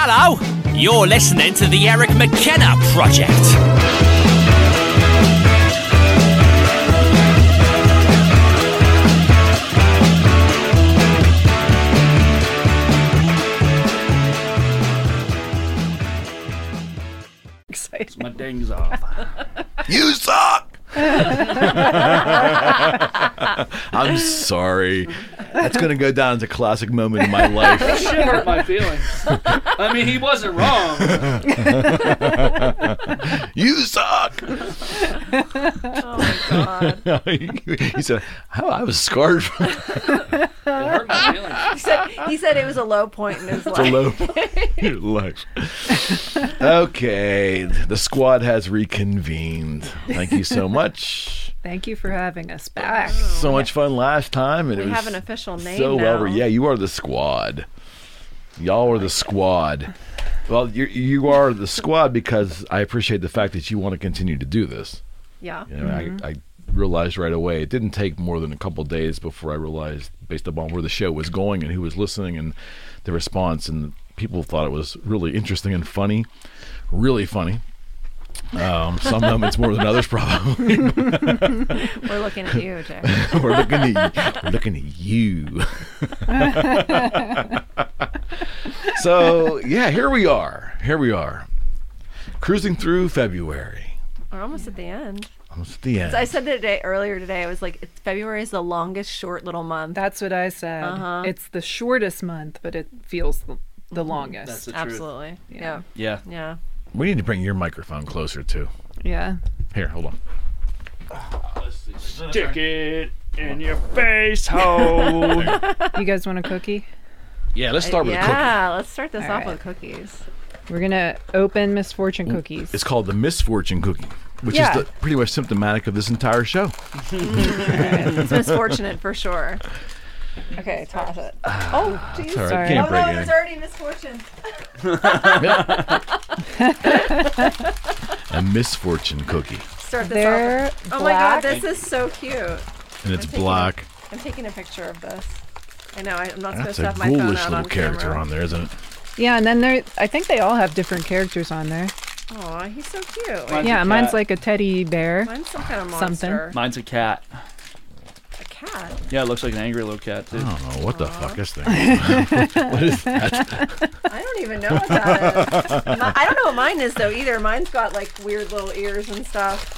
Hello, you're listening to the Eric McKenna Project. Excited. My ding's off. You suck. I'm sorry. That's going to go down as a classic moment in my life. That Shit hurt my feelings. I mean, he wasn't wrong. You suck. Oh my god. he said, "How I was scarred from It hurt my feelings. He said he said it was a low point in his the life. low point. your life." Okay, the squad has reconvened. Thank you so much. Thank you for having us back. So much fun last time, and We it was have an official name so well. Yeah, you are the squad. Y'all are the squad. Well, you you are the squad because I appreciate the fact that you want to continue to do this. Yeah. You know, I, mm-hmm. I realized right away. It didn't take more than a couple days before I realized, based upon where the show was going and who was listening and the response, and people thought it was really interesting and funny, really funny. Um, some it's more than others, probably. We're looking at you, Jay. we're looking at we're looking at you. so yeah, here we are. Here we are, cruising through February. We're almost at the end. Almost at the end. I said today earlier today. I was like, it's, February is the longest short little month. That's what I said. Uh-huh. It's the shortest month, but it feels the, the longest. That's the truth. Absolutely. Yeah. Yeah. Yeah. We need to bring your microphone closer too. yeah. Here, hold on. Stick it in your face hole. You guys want a cookie? Yeah, let's start with a cookie. yeah. Let's start this All off right. with cookies. We're gonna open misfortune cookies. It's called the misfortune cookie, which Yeah. is the, pretty much symptomatic of this entire show. It's misfortunate for sure. Okay, toss it. Ah, oh, jeez. All right, Sorry. can't Oh break no, anything. there's already misfortune. A misfortune cookie, Start this They're off. Oh my god, black. this is so cute. and it's taking black. I'm taking a picture of this. I know. I, I'm not That's supposed to a have my phone ghoulish out little on character camera. on there, isn't it? Yeah, and then there. I think they all have different characters on there. Aw, he's so cute. Mine's yeah, a mine's cat. like a teddy bear. Mine's some kind of Something. monster. Mine's a cat. A cat. Yeah, it looks like an angry little cat too. I don't know what the fuck this thing. is. what is that? I don't even know what that is. Mi- I don't know what mine is though either. Mine's got like weird little ears and stuff.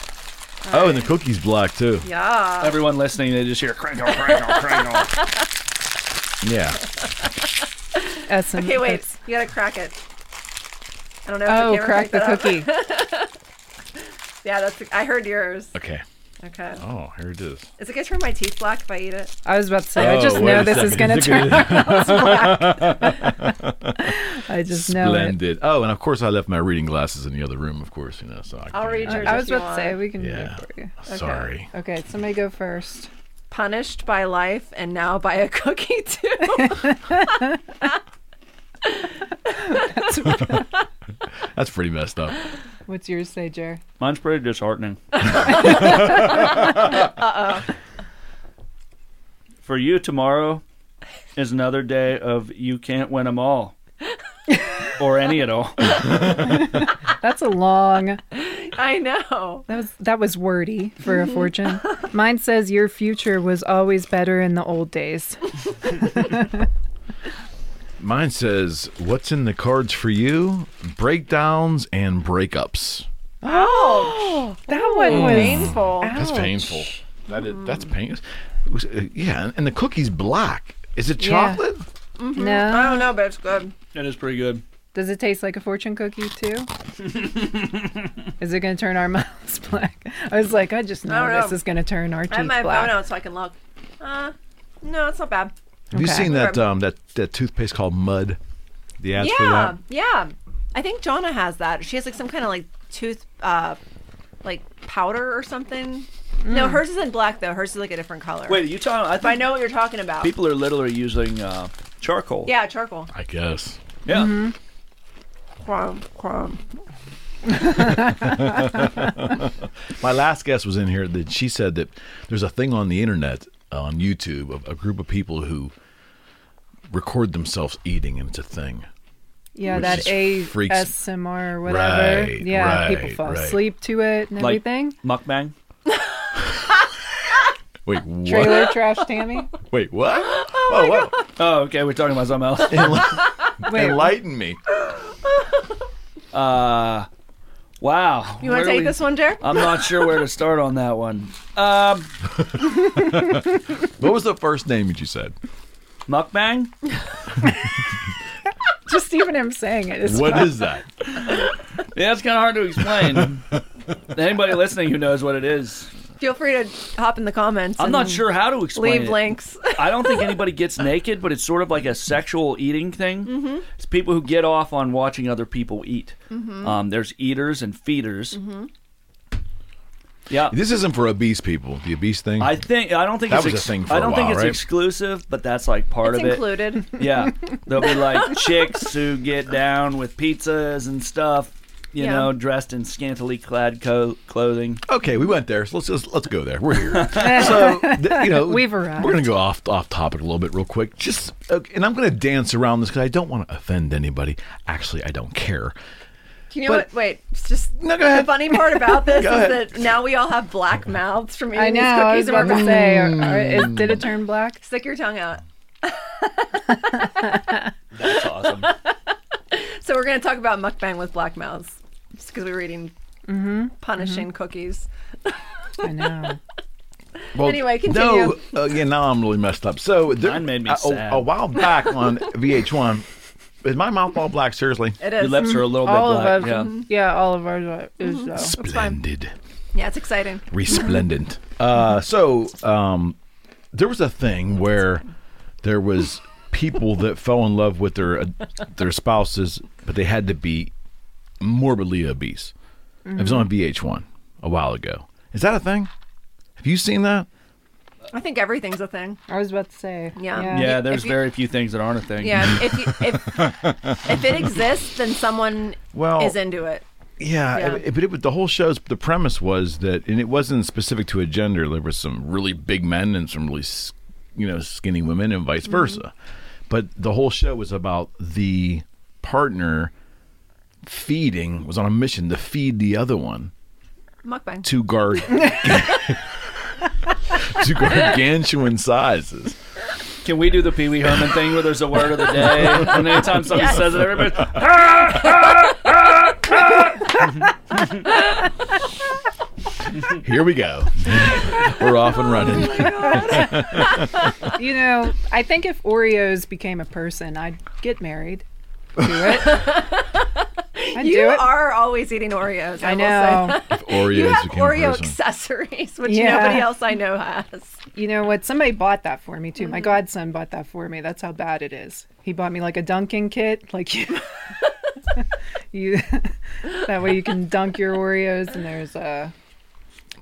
Oh, and the cookie's black too. Yeah. Everyone listening, they just hear crinkle, crinkle, crinkle. Yeah. Okay, Essence. wait. that's- You gotta crack it. I don't know. If Oh, camera crack the that up. cookie. yeah, that's. I heard yours. Okay. Okay. Oh, here it is. Is it gonna turn my teeth black if I eat it? I was about to say. I Oh, just know a this is gonna Is turn. gonna- I just know. Splendid. Oh, and of course I left my reading glasses in the other room. Of course, you know. So I I'll read yours. I was you about to say we can Yeah. do it for you. Sorry. Okay, somebody go first. Punished by life and now by a cookie too. That's pretty messed up. What's yours say, Jer? Mine's pretty disheartening. Uh oh. For you, tomorrow is another day of you can't win them all. or any at all. That's a long. I know. That was that was wordy for a fortune. Mine says your future was always better in the old days. Mine says, "What's in the cards for you? Breakdowns and breakups." Oh, That one was painful. That's painful. That is. That's painful. It was- uh, Yeah, and the cookie's black. Is it Yeah. chocolate? I No. I don't know, but it's good. It is pretty good. Does it taste like a fortune cookie too? is it going to turn our mouths black? I was like, I just know, I don't this know. is going to turn our I teeth have my black. phone out so I can look. Uh, no, it's not bad. Have you seen that um that that toothpaste called Mud? The ads for yeah, that. yeah. I think Jonna has that. She has like some kind of like tooth, uh, like powder or something. No, Mm. hers isn't black though. Hers is like a different color. Wait, you talking? I But I know what you're talking about. people are literally using uh, charcoal. Yeah, charcoal. I guess. Yeah. Crumb, crumb. My last guest was in here that she said that there's a thing on the internet on YouTube of a group of people who record themselves eating, and it's a thing. Yeah, Which that just freaks- ASMR or whatever. Right, yeah, people fall right. asleep to it and Like everything. mukbang. Wait, what? Trailer trash Tammy. Wait, what? Oh, what? Oh, okay. We're talking about something else. Wait, Enlighten me. Uh, wow. You want to take this one, Jared? I'm not sure where to start on that one. Um, What was the first name that you said? mukbang. just even him saying it is What fun. is that? Yeah, it's kind of hard to explain. Anybody listening who knows what it is, Feel free to hop in the comments. I'm not sure how to explain Leave it. links. I don't think anybody gets naked, but it's sort of like a sexual eating thing. Mm-hmm. It's people who get off on watching other people eat. Mm-hmm. Um, there's eaters and feeders. Yeah, This isn't for obese people. The obese thing. I think I don't think That it's was a thing for I a don't think while, it's right? exclusive, but that's like part it's of it. included. Yeah, there'll be like chicks who get down with pizzas and stuff. You Yeah. know, dressed in scantily clad co- clothing. okay, we went there. So let's let's, let's go there. We're here. so th- you know, We've arrived. We're gonna go off off topic a little bit real quick. Just uh, and I'm gonna dance around this because I don't want to offend anybody. Actually, I don't care. Can you know But- what? Wait, it's just No, go ahead. the funny part about this is ahead. that now we all have black mouths from eating I know. these I was cookies. and about we're to say, are, are, is, did it turn black? Stick your tongue out. That's awesome. So we're going to talk about mukbang with black mouths, just because we were eating Mm-hmm. punishing cookies. I know. Well, Anyway, No, continue. uh, yeah, now I'm really messed up. So there, Mine made me a- a, sad. a while back on VH1, is my mouth all black? Seriously, It Your is. lips are a little bit All black. of us. Yeah. Yeah. all of ours are, is though. splendid, Yeah, it's exciting. resplendent. uh, so um, there was a thing where there was people that fell in love with their uh, their spouses, but they had to be morbidly obese. It was on VH1 a while ago. Is that a thing? Have you seen that? I think everything's a thing. I was about to say. Yeah. Yeah, If there's you- very few things that aren't a thing. Yeah, if you, if if it exists, then someone Well, is into it. Yeah, Yeah. it- but it, the whole show's the premise was that, and it wasn't specific to a gender. There were some really big men and some really, you know, skinny women, and vice versa. But the whole show was about the partner feeding was on a mission to feed the other one Mukbang. to guard to gargantuan sizes. Can we do the Pee Wee Herman thing where there's a word of the day, and anytime somebody Yes. says it, everybody. Ah, ah, ah, Here we go. We're off and running. You know, I think if Oreos became a person, I'd get married to it. I'd You do it. are always eating Oreos. I, I will say know. Oreos You have Oreo accessories, which Yeah. nobody else I know has. You know what? Somebody bought that for me too. Mm-hmm. My godson bought that for me. That's how bad it is. He bought me like a dunking kit, like you. you that way you can dunk your Oreos, and there's uh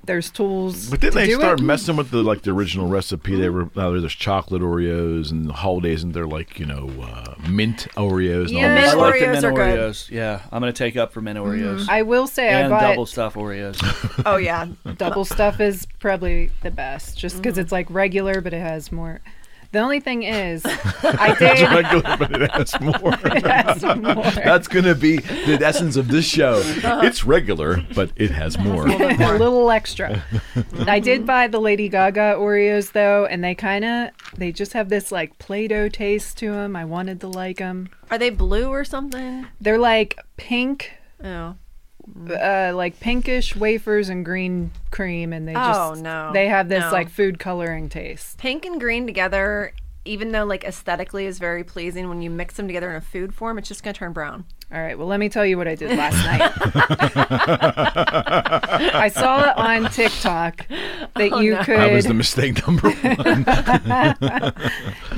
there's tools. But didn't to they do start it. messing with the like the original recipe? They were now there's chocolate Oreos and the holidays, and they're like you know uh, mint Oreos. And Yeah, all mint this I like the Oreos mint are good. Oreos. Yeah, I'm gonna take up for mint Oreos I will say and I bought double stuff Oreos. Oh yeah, double stuff is probably the best, just because Mm-hmm. it's like regular, but it has more. The only thing is, I did. regular, but it has more. it has more. That's gonna be the essence of this show. Uh-huh. It's regular, but it has more. a little extra. I did buy the Lady Gaga Oreos though, and they kind of they just have this like Play-Doh taste to them. I wanted to like them. are they blue or something? They're like pink, Oh, uh, like pinkish wafers and green cream, and they Oh, just no. they have this No. like food coloring taste. pink and green together. Even though like aesthetically is very pleasing, when you mix them together in a food form, it's just gonna turn brown. All right, well, let me tell you what I did last night. I saw on TikTok that you no. could That was the mistake number one.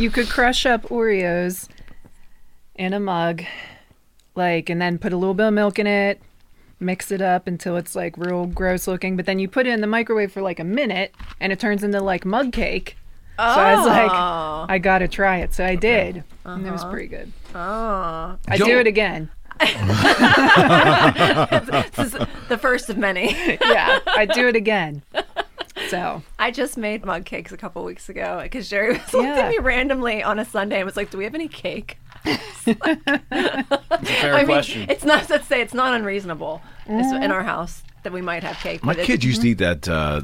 you could crush up Oreos in a mug, like, and then put a little bit of milk in it, mix it up until it's like real gross looking. But then you put it in the microwave for like a minute, and it turns into like mug cake. So I was like, Oh. I gotta try it. So I did, and it was uh-huh. pretty good. Oh, I Don't- do it again. this is the first of many. Yeah, I do it again. So I just made mug cakes a couple weeks ago because Jerry was Yeah. looking at me randomly on a Sunday and was like, "Do we have any cake?" It's a fair I mean, question. it's not. Let's say it's not unreasonable It's in our house that we might have cake. My but it- kids used to eat that. Uh,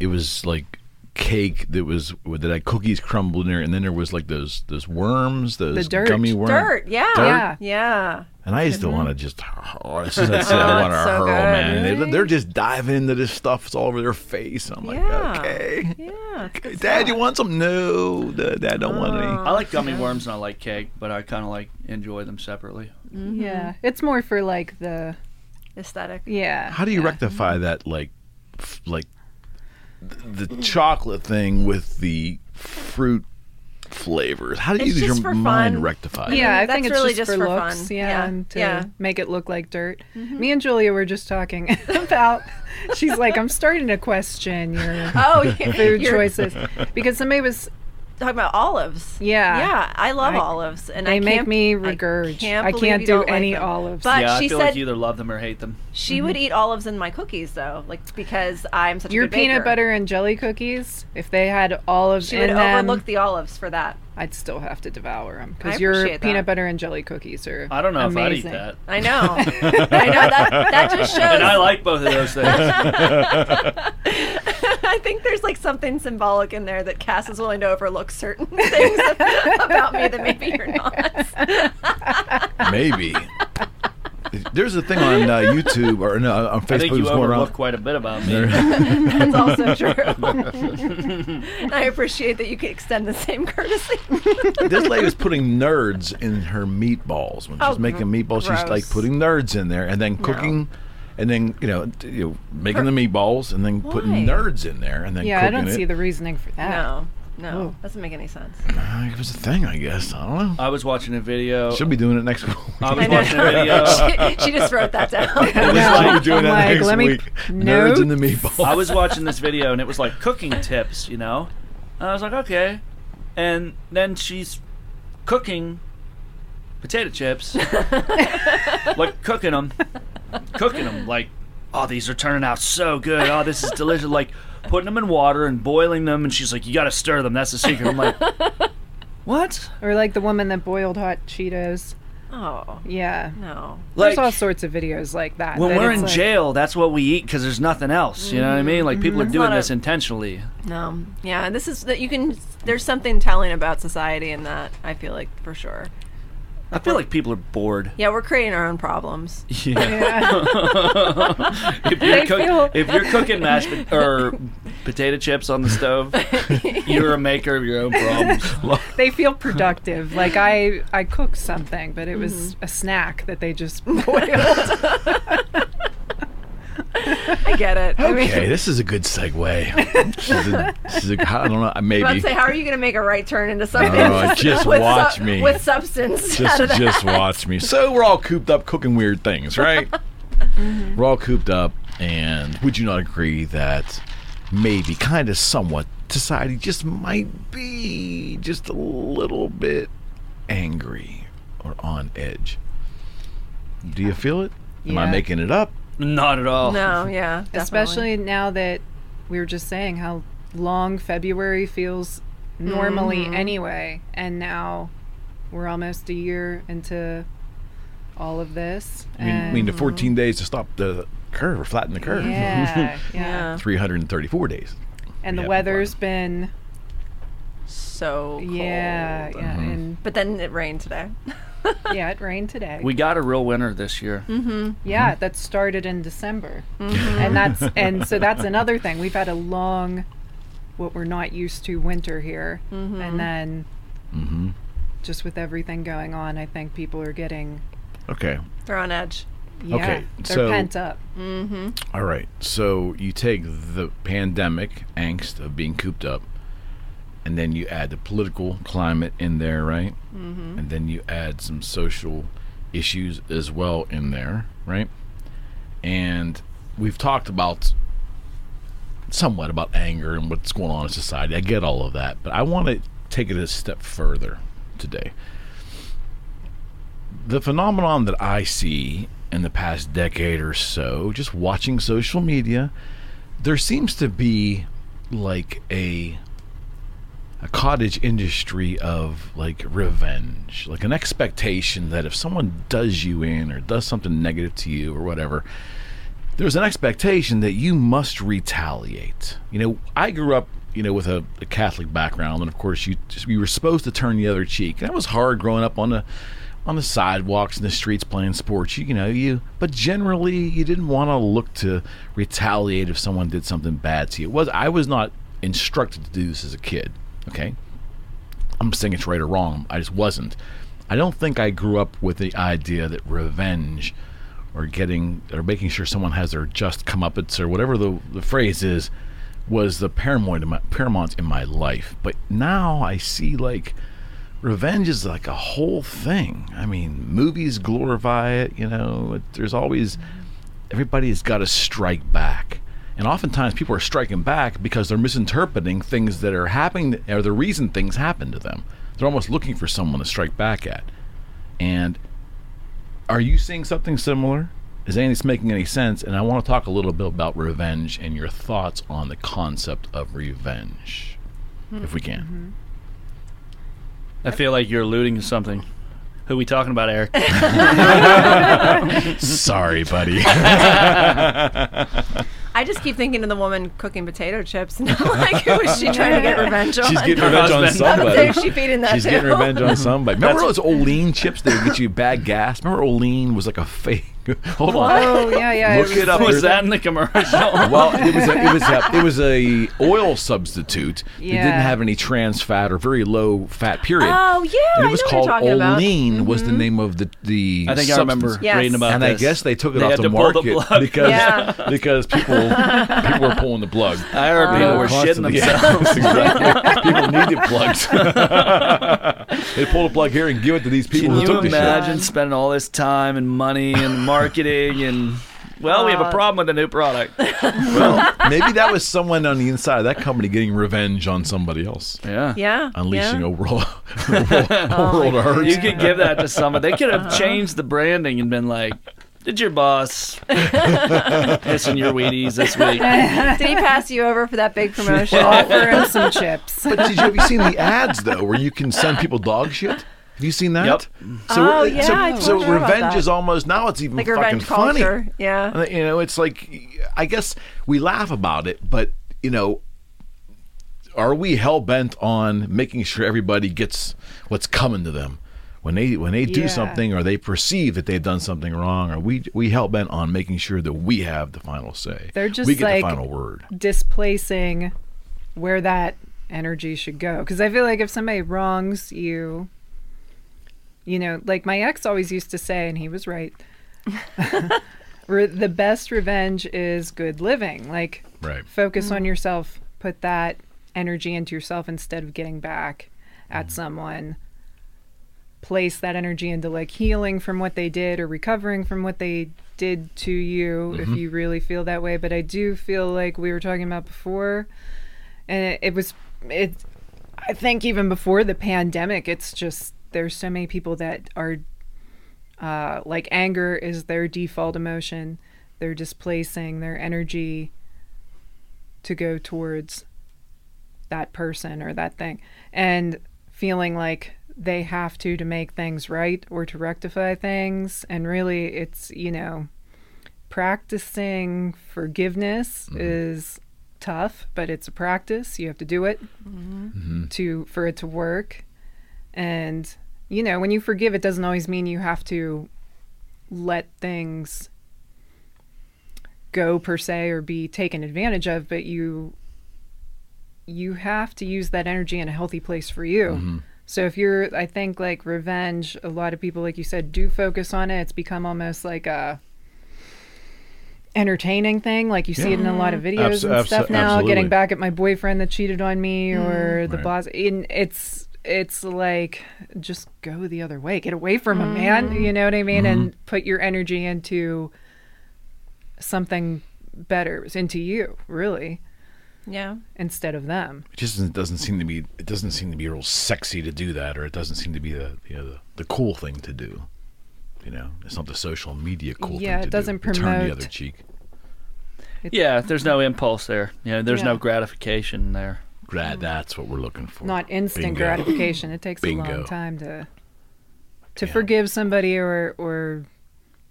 it was like cake that was that had cookies crumbled in there, and then there was like those those worms, those dirt. gummy worms. dirt. Yeah. Dirt? Yeah. Yeah. And I used to want to mm-hmm. just, oh, as soon as I I want to so hurl, good. man. They, Really? they're just diving into this stuff. It's all over their face. I'm like, Yeah. okay. Yeah. Okay, Dad, stuff. you want some? No, Dad, Dad don't want any. Oh, I like gummy worms and I like cake, but I kind of like enjoy them separately. Mm-hmm. Yeah, it's more for like the aesthetic? yeah. How do you yeah. rectify mm-hmm. that, like, f- like the, the chocolate thing with the fruit flavors? How do you It's use just your for mind fun. rectify? Yeah, I That's think it's really just, just for for looks, fun. yeah, Yeah, and to yeah. make it look like dirt. Mm-hmm. Me and Julia were just talking about. She's like, I'm starting to question your Oh, yeah. food You're choices because somebody was talking about olives. Yeah. Yeah, I love I- olives, and they I make can't, me I can't, I can't do don't like any olives. But yeah, she I feel said like you either love them or hate them. she mm-hmm. would eat olives in my cookies though, like because I'm such Your a good peanut baker. butter and jelly cookies, if they had olives She in would them, overlook the olives for that. I'd still have to devour them because your appreciate peanut that. butter and jelly cookies are. I don't know if I'd eat that. I know. I know that that just shows. And I like both of those things. I think there's like something symbolic in there that Cass is willing to overlook certain things about me that maybe you're not. Maybe. There's a thing on uh, YouTube or no, on I think Facebook you that's going overlook around. quite a bit about me. That's also true. I appreciate that you can extend the same courtesy. this lady was putting nerds in her meatballs when she's Oh, making meatballs. She's like putting nerds in there and then cooking, and then you know, t- you know making the meatballs and then putting nerds in there and then Yeah, I don't it. see the reasoning for that. No, no, Oh. doesn't make any sense. Uh, it was a thing, I guess. I don't know. I was watching a video. She'll be doing it next week. I was I know. watching a video. she, she just wrote that down. It was like She'll be doing I'm that like, next let me- week. Nerds in the meatballs. I was watching this video and it was like cooking tips, you know? And I was like, okay. And then she's cooking potato chips, like cooking them, cooking them, like, oh, these are turning out so good. Oh, this is delicious. Like putting them in water and boiling them. And she's like, you got to stir them. That's the secret. I'm like, what? Or like the woman that boiled hot Cheetos. Oh Yeah. no. There's all sorts of videos like that. when that we're in like- jail, that's what we eat because there's nothing else. You know what I mean? Like people are It's doing not a- this intentionally. No. Yeah, this is that you can. There's something telling about society in that. I feel like for sure. I feel like people are bored. Yeah, we're creating our own problems. Yeah. Yeah. if, you're cook- feel- if you're cooking mashed pot- or potato chips on the stove, you're a maker of your own problems. they feel productive. Like I, I cooked something, but it was mm-hmm. a snack that they just boiled. I get it. I mean, Okay, this is a good segue. this is a, this is a, I don't know, I was maybe. say, how are you going to make a right turn into something? Oh, just with watch me. With substance. Just, out of that? just watch me. So we're all cooped up cooking weird things, right? We're all cooped up, and would you not agree that maybe, kind of, somewhat, society just might be just a little bit angry or on edge? Do you feel it? Am I making it up? Not at all. No, yeah. Definitely. Especially now that we were just saying how long February feels normally anyway, and now we're almost a year into all of this. I mean, I mean, the 14 days to stop the curve or flatten the curve. yeah, yeah, Yeah. 334 days. and the Yeah, weather's been So cold. yeah, yeah, Mm-hmm. and But then it rained today. yeah, it rained today. We got a real winter this year. Yeah, that started in December. Mm-hmm. And that's and so that's another thing. We've had a long what we're not used to winter here. Mm-hmm. And then hmm just with everything going on, I think people are getting Okay. They're on edge. yeah, Okay, they're so- pent up. All right. So you take the pandemic angst of being cooped up, and then you add the political climate in there, right? Mm-hmm. And then you add some social issues as well in there, right? And we've talked about somewhat about anger and what's going on in society. I get all of that, but I want to take it a step further today. The phenomenon that I see in the past decade or so, just watching social media, there seems to be like a a cottage industry of like revenge, like an expectation that if someone does you in or does something negative to you or whatever, there's an expectation that you must retaliate. You know, I grew up, you know, with a, a Catholic background, and of course, you just, you were supposed to turn the other cheek. And that was hard growing up on the on the sidewalks and the streets playing sports. You, you know, you but generally you didn't want to look to retaliate if someone did something bad to you. It was I was not instructed to do this as a kid. Okay, I'm saying it's right or wrong. I just wasn't. I don't think I grew up with the idea that revenge or getting or making sure someone has their just comeuppance or whatever the, the phrase is was the paramount in my, paramount in my life. But now I see like revenge is like a whole thing. I mean, movies glorify it. You know, there's always everybody's got to strike back. And oftentimes people are striking back because they're misinterpreting things that are happening or the reason things happen to them. They're almost looking for someone to strike back at. And are you seeing something similar? Is any of this making any sense? And I want to talk a little bit about revenge and your thoughts on the concept of revenge, hmm. if we can. Mm-hmm. I feel like you're alluding to something. Who are we talking about, Eric? Sorry, buddy. I just keep thinking of the woman cooking potato chips, and I'm like, who is she trying to get revenge on? She's getting revenge on husband. somebody. She feeding that She's to? getting revenge on somebody. Remember those Olean chips that would get you bad gas? Remember Olean was like a fake. Hold on. Oh yeah, yeah. Look was it up. like- Was that in the commercial? Well, it was a, it was a, it was a oil substitute that didn't have any trans fat or very low fat period. Oh, yeah, and I it was know what called you're talking about. Olean was the mm-hmm. name of the the. I think I remember. Yes. reading about this. And this. I guess they took it They off the to pull the market because Yeah. because people people were pulling the plug. I heard people oh. were shitting themselves. exactly. People needed plugs. they pulled the plug here and give it to these people Can who you took the shit. imagine spending all this time and money and marketing and well, we have a Uh, problem with a new product. Well, maybe that was someone on the inside of that company getting revenge on somebody else. Yeah. Yeah. Unleashing yeah. a world, a world of hurt. You could give that to someone. They could have changed the branding and been like, "Did your boss hissing your Wheaties this week?" Did he pass you over for that big promotion? offer him some chips. But did you have you seen the ads though, where you can send people dog shit? Have you seen that? Yep. So, Oh, yeah, so, I told so her about revenge that. is almost now it's even like fucking revenge funny. culture. Yeah. You know, it's like I guess we laugh about it, but you know, are we hell bent on making sure everybody gets what's coming to them when they when they do Yeah. something or they perceive that they've done something wrong? Are we we hell bent on making sure that we have the final say? They're just we get like- the final word. displacing where that energy should go. Because I feel like if somebody wrongs you, you know, like my ex always used to say, and he was right. the best revenge is good living. Like, Right. focus on yourself, put that energy into yourself instead of getting back Mm. at someone. Place that energy into like healing from what they did or recovering from what they did to you Mm-hmm. if you really feel that way. But I do feel like we were talking about before, and it, it was, it, I think even before the pandemic, it's just there's so many people that are uh, like anger is their default emotion. They're displacing their energy to go towards that person or that thing. And feeling like they have to to make things right or to rectify things. And really it's you know practicing forgiveness is tough but it's a practice. You have to do it to for it to work. And you know when you forgive it doesn't always mean you have to let things go per se or be taken advantage of but you you have to use that energy in a healthy place for you. Mm-hmm. So if you're i think like revenge a lot of people like you said do focus on it. It's become almost like a entertaining thing. Like you see it in a lot of videos Abs- and abs- stuff now absolutely. getting back at my boyfriend that cheated on me mm. or the Right. boss. In it's it's like just go the other way get away from him man mm. you know what i mean and mm-hmm. put your energy into something better into you really Yeah. instead of them It just doesn't, doesn't seem to be. It doesn't seem to be real sexy to do that, or it doesn't seem to be the you know, the, uh, the cool thing to do. You know, it's not the social media cool Yeah, thing to it doesn't do. to Turn the other cheek. Yeah, there's no impulse there. You know, there's no gratification there. That, that's what we're looking for. not instant Bingo. gratification. It takes a long time to to Yeah. forgive somebody or or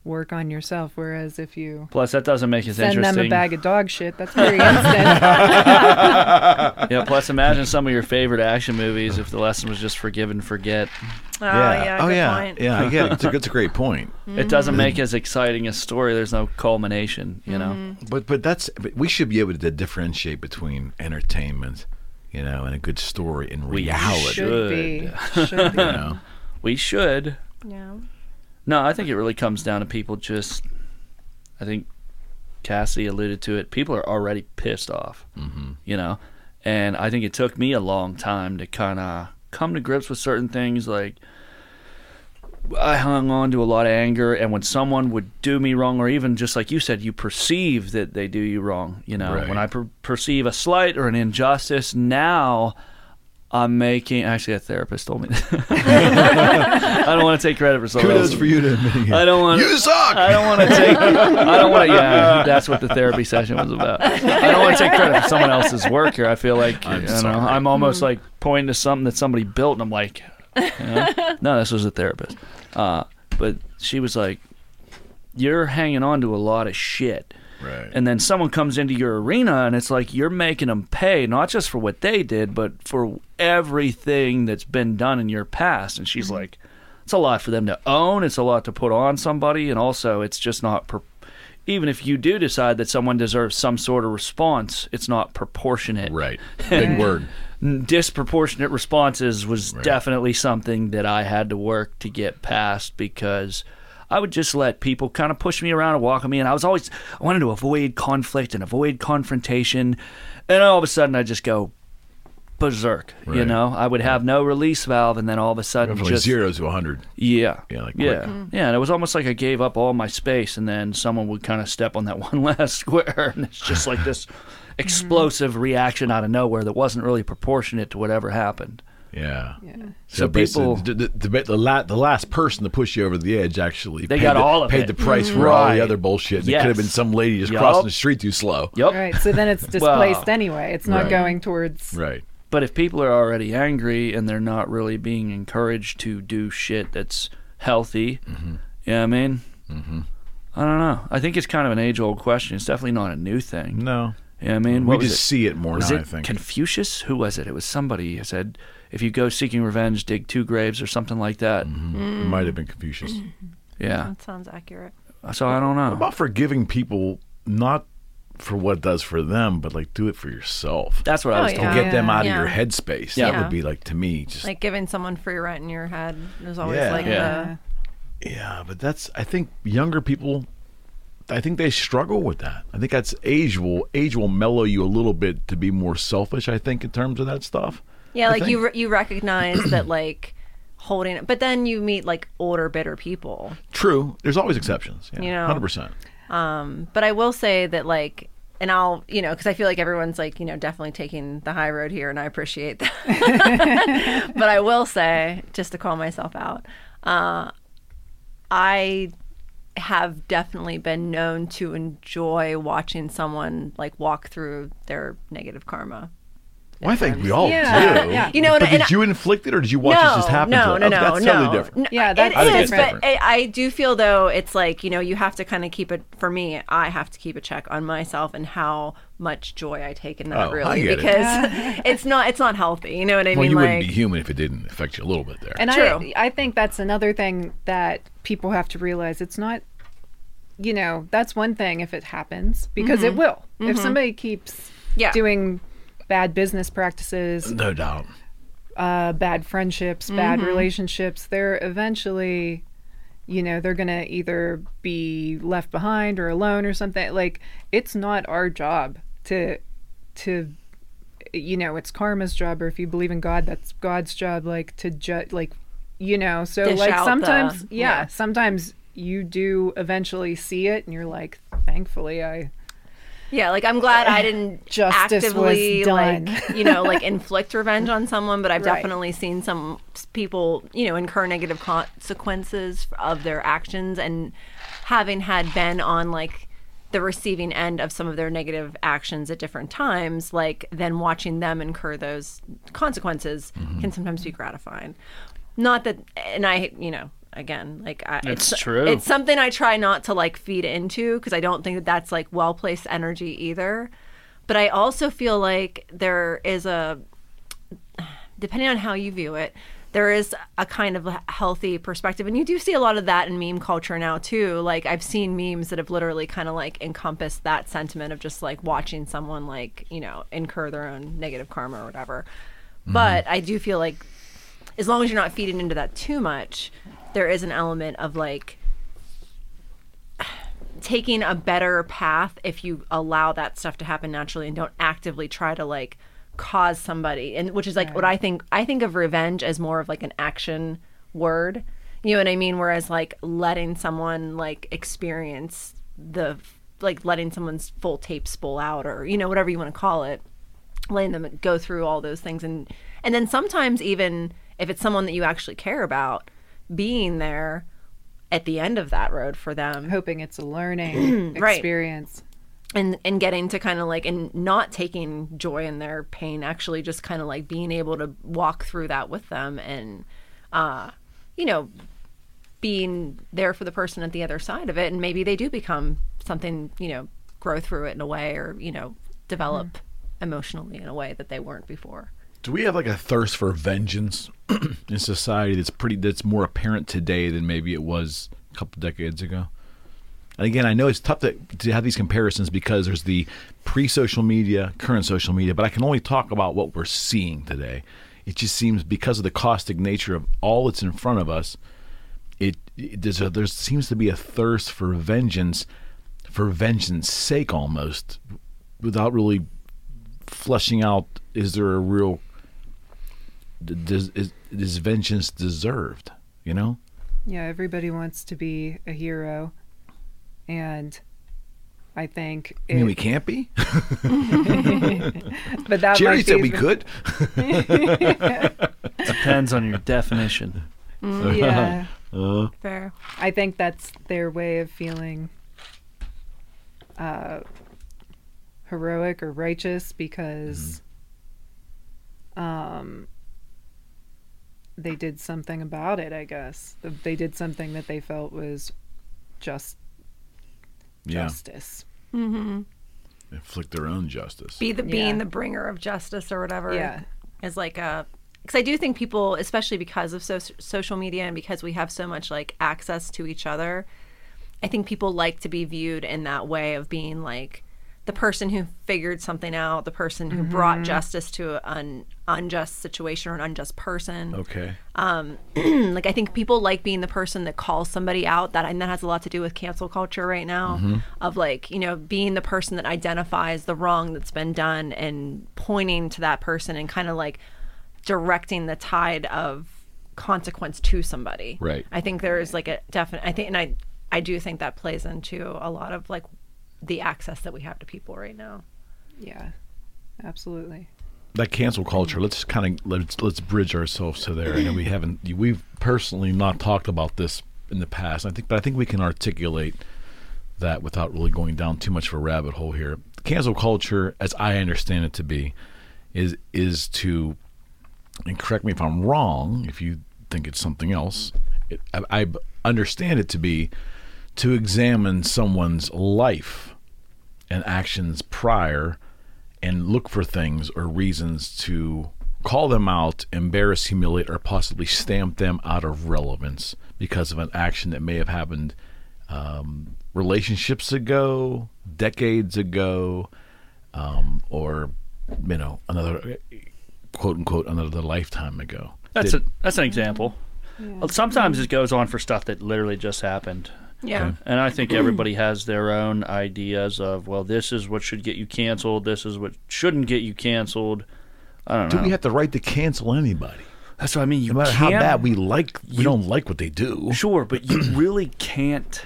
work on yourself. Whereas if you Plus, that doesn't make it send interesting. them a bag of dog shit, that's very instant. Yeah. Plus, imagine some of your favorite action movies if the lesson was just forgive and forget. Oh yeah. oh good yeah. point. Yeah, I get it. It's a, it's a great point. It doesn't make as exciting a story. There's no culmination. You know. Mm-hmm. But but that's but we should be able to differentiate between entertainment, you know, and a good story and We reality. Should be. Should be. You know. We should. Yeah. No, I think it really comes down to people just. I think Cassie alluded to it. People are already pissed off, mm-hmm. you know, and I think it took me a long time to kind of come to grips with certain things. Like I hung on to a lot of anger, and when someone would do me wrong, or even just like you said, you perceive that they do you wrong. You know, Right. when I per- perceive a slight or an injustice, now. I'm making. Actually, a therapist told me. That. I don't want to take credit for someone Kudos else. for you to admitting it. I don't want. You suck. I don't want to take. I don't want to. Yeah, that's what the therapy session was about. I don't want to take credit for someone else's work here. I feel like I'm you know. I'm almost like pointing to something that somebody built, and I'm like, you know? no, this was a therapist. Uh, but she was like, "You're hanging on to a lot of shit." Right. And then someone comes into your arena, and it's like you're making them pay not just for what they did, but for everything that's been done in your past. And she's like, it's a lot for them to own. It's a lot to put on somebody, and also it's just not. Pro- even if you do decide that someone deserves some sort of response, it's not proportionate. right. Big word. Disproportionate responses was Right. definitely something that I had to work to get past because I would just let people kind of push me around and walk on me, and I was always I wanted to avoid conflict and avoid confrontation, and all of a sudden I just go berserk. You know, I would have no release valve, and then all of a sudden From just zero to 100. yeah. Yeah, like yeah. quick. Mm-hmm. Yeah, and it was almost like I gave up all my space and then someone would kind of step on that one last square and it's just like this explosive reaction out of nowhere that wasn't really proportionate to whatever happened. Yeah. Yeah. So basically, people- the, the, the, the, la- the last person to push you over the edge actually They paid got the, all of paid it. the price for all the other bullshit. It could have been some lady just Yup. crossing the street too slow. Yep. Right. So then it's displaced anyway. It's not Right. going towards. Right. But if people are already angry and they're not really being encouraged to do shit that's healthy, Mm-hmm. you know I mean? Mm-hmm. I don't know. I think it's kind of an age old question. It's definitely not a new thing. No. You know what I mean? we was just it? see it more Was now, it I think. Confucius? Who was it? It was somebody who said, if you go seeking revenge, dig two graves or something like that. Mm-hmm. It might have been Confucius. Mm-hmm. Yeah. That sounds accurate. So I don't know. about forgiving people, not for what it does for them, but like do it for yourself. That's what I Oh, was yeah. told. Get them out Yeah. of your headspace. Yeah. That would be like to me just Like giving someone free rent in your head is always Yeah. like Yeah. Yeah, but that's I think younger people I think they struggle with that. I think that's age will age will mellow you a little bit to be more selfish, I think, in terms of that stuff. yeah, I like you re- you recognize that like holding it, but then you meet like older bitter people. True. There's always exceptions. Yeah. You know. Hundred percent. Um, but I will say that like. And I'll, you know, because I feel like everyone's like, you know, definitely taking the high road here, and I appreciate that. but I will say, just to call myself out, uh, I have definitely been known to enjoy watching someone like walk through their negative karma. Well, I think we all Yeah, do. yeah. You know, but and- did and you inflict it or did you watch it just happen no, to no, oh, no, That's no, totally different. No, Yeah, it that's I think is, it's but different. I, I do feel though it's like you know you have to kind of keep it. For me, I have to keep a check on myself and how much joy I take in that. Oh, I really, get it. because it's not it's not healthy. You know what I mean? Well, mean? you like, wouldn't be human if it didn't affect you a little bit there. And True. I I think that's another thing that people have to realize. It's not, you know, that's one thing if it happens because it mm-hmm. will. If mm-hmm. somebody keeps Yeah. doing bad business practices, no doubt. uh, bad friendships, bad mm-hmm. relationships, they're eventually, you know, they're gonna either be left behind or alone or something. Like it's not our job to to you know it's karma's job or if you believe in god that's god's job like to judge like you know so Dish like sometimes the- yeah, yeah. sometimes you do eventually see it and you're like thankfully i Yeah, like I'm glad I didn't Justice was actively like you know like inflict revenge on someone, but I've Right. definitely seen some people you know incur negative consequences of their actions, and having had been on like the receiving end of some of their negative actions at different times, like then watching them incur those consequences mm-hmm. can sometimes be gratifying. Not that, and I, you know, again, like I, It's it's true. It's something I try not to like feed into because I don't think that that's like well placed energy either. But I also feel like there is a depending on how you view it, there is a kind of healthy perspective. And you do see a lot of that in meme culture now, too. Like, I've seen memes that have literally kind of like encompassed that sentiment of just like watching someone, like, you know, incur their own negative karma or whatever. Mm-hmm. But I do feel like as long as you're not feeding into that too much, there is an element of like, taking a better path if you allow that stuff to happen naturally and don't actively try to like cause somebody and which is like what I think I think of revenge as more of like an action word. You know what I mean? Whereas like letting someone like experience the like letting someone's full tape spool out or you know whatever you want to call it letting them go through all those things and and then sometimes even if it's someone that you actually care about being there at the end of that road for them hoping it's a learning Right. experience. And and getting to kind of like and not taking joy in their pain actually just kind of like being able to walk through that with them and uh you know being there for the person at the other side of it. And maybe they do become something you know grow through it in a way or you know develop emotionally in a way that they weren't before. Do we have like a thirst for vengeance in society that's pretty that's more apparent today than maybe it was a couple decades ago? And again, I know it's tough to, to have these comparisons because there's the pre-social media, current social media, but I can only talk about what we're seeing today. It just seems because of the caustic nature of all that's in front of us, it, it there's a, there seems to be a thirst for vengeance, for vengeance sake almost, without really fleshing out. Is there a real does is, is vengeance deserved? You know, Yeah, everybody wants to be a hero. And I think I mean, we can't be. but that Jerry might said we could. Depends on your definition. Yeah. fair I think that's their way of feeling uh, heroic or righteous because um, they did something about it, I guess. They did something that they felt was just Yeah, justice. Mm-hmm. inflict their own justice. be the Yeah. being the bringer of justice or whatever Yeah. is like a because I do think people, especially because of so- social media and because we have so much like access to each other, I think people like to be viewed in that way of being like the person who figured something out, the person who brought mm-hmm. justice to an unjust situation or an unjust person. Okay. Um, like I think people like being the person that calls somebody out. That and that has a lot to do with cancel culture right now. Mm-hmm. Of like you know being the person that identifies the wrong that's been done and pointing to that person and kind of like directing the tide of consequence to somebody. Right. I think there is like a definite. I think and I I do think that plays into a lot of like the access that we have to people right now. Yeah, absolutely. that cancel culture let's kind of let's let's bridge ourselves to there i know we haven't we've personally not talked about this in the past i think but i think we can articulate that without really going down too much of a rabbit hole here cancel culture as i understand it to be is is to and correct me if i'm wrong if you think it's something else it, I, I understand it to be to examine someone's life and actions prior and look for things or reasons to call them out, embarrass, humiliate, or possibly stamp them out of relevance because of an action that may have happened um, relationships ago, decades ago, um, or you know another quote unquote another lifetime ago. That's Did- a that's an example. Well, Sometimes it goes on for stuff that literally just happened. Yeah. And I think everybody has their own ideas of, well, this is what should get you canceled. This is what shouldn't get you canceled. I don't do know. Do we have the right to cancel anybody? That's what I mean. You No matter how can't- bad we like, we you- don't like what they do. Sure, but you really can't.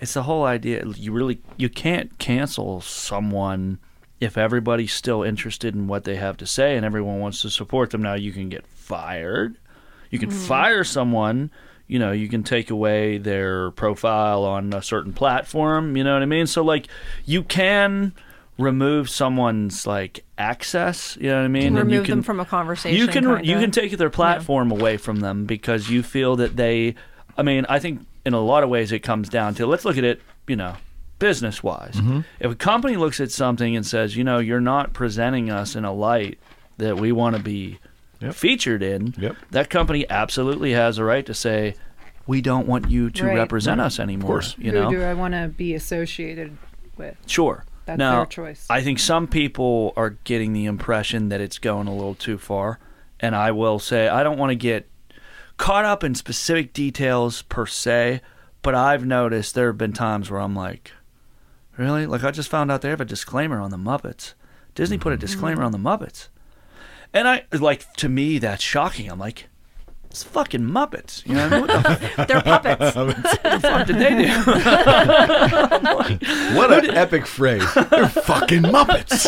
It's the whole idea. You really you can't cancel someone if everybody's still interested in what they have to say and everyone wants to support them. Now you can get fired. You can mm-hmm. fire someone. You know, you can take away their profile on a certain platform. You know what I mean? So like, you can remove someone's like access. You know what I mean? And remove you can, them from a conversation. you can kinda. you can take their platform away from them because you feel that they I mean, I think in a lot of ways it comes down to let's look at it, you know, business wise. Mm-hmm. If a company looks at something and says, you know, you're not presenting us in a light that we want to be Yep. featured in, Yep. that company absolutely has a right to say, we don't want you to Right. represent us anymore. course. You Who know, do I want to be associated with? Sure. That's now, their choice. I think some people are getting the impression that it's going a little too far. And I will say, I don't want to get caught up in specific details per se, but I've noticed there have been times where I'm like, really? Like, I just found out they have a disclaimer on the Muppets. Disney put a mm-hmm. disclaimer on the Muppets. And I, like, to me, that's shocking. I'm like, it's fucking Muppets. You know what I mean? The They're puppets. fuck did they do? What an epic phrase. They're fucking Muppets.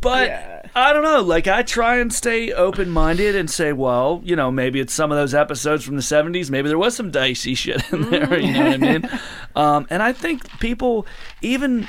But I don't know. Like I try and stay open minded and say, well, you know, maybe it's some of those episodes from the '70s. Maybe there was some dicey shit in there. You know what I mean? Um, and I think people, even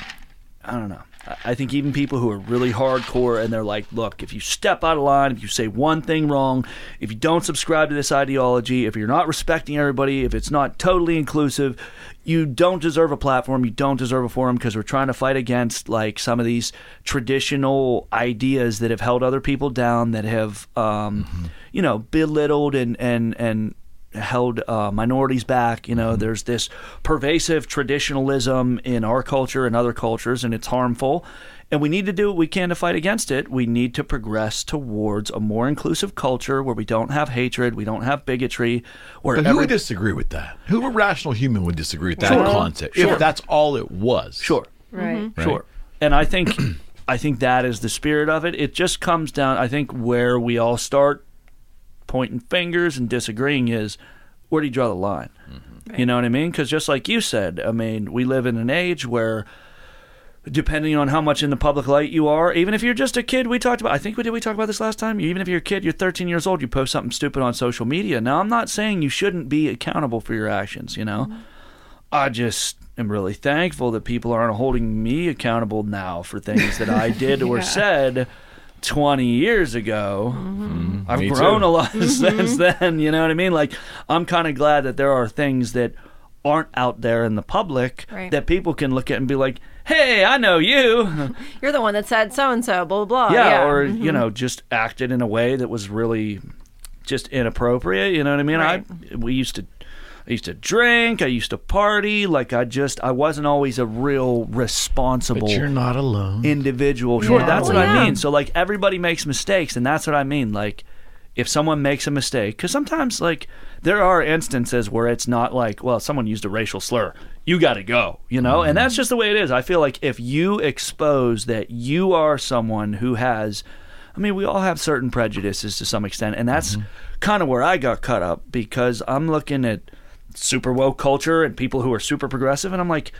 I don't know. I- think even people who are really hardcore and they're like, look, if you step out of line, if you say one thing wrong, if you don't subscribe to this ideology, if you're not respecting everybody, if it's not totally inclusive, you don't deserve a platform, you don't deserve a forum because we're trying to fight against like some of these traditional ideas that have held other people down, that have, um, you know, belittled and and and held uh, minorities back. You know, there's this pervasive traditionalism in our culture and other cultures, and it's harmful. And we need to do what we can to fight against it. We need to progress towards a more inclusive culture where we don't have hatred, we don't have bigotry, where But who every- would disagree with that? Who a rational human would disagree with that Sure. concept? Sure. If that's all it was. sure, right. Right? Sure. And I think I think that is the spirit of it. It just comes down I think where we all start pointing fingers and disagreeing is where do you draw the line? Mm-hmm. You know what I mean? Cuz just like you said, I mean, we live in an age where depending on how much in the public light you are, even if you're just a kid, we talked about I think we did we talk about this last time? Even if you're a kid, you're 13 years old, you post something stupid on social media. Now, I'm not saying you shouldn't be accountable for your actions, you know? Mm-hmm. I just am really thankful that people aren't holding me accountable now for things that I did or said 20 years ago. I've Me grown too. a lot since then, you know what I mean? Like, I'm kind of glad that there are things that aren't out there in the public Right. that people can look at and be like, hey, I know you. You're the one that said so and so, blah blah blah. yeah, Yeah, or, Mhm. you know, just acted in a way that was really just inappropriate, you know what I mean? Right. I we used to I used to drink, I used to party, like I just I wasn't always a real responsible But you're not alone. individual. Sure, Yeah. that's what Oh, I mean. So like everybody makes mistakes, and that's what I mean. Like if someone makes a mistake, because sometimes like there are instances where it's not like, well, someone used a racial slur, you got to go, you know, and that's mm. just the way it is. I feel like if you expose that you are someone who has. I mean, we all have certain prejudices to some extent, and that's mm-hmm. kind of where I got cut up because I'm looking at super woke culture and people who are super progressive, and I'm like,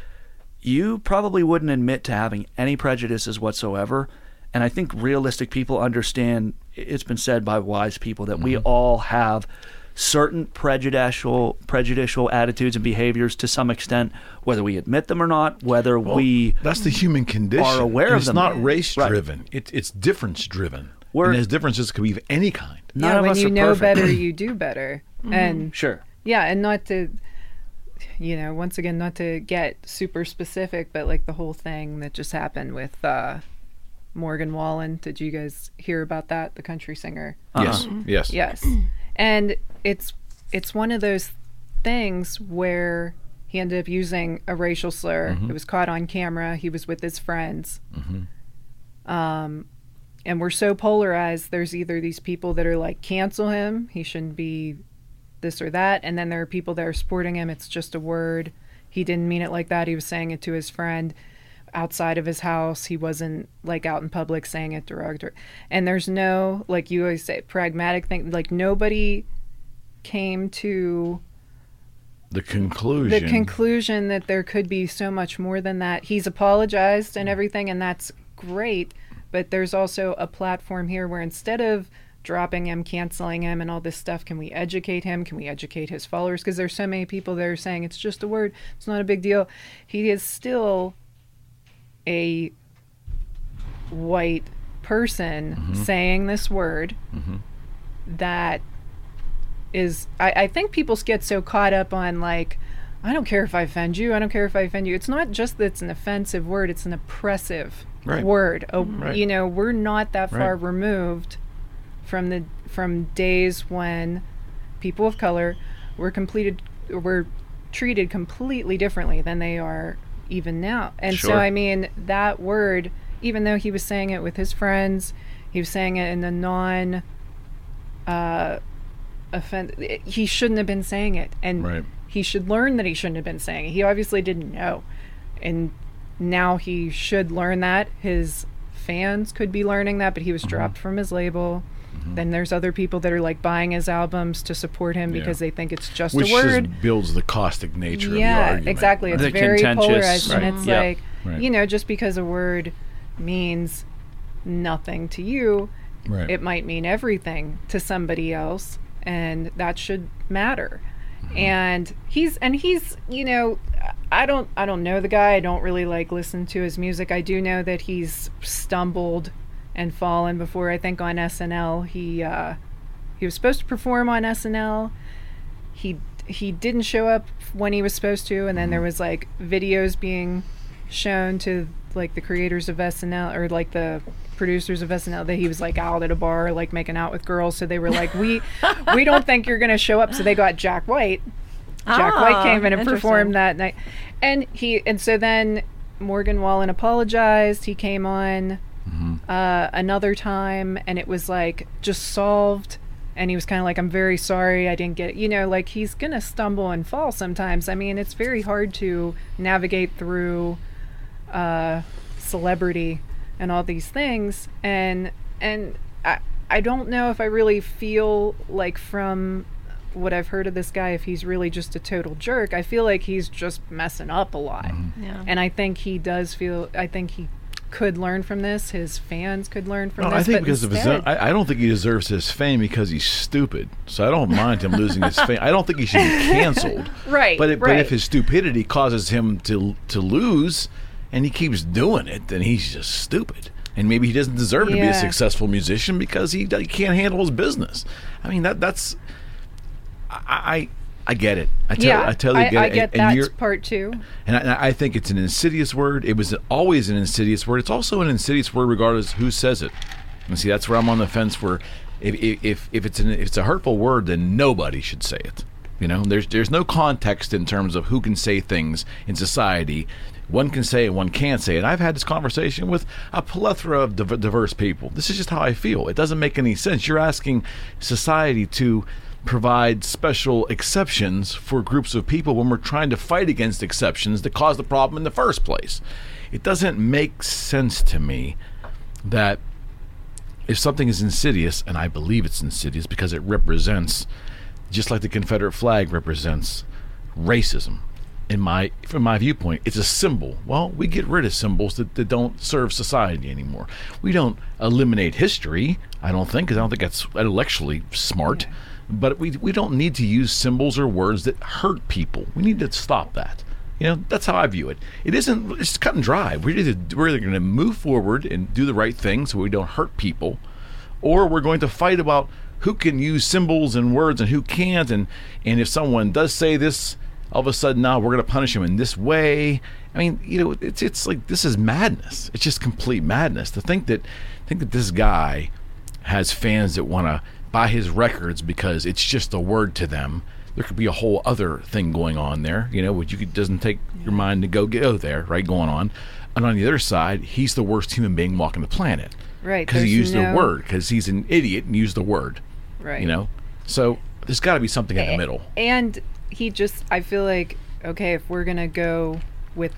you probably wouldn't admit to having any prejudices whatsoever. And I think realistic people understand it's been said by wise people that we mm-hmm. all have certain prejudicial prejudicial attitudes and behaviors to some extent, whether we admit them or not, whether we That's the human condition. are aware And of it's them. not race Right. driven. It, it's difference driven. We're- and those differences could be of any kind. none yeah, of when us you are know perfect. better, you do better. Mm-hmm. And Sure. Yeah, and not to, you know, once again, not to get super specific, but like the whole thing that just happened with uh, Morgan Wallen. Did you guys hear about that? The country singer. Yes. Yes. Yes. And it's it's one of those things where he ended up using a racial slur. It was caught on camera. He was with his friends. Um, and we're so polarized. There's either these people that are like cancel him. He shouldn't be this or that, and then there are people that are supporting him. It's just a word. He didn't mean it like that. He was saying it to his friend outside of his house. He wasn't like out in public saying it derogatory. And there's no like you always say pragmatic thing. Like nobody came to The conclusion. the conclusion that there could be so much more than that. He's apologized and everything, and that's great. But there's also a platform here where instead of dropping him, canceling him, and all this stuff. Can we educate him? Can we educate his followers? Because there's so many people that are saying it's just a word. It's not a big deal. He is still a white person mm-hmm. saying this word mm-hmm. that is I, I think people get so caught up on like I don't care if I offend you. I don't care if I offend you. It's not just that it's an offensive word, it's an oppressive Right. word. A, Right. You know, we're not that far Right. removed from the from days when people of color were completed were treated completely differently than they are even now. And so I mean that word even though he was saying it with his friends, he was saying it in a non uh offend he shouldn't have been saying it and Right. he should learn that he shouldn't have been saying it. He obviously didn't know. And now he should learn that. His fans could be learning that, but he Mm-hmm. was dropped from his label. Mm-hmm. Then there's other people that are like buying his albums to support him Yeah. because they think it's just Which a word. Which just builds the caustic nature of the yeah, argument. exactly. It's The very contentious- polarized, and it's Yeah. like Right. you know, just because a word means nothing to you, Right. it might mean everything to somebody else and that should matter mm-hmm. and he's and he's you know i don't i don't know the guy i don't really like listen to his music i do know that he's stumbled and fallen before i think on snl he uh he was supposed to perform on snl he he didn't show up when he was supposed to and then there was like videos being shown to like the creators of SNL or like the producers of SNL that he was like out at a bar like making out with girls. So they were like we we don't think you're to show up. So they got Jack White. Jack Ah, White came in and performed that night. And he and so then Morgan Wallen apologized. He came on uh, another time and it was like just solved and he was kind of like i'm very sorry i didn't get it. You know like he's gonna stumble and fall sometimes. I mean it's very hard to navigate through uh, celebrity and all these things and and I, I don't know if i really feel like from what i've heard of this guy if he's really just a total jerk. I feel like he's just messing up a lot. Yeah. and I think he does feel. I think he could learn from this. His fans could learn from No, this. I think because of his I, I don't think he deserves his fame because he's stupid. So I don't mind him losing his fame. I don't think he should be canceled. Right, But it, but if his stupidity causes him to to lose, and he keeps doing it, then he's just stupid. And maybe he doesn't deserve to be a successful musician because he, he can't handle his business. I mean that that's I I, I get it. I tell, yeah, I totally I, get I it. get and, and part two. and I, I think it's an insidious word. It was always an insidious word. It's also an insidious word regardless who says it. And see, that's where I'm on the fence. Where if if, if it's an if it's a hurtful word, then nobody should say it. You know, there's there's no context in terms of who can say things in society. One can say it, one can't say it. I've had this conversation with a plethora of diverse people. This is just how I feel. It doesn't make any sense. You're asking society to provide special exceptions for groups of people when we're trying to fight against exceptions that cause the problem in the first place. It doesn't make sense to me that if something is insidious, and I believe it's insidious because it represents, just like the Confederate flag represents, racism. In my from my viewpoint, it's a symbol. Well, we get rid of symbols that, that don't serve society anymore. We don't eliminate history. I don't think, because I don't think that's intellectually smart. But we we don't need to use symbols or words that hurt people. We need to stop that. You know, that's how I view it. It isn't. It's cut and dry. We're either we're either going to move forward and do the right thing so we don't hurt people, or we're going to fight about who can use symbols and words and who can't. And and if someone does say this, all of a sudden now we're going to punish him in this way. I mean, you know, it's it's like this is madness. It's just complete madness to think that think that this guy has fans that want to buy his records because it's just a word to them. There could be a whole other thing going on there, you know, which you could, doesn't take your mind to go go oh, there, right? Going on, and on the other side, he's the worst human being walking the planet, Right, Because he used the word, because he's an idiot and used the word, Right. you know. So there's got to be something in the middle. And he just, I feel like, okay, if we're gonna go with,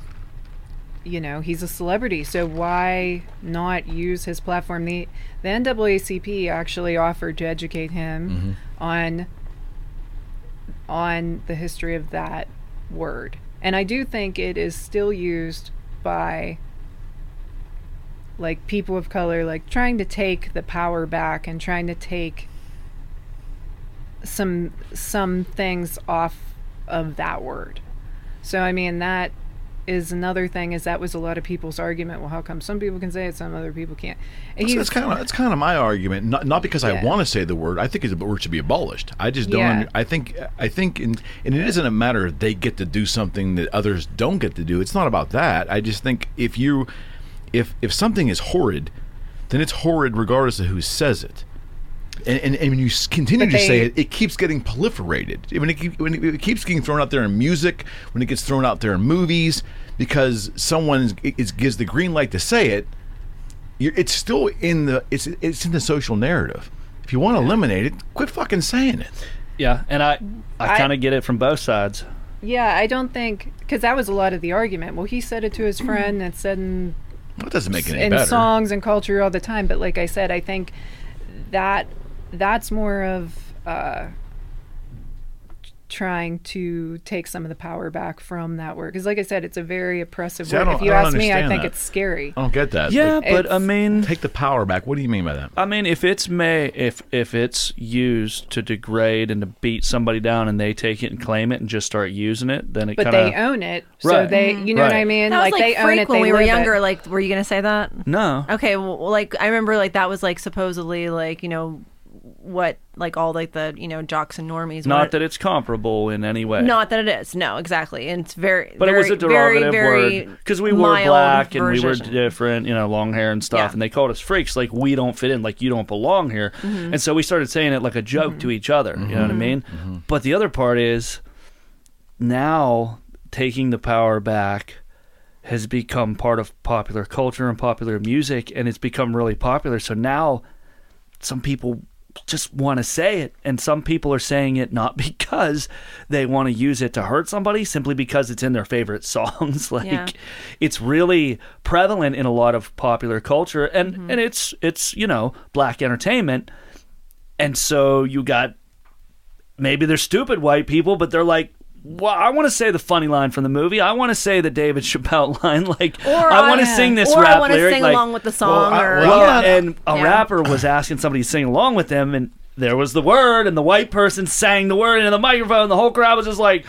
you know, he's a celebrity, so why not use his platform? The the NAACP actually offered to educate him Mm-hmm. on on the history of that word, and I do think it is still used by like people of color like trying to take the power back and trying to take some some things off of that word. So I mean that is another thing is that was a lot of people's argument. Well, how come some people can say it, some other people can't? So that's kind of that's kind of my argument. Not not because I want to say the word. I think the word should be abolished. I just don't. Yeah. under- I think I think in, and it isn't a matter of they get to do something that others don't get to do. It's not about that. I just think if you if if something is horrid, then it's horrid regardless of who says it. And, and, and when you continue But to say it, it keeps getting proliferated. When it, keep- when it keeps getting thrown out there in music, when it gets thrown out there in movies, because someone is, is, gives the green light to say it, you're, it's still in the it's it's in the social narrative. If you want to eliminate it, quit fucking saying it. Yeah, and I I I- kind of get it from both sides. yeah, I don't think because that was a lot of the argument. Well, he said it to his friend and said in That doesn't make it any in better. songs and culture all the time. But like I said, I think that that's more of uh, trying to take some of the power back from that word. Because like I said, it's a very oppressive See, I word. If you ask me, I think that. it's scary. I don't get that. Yeah, Like, but I mean, take the power back. What do you mean by that? I mean, if it's may if if it's used to degrade and to beat somebody down, and they take it and claim it and just start using it, then it But kind they own it, so Right. they, you know what I mean? That was like, they own it. when they we were live it. younger. Like, were you gonna say that? no. Okay, well, like I remember, like that was like supposedly like you know what like all like the you know jocks and normies. Not wanted- that it's comparable in any way. Not that it is. No, exactly. And it's very. but very, it was a derogative very, very word because we were mild black and we were different, you know, long hair and stuff, Yeah. and they called us freaks. Like we don't fit in, like you don't belong here, Mm-hmm. and so we started saying it like a joke to mm-hmm. each other. You know what I mm-hmm. mean? Mm-hmm. But the other part is now taking the power back has become part of popular culture and popular music, and it's become really popular. So now some people just want to say it and some people are saying it not because they want to use it to hurt somebody simply because it's in their favorite songs like Yeah. it's really prevalent in a lot of popular culture and Mm-hmm. and it's it's you know black entertainment and so you got maybe they're stupid white people but they're like well, I want to say the funny line from the movie. I want to say the David Chappelle line. Like, Or I want to I- sing this or rap I want to lyric. sing like, along with the song. I- or well, well, Yeah. and a Yeah. rapper was asking somebody to sing along with them, and there was the word, and the white person sang the word into the microphone, and the whole crowd was just like,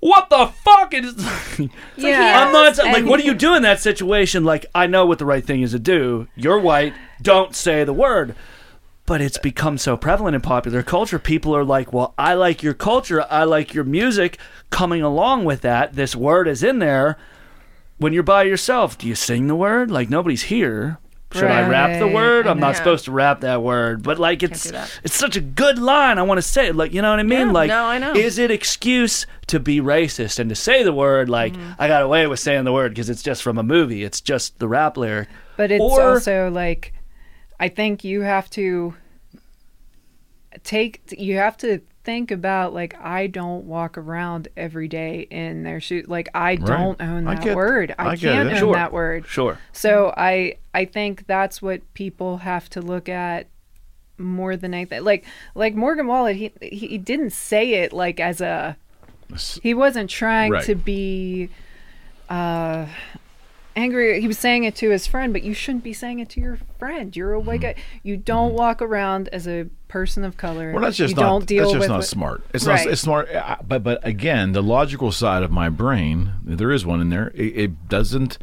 "What the fuck?" And it's- Yeah. I'm not like, what do you do in that situation? Like, I know what the right thing is to do. You're white. Don't say the word. But it's become so prevalent in popular culture. People are like, well, I like your culture. I like your music. Coming along with that, this word is in there. When you're by yourself, do you sing the word? Like, nobody's here. Should I rap the word? I I'm not know. supposed to rap that word. But, like, it's it's such a good line. I want to say it. Like, you know what I mean? Yeah, like, no, I know. is it excuse to be racist and to say the word? Like, Mm-hmm. I got away with saying the word because it's just from a movie. It's just the rap lyric. But it's Or- also like, I think you have to take, you have to think about like, I don't walk around every day in their shoes. Like, I don't own I that get- word. I, I can't own Sure. that word. Sure. So I, I think that's what people have to look at more than anything. Like, like Morgan Wallen, he he didn't say it like as a he wasn't trying Right. to be uh angry he was saying it to his friend but you shouldn't be saying it to your friend you're a white guy you don't walk around as a person of color Well, that's just you not. don't deal that's just with not what- smart. It's Right. not. It's smart. uh, But but again, the logical side of my brain, there is one in there. It, it doesn't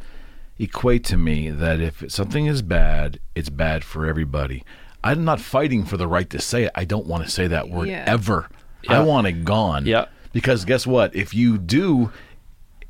equate to me that if something is bad, it's bad for everybody. I'm not fighting for the right to say it. I don't want to say that word Yeah. ever. I Yeah. want it gone. Yeah. Because guess what? If you do,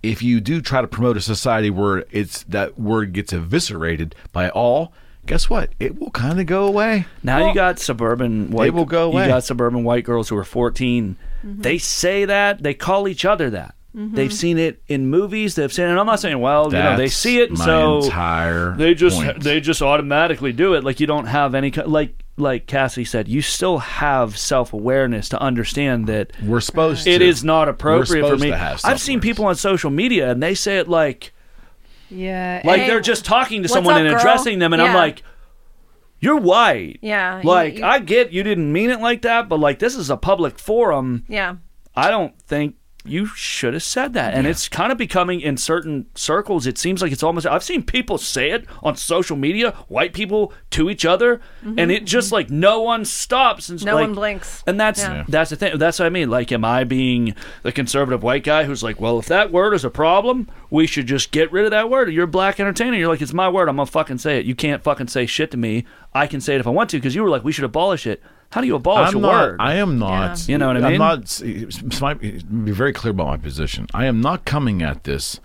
if you do try to promote a society where it's that word gets eviscerated by all, guess what? It will kind of go away. Now you got suburban white. will go away. You got suburban white girls who are 14. Mm-hmm. They say that. They call each other that. They've seen it in movies. They've seen it. And I'm not saying, well, you know, they see it, and my so entire they just point. they just automatically do it. Like you don't have any ki- like like Cassie said. You still have self awareness to understand that We're supposed to. it is not appropriate for supposed me. to have I've seen people on social media and they say it like yeah like Hey, they're just talking to someone up, and girl? addressing them, and I'm like, you're white. Yeah, you- Like you- I get you didn't mean it like that, but like this is a public forum. Yeah. I don't think you should have said that. And it's kind of becoming in certain circles, it seems like it's almost, I've seen people say it on social media, white people to each other, mm-hmm. and it just like no one stops. And No like- one blinks. And that's Yeah. that's the thing. That's what I mean. Like, am I being the conservative white guy who's like, well, if that word is a problem, we should just get rid of that word. You're a black entertainer. You're like, it's my word. I'm gonna fucking say it. You can't fucking say shit to me. I can say it if I want to because you were like, we should abolish it. How do you abolish I'm a not. word? I am not. You know what I mean? I'm not. s- s- Be be very clear about my position. I am not coming at this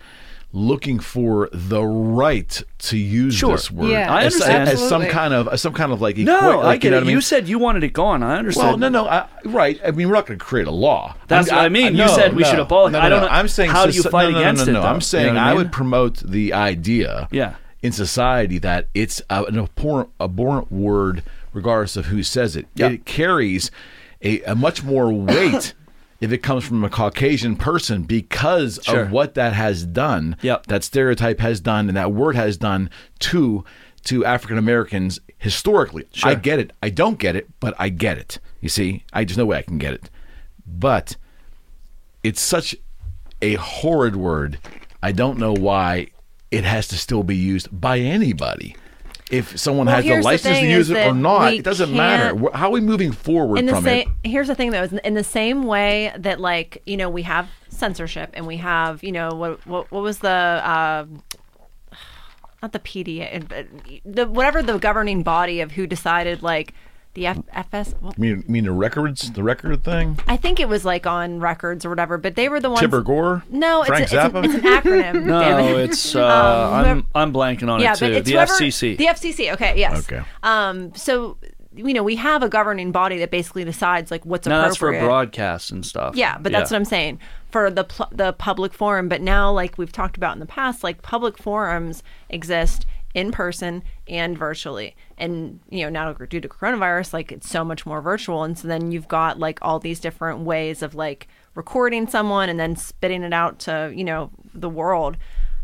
looking for the right to use Sure. this word. Yeah, I as, understand. as some kind of as some kind of like no, equi- I get you know it. I mean? You said you wanted it gone. I understand. Well, no, no, I, right. I mean, we're not going to create a law. That's what I mean. You said we should abolish- No, I don't no. know- I'm saying how do you fight no, no, against no, it, no, though? I'm saying You know I I mean? would promote the idea. Yeah. In society, that it's a, an abhorrent, abhorrent word, regardless of who says it. Yeah. It carries a, a much more weight. If it comes from a Caucasian person because Sure. of what that has done, Yep. that stereotype has done, and that word has done to to African Americans historically. I get it. I don't get it, but I get it. You see, I there's no way I can get it. But it's such a horrid word. I don't know why it has to still be used by anybody. If someone Well, has the here's the license to use it or not, it doesn't matter. How are we moving forward in the from it? here's the thing though in the same way that like you know we have censorship and we have you know what what, what was the uh, not the PDA the whatever the governing body of who decided like the F- FS well, You mean, you mean the records, the record thing? I think it was like on records or whatever but they were the ones Tipper Gore? no it's, Frank a, it's, an, it's an acronym No, it. it's uh, Um, I'm I'm blanking on yeah, it too. but the whoever, FCC. The FCC. Okay. Yes. Okay. Um. So you know we have a governing body that basically decides like what's no, appropriate. that's for broadcasts and stuff. Yeah, but that's what I'm saying for the pl- the public forum. But now, like we've talked about in the past, like public forums exist in person and virtually. And you know now due to coronavirus, like it's so much more virtual. And so then you've got like all these different ways of like recording someone and then spitting it out to you know the world.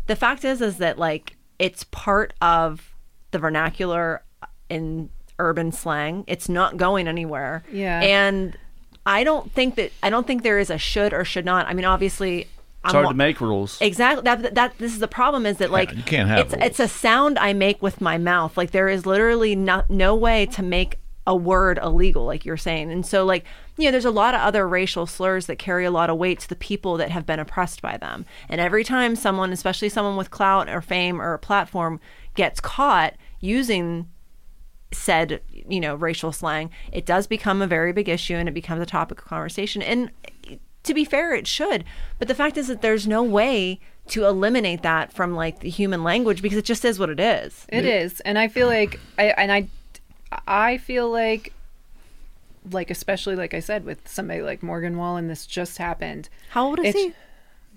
The fact is, is that like it's part of the vernacular in urban slang. It's not going anywhere. Yeah. And I don't think that I don't think there is a should or should not. I mean, obviously, It's hard to make rules. Exactly. That, that that this is the problem is that like you can't have it's rules. it's a sound I make with my mouth. Like there is literally not no way to make a word illegal, like you're saying. And so like you know, there's a lot of other racial slurs that carry a lot of weight to the people that have been oppressed by them. And every time someone, especially someone with clout or fame or a platform, gets caught using said you know racial slang it does become a very big issue and it becomes a topic of conversation and to be fair it should. But the fact is that there's no way to eliminate that from like the human language because it just is what it is. It is, and I feel like I and I, I feel like, like especially like I said with somebody like Morgan Wallen, this just happened. how old is It's- he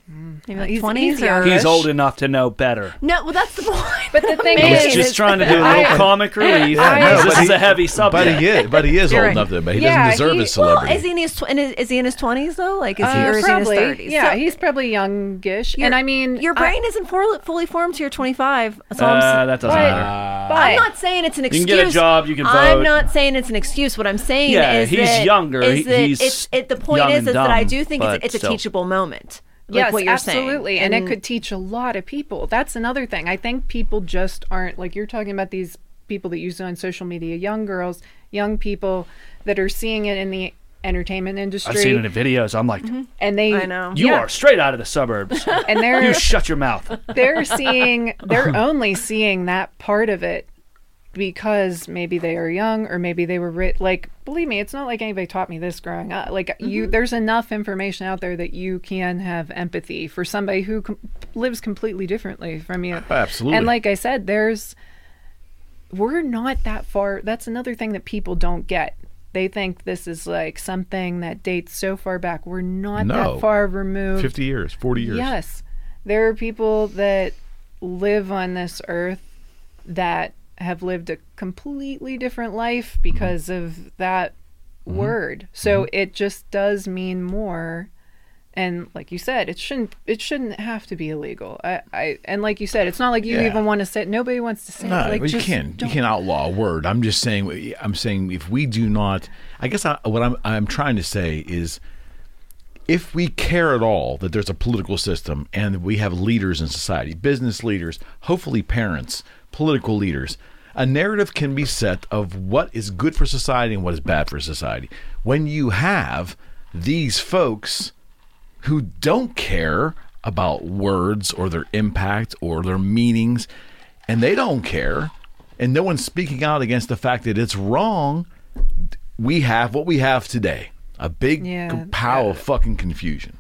maybe like He's- 20s he's or. He's old enough to know better. no well that's the point But the thing I was is, just trying to do a little I- comic relief. I- because but this is he- a heavy But subject. he is, but he is old right. enough to. But he Yeah, doesn't deserve he- his well celebrity. is he in his tw- in his- is he in his 20s though like is he or is probably, he in his 30s yeah, So he's probably youngish, your- and I mean, your I- brain isn't fully, fully formed till you're 25 so I'm Uh, that doesn't But- matter. but I'm not saying it's an excuse. can get a job, you can I'm vote. not saying it's an excuse. What I'm saying Yeah, is he's that, younger. Is that He's it's, it, the point young is, and is that I dumb, do think but it's, it's a still. teachable moment. Like yes, what you're absolutely, saying. and, it could teach a lot of people. That's another thing. I think people just aren't like you're talking about these people that use it on social media, young girls, young people that are seeing it in the entertainment industry, I've seen it in videos. I'm like, mm-hmm. and they, I know. you yeah, are straight out of the suburbs. and they're you shut your mouth. they're seeing they're only seeing that part of it because maybe they are young or maybe they were ri- like believe me it's not like anybody taught me this growing up like you mm-hmm. there's enough information out there that you can have empathy for somebody who com- lives completely differently from you Absolutely. and like i said there's we're not that far that's another thing that people don't get they think this is like something that dates so far back we're not No. that far removed Fifty years, forty years. Yes. There are people that live on this earth that have lived a completely different life mm-hmm. because of that mm-hmm. word. So mm-hmm. it just does mean more. And like you said, it shouldn't it shouldn't have to be illegal. I, I and like you said, it's not like you Yeah. even want to say it. Nobody wants to say No, it. Like you can you don't- can outlaw a word. I'm just saying. I'm saying if we do not, I guess I, what I'm I'm trying to say is, if we care at all that there's a political system and we have leaders in society, business leaders, hopefully parents, political leaders, a narrative can be set of what is good for society and what is bad for society. When you have these folks who don't care about words or their impact or their meanings, and they don't care, and no one's speaking out against the fact that it's wrong, we have what we have today a big Yeah. pile of fucking confusion.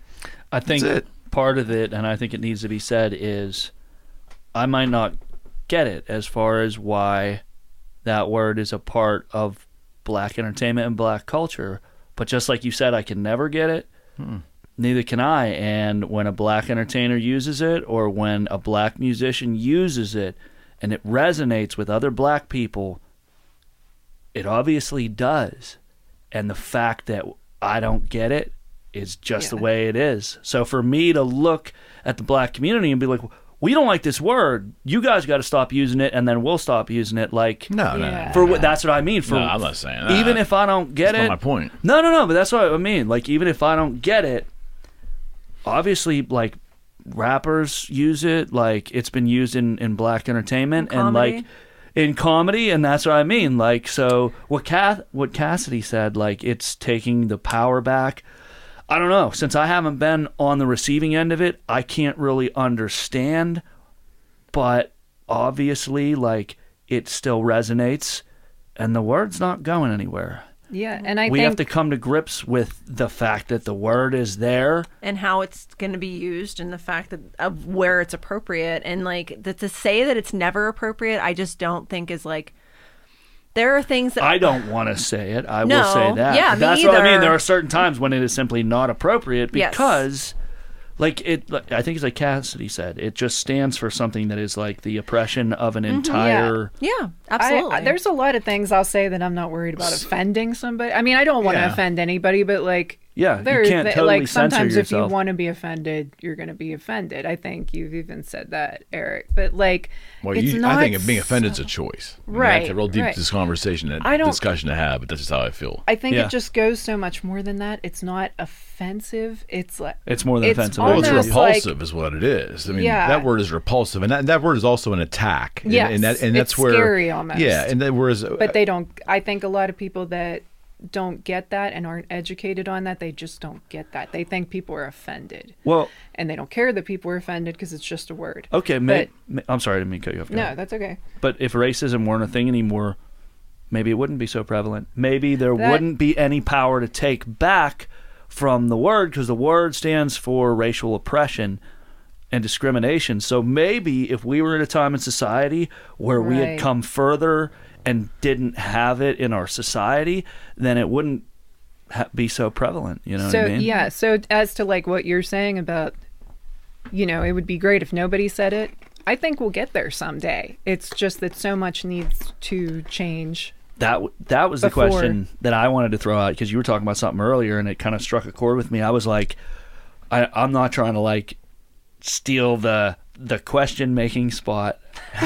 I think part of it, and I think it needs to be said, is I might not get it as far as why that word is a part of black entertainment and black culture. But just like you said, I can never get it. Hmm. Neither can I. And when a black entertainer uses it, or when a black musician uses it, and it resonates with other black people, it obviously does. And the fact that I don't get it is just the way it is. So for me to look at the black community and be like, we don't like this word. You guys got to stop using it, and then we'll stop using it. Like, No, no, Yeah. no. for what that's what I mean. For No, I'm not saying that. even if I don't get That's it, not my point. no, no, no. But that's what I mean. Like, even if I don't get it, obviously, like rappers use it. Like, it's been used in in black entertainment In and like in comedy, and that's what I mean. Like, so what Cath, what Cassidy said, like it's taking the power back. I don't know. Since I haven't been on the receiving end of it, I can't really understand. But obviously, like it still resonates, and the word's not going anywhere Yeah, and I we think have to come to grips with the fact that the word is there. and how it's going to be used and the fact that of where it's appropriate and like that to say that it's never appropriate i just don't think is like there are things that I don't want to say it. I No. will say that. Yeah, me That's what I mean. There are certain times when it is simply not appropriate Yes. because, like it, I think it's like Cassidy said, it just stands for something that is like the oppression of an mm-hmm. entire. yeah I, absolutely I, there's a lot of things I'll say that I'm not worried about offending somebody. I mean, I don't want to Yeah. offend anybody, but like, Yeah, you can't the- totally like censor sometimes if you want to be offended, you're going to be offended. I think you've even said that, Eric. But like, Well, it's you, not I think being s- offended is a choice. I mean, Right, That's a real deep right. this conversation, and I don't- discussion to have, but that's just how I feel. I think Yeah. it just goes so much more than that. It's not offensive. It's like It's more than It's offensive. well, it's almost like- repulsive, is what it is. I mean, Yeah. that word is repulsive, and that, that word is also an attack. And- and, that, and that's it's where scary almost. Yeah, and then whereas, but they uh, don't i think a lot of people that don't get that and aren't educated on that they just don't get that they think people are offended Well, and they don't care that people are offended because it's just a word okay, may, may- I'm sorry, I didn't mean to cut you off. Go no ahead. that's okay But if racism weren't a thing anymore, maybe it wouldn't be so prevalent. Maybe there That- wouldn't be any power to take back from the word because the word stands for racial oppression and discrimination. So maybe if we were at a time in society where we had come further and didn't have it in our society, then it wouldn't ha- be so prevalent. You know so what I mean? yeah so as to like what you're saying about you know it would be great if nobody said it i think we'll get there someday it's just that so much needs to change that that was the question that I wanted to throw out because you were talking about something earlier and it kind of struck a chord with me. I was like, I, I'm not trying to like steal the the question making spot.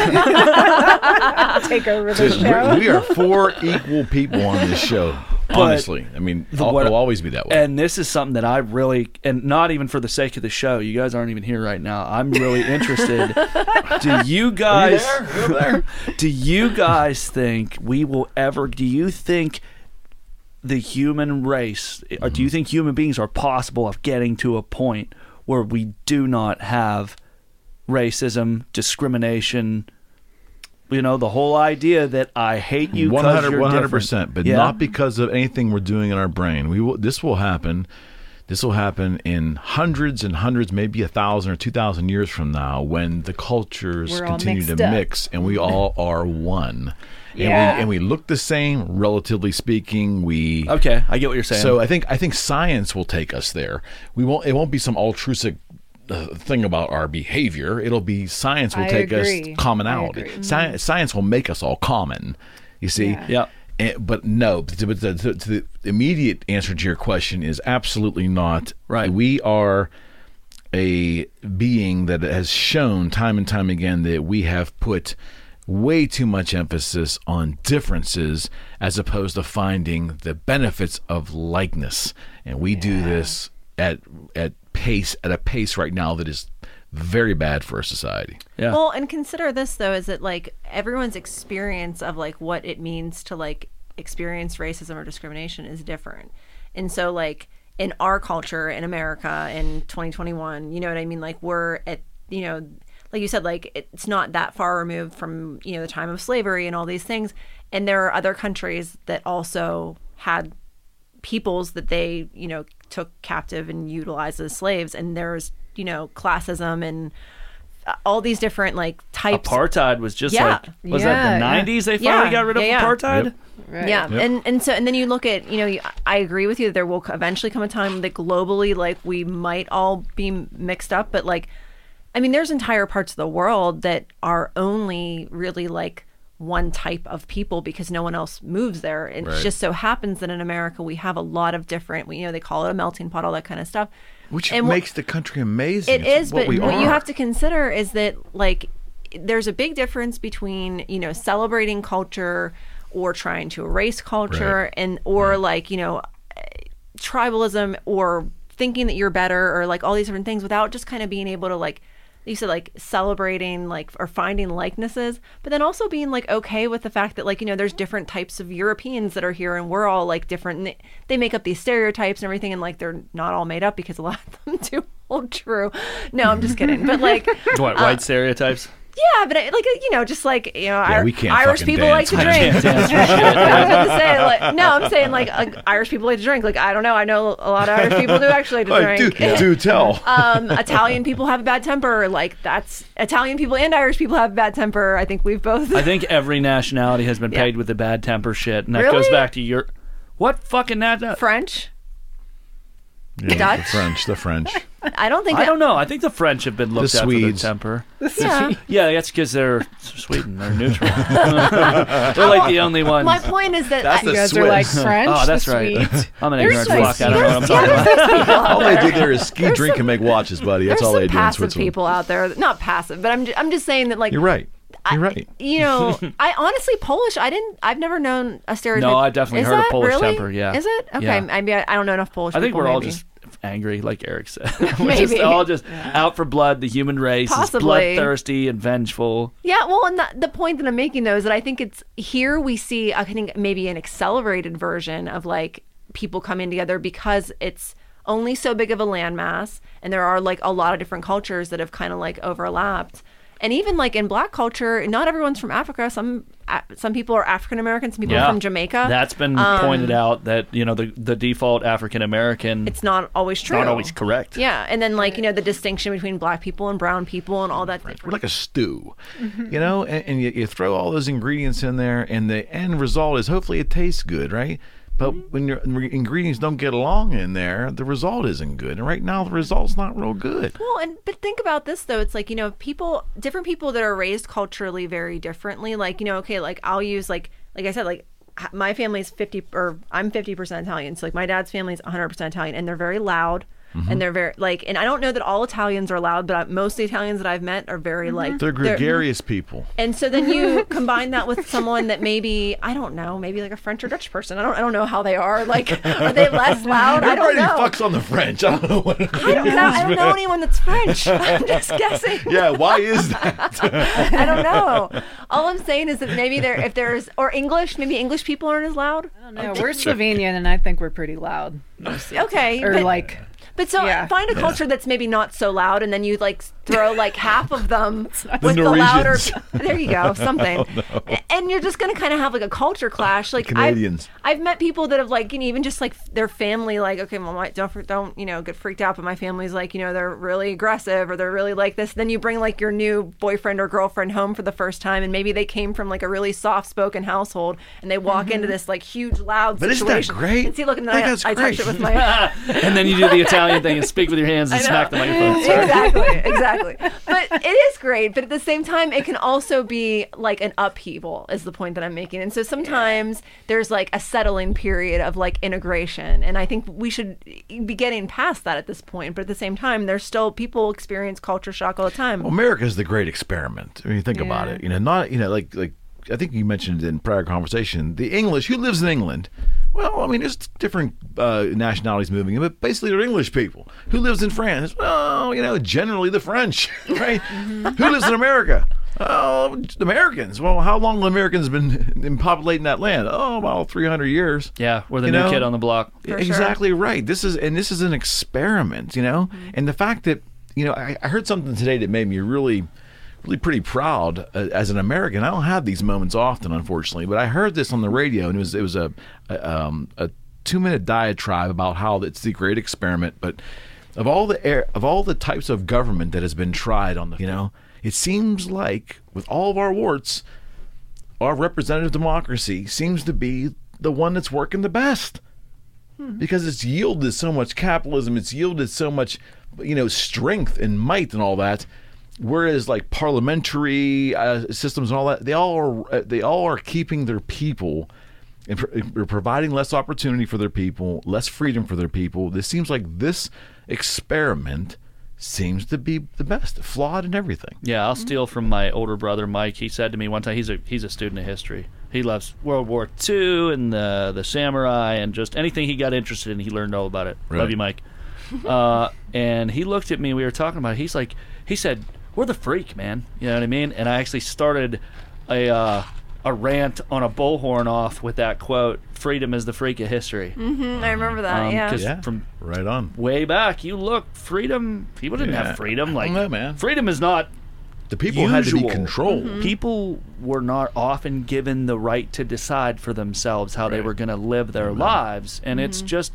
take over the Dude, show we're- we are four equal people on this show. Honestly, I mean, the- I'll, what- it'll always be that way. And this is something that I really, and not even for the sake of the show, you guys aren't even here right now. I'm really interested. do you guys, do you guys think we will ever, do you think the human race, or do you mm-hmm. think human beings are possible of getting to a point where we do not have racism, discrimination, you know, the whole idea that I hate you because 100 you're 100 different. percent, but Yeah? not because of anything we're doing in our brain. We will. This will happen. This will happen in hundreds and hundreds, maybe a thousand or two thousand years from now, when the cultures We're continue to up. mix and we all are one. Yeah. And, we, and we look the same, relatively speaking. We Okay, I get what you're saying. So I think I think science will take us there. We won't. It won't be some altruistic uh, thing about our behavior. It'll be science will I take agree. us commonality. I agree. Science, science will make us all common. You see. Yeah. Yeah. And, but no, to, to, to, to the immediate answer to your question is absolutely not. Right. We are a being that has shown time and time again that we have put way too much emphasis on differences as opposed to finding the benefits of likeness. And we do this at at pace at a pace right now that is very bad for our society. Yeah. Well, and consider this though, is that like everyone's experience of like what it means to like experience racism or discrimination is different. And so like in our culture in America in 2021, you know what I mean? Like we're at, you know, like you said, like it's not that far removed from, you know, the time of slavery and all these things. And there are other countries that also had peoples that they, you know, took captive and utilized as slaves. And there's, you know, classism and uh, all these different like types. Apartheid was just Yeah. like was Yeah, that the yeah. 90s they finally Yeah, got rid of yeah, yeah. apartheid? Yep. Right. Yeah, Yep. and and so and then you look at you know you- I agree with you that there will eventually come a time that globally like we might all be mixed up, but like I mean there's entire parts of the world that are only really like one type of people because no one else moves there. It Right. just so happens that in America we have a lot of different We, you know they call it a melting pot all that kind of stuff. Which And makes the country amazing. it It's is, what but we what you have to consider is that like there's a big difference between you know celebrating culture or trying to erase culture Right. and or like you know tribalism or thinking that you're better or like all these different things without just kind of being able to like you said like celebrating like or finding likenesses but then also being like okay with the fact that like you know there's different types of europeans that are here and we're all like different and they, they make up these stereotypes and everything and like they're not all made up because a lot of them do hold true no i'm just kidding but like What Uh, white stereotypes? Yeah but I, like you know just like you know Ir- we can't irish people dance. like to drink I was about to say, like, no, I'm saying like, like Irish people like to drink. Like I don't know, I know a lot of Irish people do actually like to Oh, do, drink. do tell. um, Italian people have a bad temper. Like that's Italian people and Irish people have a bad temper. I think we've both. I think every nationality has been Yeah. paid with the bad temper shit, and that Really? goes back to your what fucking nat- French. Yeah, Dutch? The French, the French. I don't think. I that- don't know. I think the French have been looked The at for their Swedes. temper. Yeah. Yeah, that's because they're Sweden. They're neutral. they're like the only ones. My point is that That's I, the You guys are like Swiss. French. oh, that's the right. Swedes. I'm an There's ignorant like- fuck. I don't know what I'm talking about. all they do there is ski, drink, and make watches, buddy. That's there's all some they do in passive Switzerland. people out there. Not passive, but I'm ju- I'm just saying that like You're right. You're I- right. You know, I honestly Polish. I didn't. I've never known a stereotype. No, I definitely Is heard of that Polish really? temper, yeah. Is it okay? Yeah. Maybe I, I don't know enough Polish. I think people, we're all maybe. just angry, like Eric said. we're just all just out for blood. The human race Possibly. is bloodthirsty and vengeful. Yeah, well, and the, the point that I'm making though is that I think it's here we see I think maybe an accelerated version of like people coming together because it's only so big of a landmass and there are like a lot of different cultures that have kind of like overlapped. And even like in black culture, not everyone's from Africa. Some some people are African American, some people are from Jamaica. That's been pointed out that you know the the default African American Um, it's not always true. not always correct. Yeah, and then like you know the distinction between black people and brown people and all that. We're like a stew, you know, and, and you, you throw all those ingredients in there, and the end result is hopefully it tastes good, right? But when your ingredients don't get along in there, the result isn't good. And right now, the result's not real good. Well, and but think about this though. It's like you know, people, different people that are raised culturally very differently. Like you know, okay, like I'll use like like I said, like my family's fifty or I'm fifty percent Italian. So like my dad's family is one hundred percent Italian, and they're very loud. And they're very like, and I don't know that all Italians are loud, but most the Italians that I've met are very mm-hmm. like They're gregarious people. And so then you combine that with someone that maybe I don't know, maybe like a French or Dutch person. I don't I don't know how they are. Like, are they less loud? I don't know. fucks on the French. I don't know what. It I don't know. I don't know anyone that's French. I'm just guessing. yeah, why is that? I don't know. All I'm saying is that maybe there, if there's, or English, maybe English people aren't as loud. I don't know. we're Slovenian, and I think we're pretty loud. Okay, Or but, like, but so uh, yeah. find a culture that's maybe not so loud, and then you like throw like half of them The with the louder. There you go, something. And you're just gonna kind of have like a culture uh, clash. Like I've- Canadians. I've, met people that have like, you know, even just like their family, like, okay, well, my, don't don't you know get freaked out, but my family's like, you know, they're really aggressive or they're really like this. Then you bring like your new boyfriend or girlfriend home for the first time, and maybe they came from like a really soft spoken household, and they walk into mm-hmm. this like huge loud But isn't that great? And see, look, and I then I, think that's I touch great. it with my. and then you do the Italian thing and speak with your hands and I know. smack the microphone. Sorry. exactly, exactly. But it is great, but at the same time, it can also be like an upheaval, is the point that I'm making. And so sometimes there's like a settling period of like integration, and I think we should be getting past that at this point. But at the same time, there's still people experience culture shock all the time. Well, America is the great experiment. I mean, think about it. You know, not you know, like like I think you mentioned in prior conversation, the English who lives in England Well, I mean, there's different uh, nationalities moving in, but basically they're English people. Who lives in France? Well, you know, generally the French, right? Who lives in America? Oh, Americans. Well, how long have Americans been, been populating that land? Oh, about 300 years. Yeah, we're the You new know? kid on the block. For sure. exactly right. This is and this is an experiment, you know. And the fact that you know, I, I heard something today that made me really, really pretty proud uh, as an American. I don't have these moments often, unfortunately, but I heard this on the radio, and it was it was a a, um, a two minute diatribe about how it's the great experiment, but of all the air, of all the types of government that has been tried on the, you know, it seems like with all of our warts, our representative democracy seems to be the one that's working the best because it's yielded so much capitalism, it's yielded so much, you know, strength and might and all that. Whereas like parliamentary uh, systems and all that, they all are uh, they all are keeping their people and pro- providing less opportunity for their people, less freedom for their people. This seems like this experiment seems to be the best, flawed in everything. Yeah, I'll steal from my older brother Mike. He said to me one time he's a he's a student of history. He loves World War II and the the samurai and just anything he got interested in. He learned all about it. Right. Love you, Mike. uh, and he looked at me. We were talking about. it. He's like, he said, "We're the freak, man." You know what I mean? And I actually started a uh, a rant on a bullhorn off with that quote: "Freedom is the freak of history." Mm, I remember that. Um, yeah. 'cause Yeah, from right on. way back, you look freedom. People didn't Yeah. have freedom. Like know, man. freedom is not The people had to be usual. controlled. people were not often given the right to decide for themselves how they were going to live their lives and it's just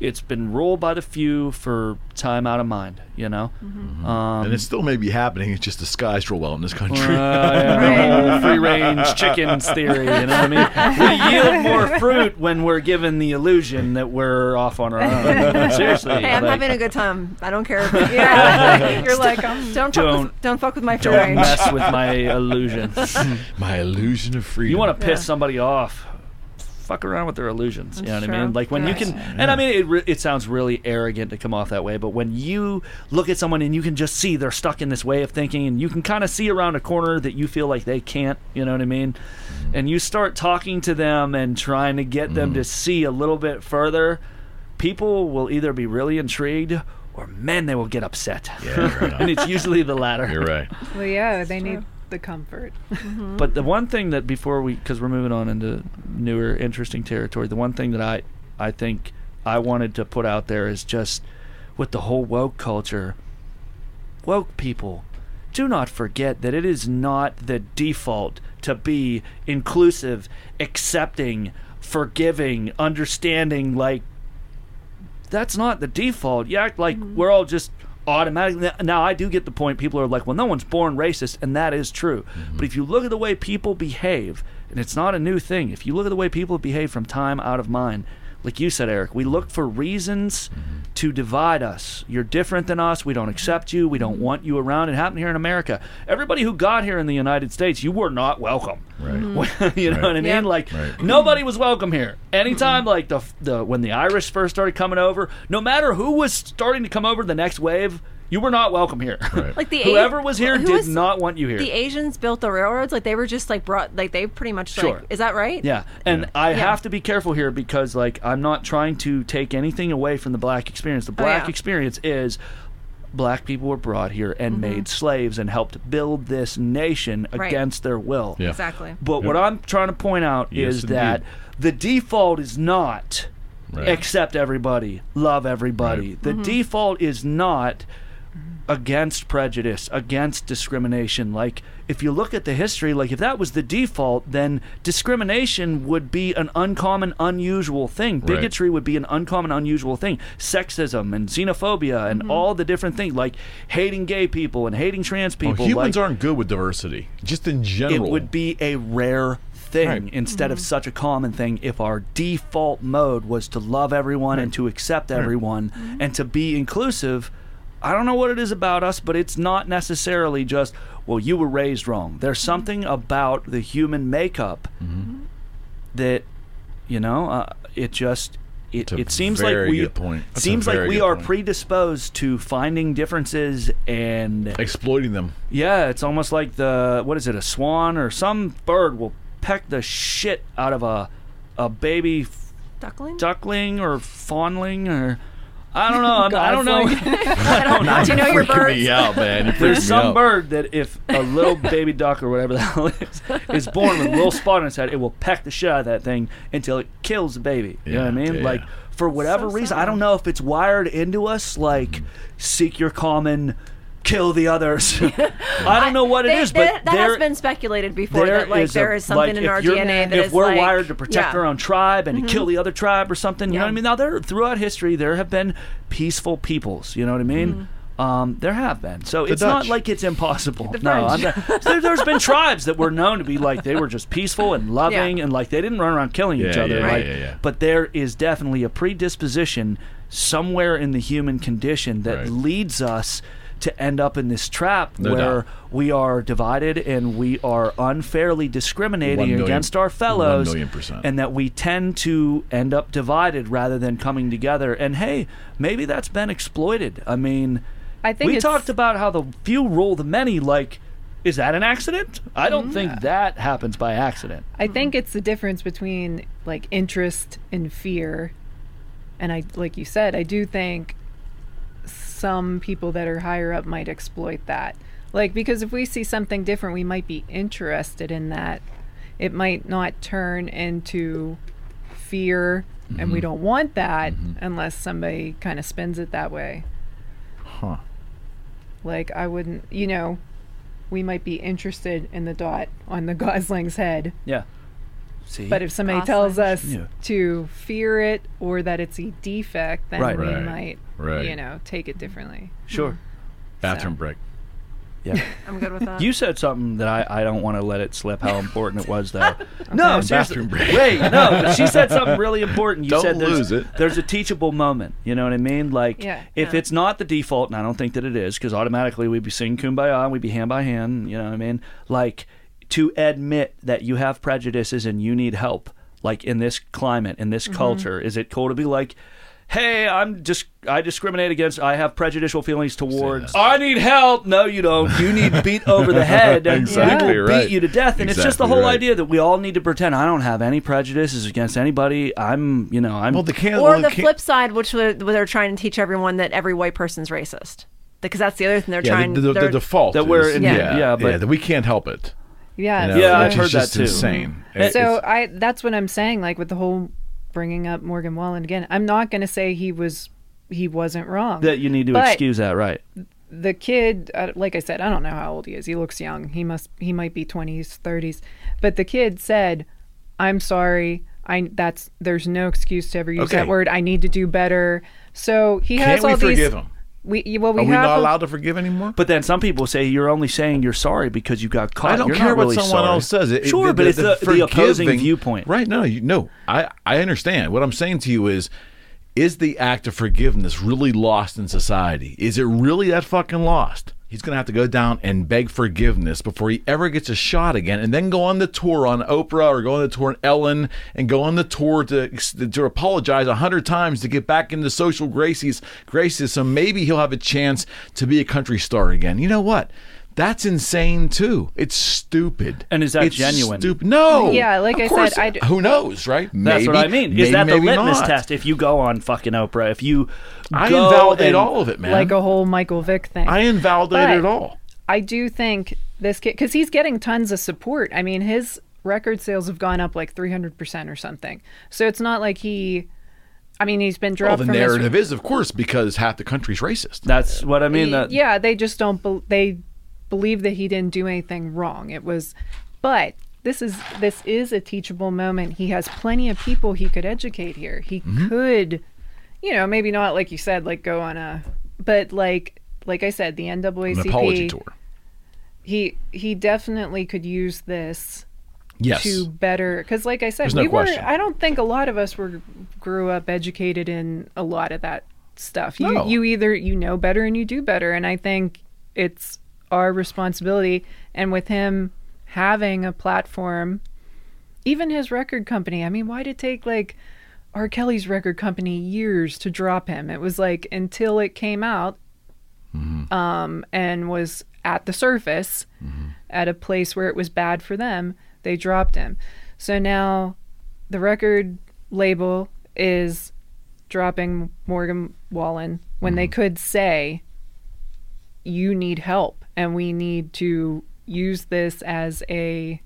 it's been ruled by the few for time out of mind you know um, And it still may be happening. It's just disguised real well in this country. uh, yeah, the free range chickens theory, you know what I mean? We yield more fruit when we're given the illusion that we're off on our own. Seriously. Hey, I'm like, having a good time. I don't care. Yeah, you're like, I'm Don't fuck Don't- with, don't fuck with my free don't range. mess with my illusion. My illusion of freedom. You want to piss Yeah. somebody off? Fuck around with their illusions. You know That's what I mean? Like when you can, and I mean, it, re- it sounds really arrogant to come off that way, but when you look at someone and you can just see they're stuck in this way of thinking, and you can kind of see around a corner that you feel like they can't, you know what I mean? Mm-hmm. And you start talking to them and trying to get them to mm-hmm. see a little bit further, people will either be really intrigued or man, they will get upset. Yeah, right and it's usually the latter. You're right. well, yeah, they need the comfort. Mm-hmm. But the one thing that before we, because we're moving on into newer, interesting territory, the one thing that I, I think I wanted to put out there is just with the whole woke culture, woke people, do not forget that it is not the default to be inclusive, accepting, forgiving, understanding. Like, that's not the default. You act like mm-hmm. we're all just automatically. Now, I do get the point. People are like, well, no one's born racist, and that is true. Mm-hmm. But if you look at the way people behave, and it's not a new thing, if you look at the way people behave from time out of mind, like you said, Eric, we look for reasons mm-hmm. to divide us. You're different than us. We don't accept you. We don't want you around. It happened here in America. Everybody who got here in the United States, you were not welcome. Right. you know Right. what I mean? Yeah. Like Right. nobody was welcome here. Anytime, mm-hmm. like the the when the Irish first started coming over, no matter who was starting to come over the next wave, you were not welcome here. Right. Like the Whoever A- was here who did was- not want you here. The Asians built the railroads. Like they were just like brought. Like they pretty much. Sure. Like, is that right? Yeah, and Yeah. I Yeah. have to be careful here because, like, I'm not trying to take anything away from the black experience. The black Oh, yeah. experience is black people were brought here and made slaves and helped build this nation Mm-hmm. Right. against their will. Yeah. Exactly. But what I'm trying to point out Yes, is indeed. that the default is not Right. accept everybody, love everybody. Right. The Mm-hmm. default is not against prejudice, against discrimination. Like if you look at the history, like if that was the default, then discrimination would be an uncommon, unusual thing. Right. Bigotry would be an uncommon, unusual thing. Sexism and xenophobia and mm-hmm. all the different things, like hating gay people and hating trans Well, people. humans like, aren't good with diversity, just in general. it would be a rare thing Right. instead of mm-hmm. such a common thing if our default mode was to love everyone and to accept everyone mm-hmm. and to be inclusive. I don't know what it is about us, but it's not necessarily just, well, you were raised wrong. There's something about the human makeup that, you know, uh, it just. It, it seems like we good point. Seems like we are point. predisposed to finding differences and exploiting them. yeah, it's almost like the what is it, a swan or some bird will peck the shit out of a a baby Duckling? duckling or fawnling or I don't know. I'm- I don't know. Do you know your Freaking birds? me out, man. You There's some out. bird that if a little baby duck or whatever the hell it is is born with a little spot on its head, it will peck the shit out of that thing until it kills the baby. You know what I mean? yeah, Like yeah. for whatever So reason, I don't know if it's wired into us. Like Mm-hmm. seek your common, kill the others. I don't know what it They- is, but that there has been speculated before there that like is a- there is something like, in if our you're- DNA that if is we're like, wired to protect yeah. Mm-hmm. our own tribe and to kill the other tribe or something, you know what I mean? Now there throughout history there have been peaceful peoples, you know what I mean? Mm-hmm. Um, there have been, so it's not like it's impossible. The no, I'm not, there, there's been tribes that were known to be like they were just peaceful and loving, Yeah. and like they didn't run around killing each other. yeah, like, yeah, yeah. But there is definitely a predisposition somewhere in the human condition that Right. leads us to end up in this trap No where doubt. we are divided and we are unfairly discriminating One million- against our fellows one million percent. and that we tend to end up divided rather than coming together and hey maybe that's been exploited i mean I think we talked about how the few rule the many like is that an accident i don't think mm-hmm. that happens by accident I think it's the difference between like interest and fear. And I like you said, I do think some people that are higher up might exploit that. Like because if we see something different, we might be interested in that. It might not turn into fear and we mm-hmm. don't want that mm-hmm. unless somebody kind of spins it that way. Huh. Like I wouldn't, you know, we might be interested in the dot on the gosling's head. yeah see But if somebody tells us Yeah. to fear it or that it's a defect, then Right. we Right. might, Right. you know, take it differently. sure hmm. Bathroom break. yeah I'm good with that. you said something that I, I don't want to let it slip how important it was though. No, seriously. Bathroom break. Wait, no, but she said something really important. You Don't said there's, lose it. there's a teachable moment. You know what I mean? Like Yeah. if Yeah. it's not the default, and I don't think that it is, because automatically we'd be singing kumbaya and we'd be hand by hand, you know what I mean? Like to admit that you have prejudices and you need help, like in this climate, in Mm-hmm. this culture, is it cool to be like Hey, I'm just I discriminate against I have prejudicial feelings towards. I need help. No, you don't. You need beat over the head and Exactly people right. beat you to death. And it's just the whole right. idea that we all need to pretend I don't have any prejudices against anybody. I'm, you know, I'm. Well, the can or well, the can- flip side, which where where they're trying to teach everyone that every white person's racist. Because that's the other thing they're Yeah, trying. the, the, the they're- default That we're is- in- Yeah. yeah, but- that we can't help it. Yeah. You know, Yeah, I've which heard is that just too. Insane. so It's- I that's what I'm saying. Like with the whole bringing up Morgan Wallen again, I'm not going to say he was he wasn't wrong. that you need to But- excuse that, right? the kid uh, like i said i don't know how old he is he looks young he must he might be 20s 30s but the kid said i'm sorry i that's there's no excuse to ever use Okay. that word i need to do better so he Can't has we all forgive these him? We well we Are we have not a- allowed to forgive anymore? But then some people say you're only saying you're sorry because you got caught. I don't You're care not what really someone sorry. else says. It- it- sure, but it's the, the opposing viewpoint. Right? No, you, no. I I understand. What I'm saying to you is, is the act of forgiveness really lost in society? Is it really that fucking lost? He's going to have to go down and beg forgiveness before he ever gets a shot again, and then go on the tour on Oprah or go on the tour on Ellen and go on the tour to to apologize a hundred times to get back into social graces. Graces, so maybe he'll have a chance to be a country star again. You know what? That's insane too. It's stupid. And is that It's genuine? Stupid. No. Yeah, like Of I cour's- said, I d- who knows, right? That's what I mean. Is maybe, that the maybe litmus not. test? If you go on fucking Oprah, if you I go invalidate and- all of it, man. like a whole michael vick thing I invalidate But- it all. I do think this kid because he's getting tons of support. I mean, his record sales have gone up like 300 percent or something. So it's not like he. I mean, he's been Well, dropped the from his- narrative is, of course, because half the country's racist. That's what I mean. That, yeah, they just don't. Be- they believe that he didn't do anything wrong. It was, but this is this is a teachable moment. He has plenty of people he could educate here. He Mm-hmm. could, you know, maybe not like you said, like go on a, but like like I said, the NAACP. An apology tour. He he definitely could use this Yes. to better because like i said There's no we question. were i don't think a lot of us were grew up educated in a lot of that stuff you No. you either you know better and you do better and i think it's our responsibility and with him having a platform even his record company i mean why did it take like r. Kelly's record company years to drop him? It was like until it came out um, and was at the surface at a place where it was bad for them, they dropped him. So now the record label is dropping Morgan Wallen when Mm-hmm. they could say, you need help and we need to use this as a,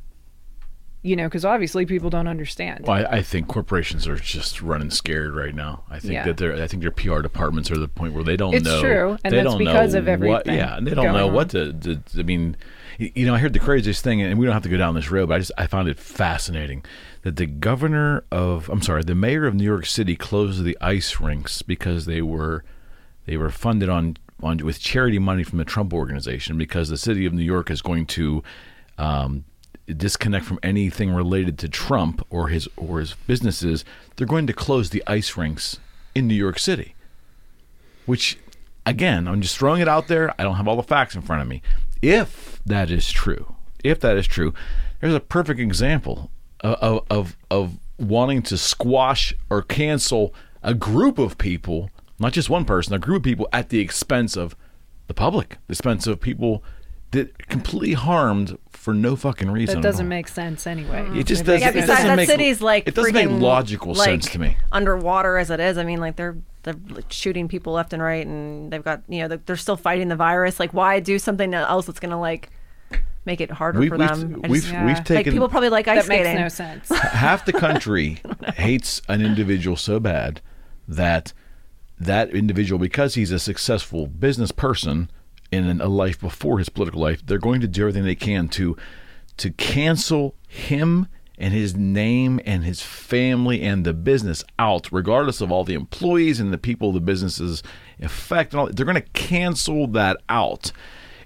you know, because obviously people don't understand. Well, I, I think corporations are just running scared right now. I think Yeah. that they're. I think their PR departments are at the point where they don't It's know. true, and they that's don't because know of What, everything yeah, and they don't know going what to, to. I mean, you know, I heard the craziest thing, and we don't have to go down this road, but I just I found it fascinating that the governor of I'm sorry, the mayor of New York City closed the ice rinks because they were they were funded on on with charity money from the Trump organization because the city of New York is going to um, disconnect from anything related to Trump or his or his businesses. They're going to close the ice rinks in New York City. Which, again, I'm just throwing it out there. I don't have all the facts in front of me. If that is true, if that is true, there's a perfect example of of of wanting to squash or cancel a group of people, not just one person, a group of people at the expense of the public, the expense of people that completely harmed for no fucking reason. that doesn't make sense anyway. It just doesn't. Yeah, it besides doesn't that make, city's like it doesn't make logical like, sense to me. Underwater as it is, I mean, like they're they're like shooting people left and right, and they've got you know they're, they're still fighting the virus. Like, why do something else that's gonna like make it harder We've for we've, them? We've, just- Yeah. we've Like, like taken people probably like ice that makes no sense. half the country hates an individual so bad that that individual because he's a successful business person in a life before his political life they're going to do everything they can to to cancel him and his name and his family and the business out regardless of all the employees and the people the businesses affect and all they're going to cancel that out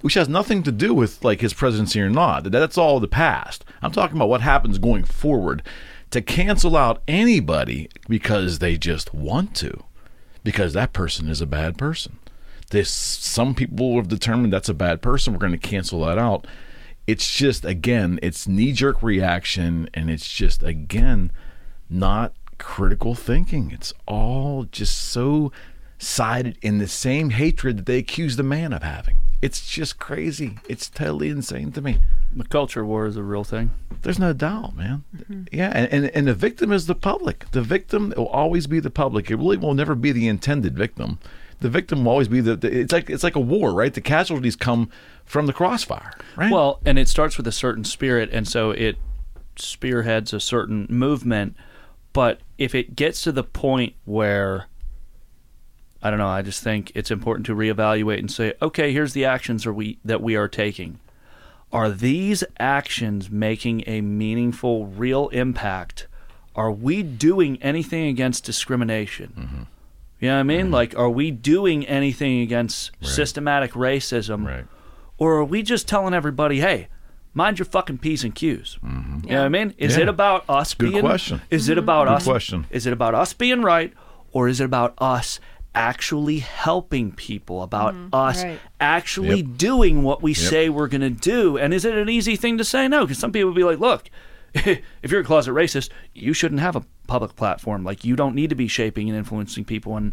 which has nothing to do with like his presidency or not. That's all the past. I'm talking about what happens going forward to cancel out anybody because they just want to, because that person is a bad person. This some people have determined that's a bad person. We're going to cancel that out. It's just again, it's knee jerk reaction, and it's just again not critical thinking. It's all just so sided in the same hatred that they accuse the man of having. It's just crazy. It's totally insane to me. The culture war is a real thing. There's no doubt, man. Mm-hmm. Yeah, and, and and the victim is the public. The victim will always be the public. It really will never be the intended victim. The victim will always be the, the. It's like it's like a war, right? The casualties come from the crossfire, right? Well, and it starts with a certain spirit, and so it spearheads a certain movement. But if it gets to the point where I don't know, I just think it's important to reevaluate and say, okay, here's the actions are we that we are taking. Are these actions making a meaningful, real impact? Are we doing anything against discrimination? Mm-hmm. You know what I mean? Mm-hmm. Like, are we doing anything against systematic racism? Right. Or are we just telling everybody, hey, mind your fucking P's and Q's? Mm-hmm. You know what I mean? Is Yeah. it about us Good being question. Is it about Good us question. Is it about us being right or is it about us actually helping people, about us Right. actually Yep. doing what we say we're going to do? And is it an easy thing to say no? Because some people will be like, look, if you're a closet racist, you shouldn't have a public platform. Like, you don't need to be shaping and influencing people. And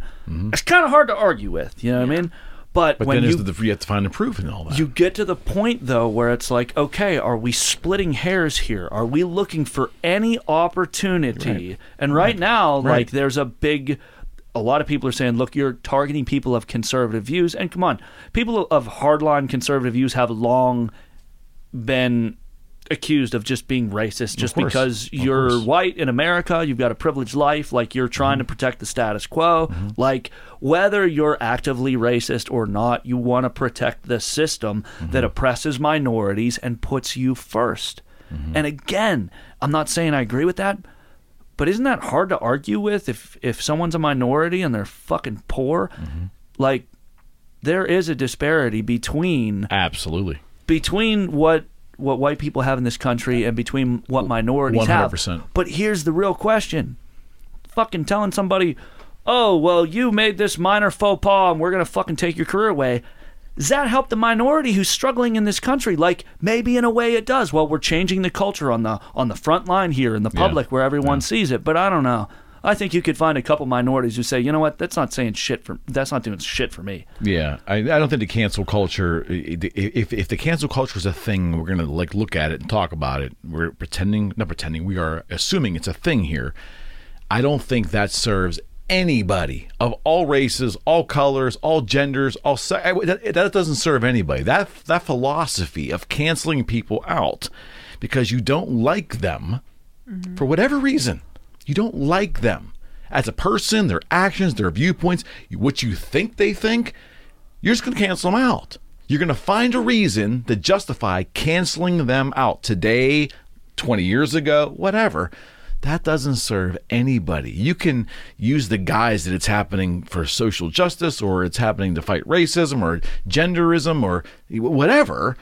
it's kind of hard to argue with, you know what I mean? But, Mm-hmm. but when then you the, you have to find the proof and all that. you get to the point though where it's like, okay, are we splitting hairs here? Are we looking for any opportunity? And right, now, Right. like there's a big a lot of people are saying, look, you're targeting people of conservative views. And come on, people of hardline conservative views have long been accused of just being racist just because you're white in America, you've got a privileged life, like you're trying to protect the status quo. Like whether you're actively racist or not, you want to protect the system that oppresses minorities and puts you 1st And again, I'm not saying I agree with that, but isn't that hard to argue with if if someone's a minority and they're fucking poor? Like there is a disparity between Absolutely. between what what white people have in this country and between what minorities have. 100%. But here's the real question: fucking telling somebody, "Oh, well, you made this minor faux pas, and we're gonna fucking take your career away." Does that help the minority who's struggling in this country? Like maybe in a way it does. Well, we're changing the culture on the on the front line here in the Yeah. public where everyone sees it. But I don't know. I think you could find a couple minorities who say, you know what, that's not saying shit for that's not doing shit for me. Yeah, I, I don't think the cancel culture. If if the cancel culture is a thing, we're gonna like look at it and talk about it. We're pretending, not pretending. We are assuming it's a thing here. I don't think that serves anybody of all races, all colors, all genders, all se- eh, that, that doesn't serve anybody. That that philosophy of canceling people out because you don't like them mm-hmm. for whatever reason. You don't like them as a person, their actions, their viewpoints, what you think they think. You're just going to cancel them out. You're going to find a reason to justify canceling them out today, 20 years ago, whatever. That doesn't serve anybody. You can use the guise that it's happening for social justice or it's happening to fight racism or genderism or whatever,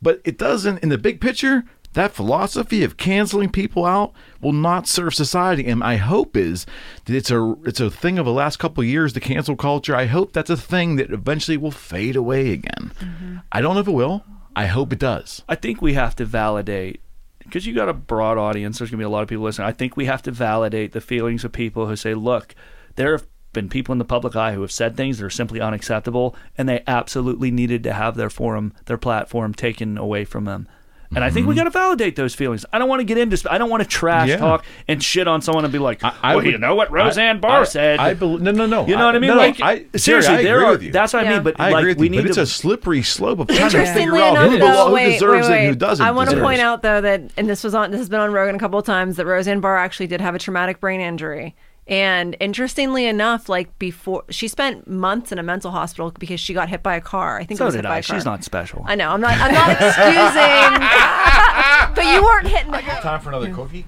but it doesn't, in the big picture, that philosophy of canceling people out will not serve society. And my hope is that it's a it's a thing of the last couple of years, the cancel culture. I hope that's a thing that eventually will fade away again. Mm-hmm. I don't know if it will. I hope it does. I think we have to validate because you got a broad audience. There's gonna be a lot of people listening. I think we have to validate the feelings of people who say, "Look, there have been people in the public eye who have said things that are simply unacceptable, and they absolutely needed to have their forum, their platform taken away from them." And I think we mm-hmm. got to validate those feelings. I don't want to get into. I don't want to trash Yeah. talk and shit on someone and be like, I- I "Well, you would- know what Roseanne I- Barr I- said." I bel no, no, no. you know what I mean? no, no, like, I, seriously, Jerry, I there agree are. with you. That's what I Yeah. mean. But I like, agree with we you, need but to. it's a slippery slope of trying to Interestingly figure out enough, who, though, belo- who wait, deserves wait, it and who doesn't. I want to deserve point it. out though that, and this was on, this has been on Rogan a couple of times that Roseanne Barr actually did have a traumatic brain injury. And interestingly enough, like before, she spent months in a mental hospital because she got hit by a car. I think it so was did hit by I. a car. She's not special. I know. I'm not. I'm not excusing. but you weren't hitting. Time for another cookie.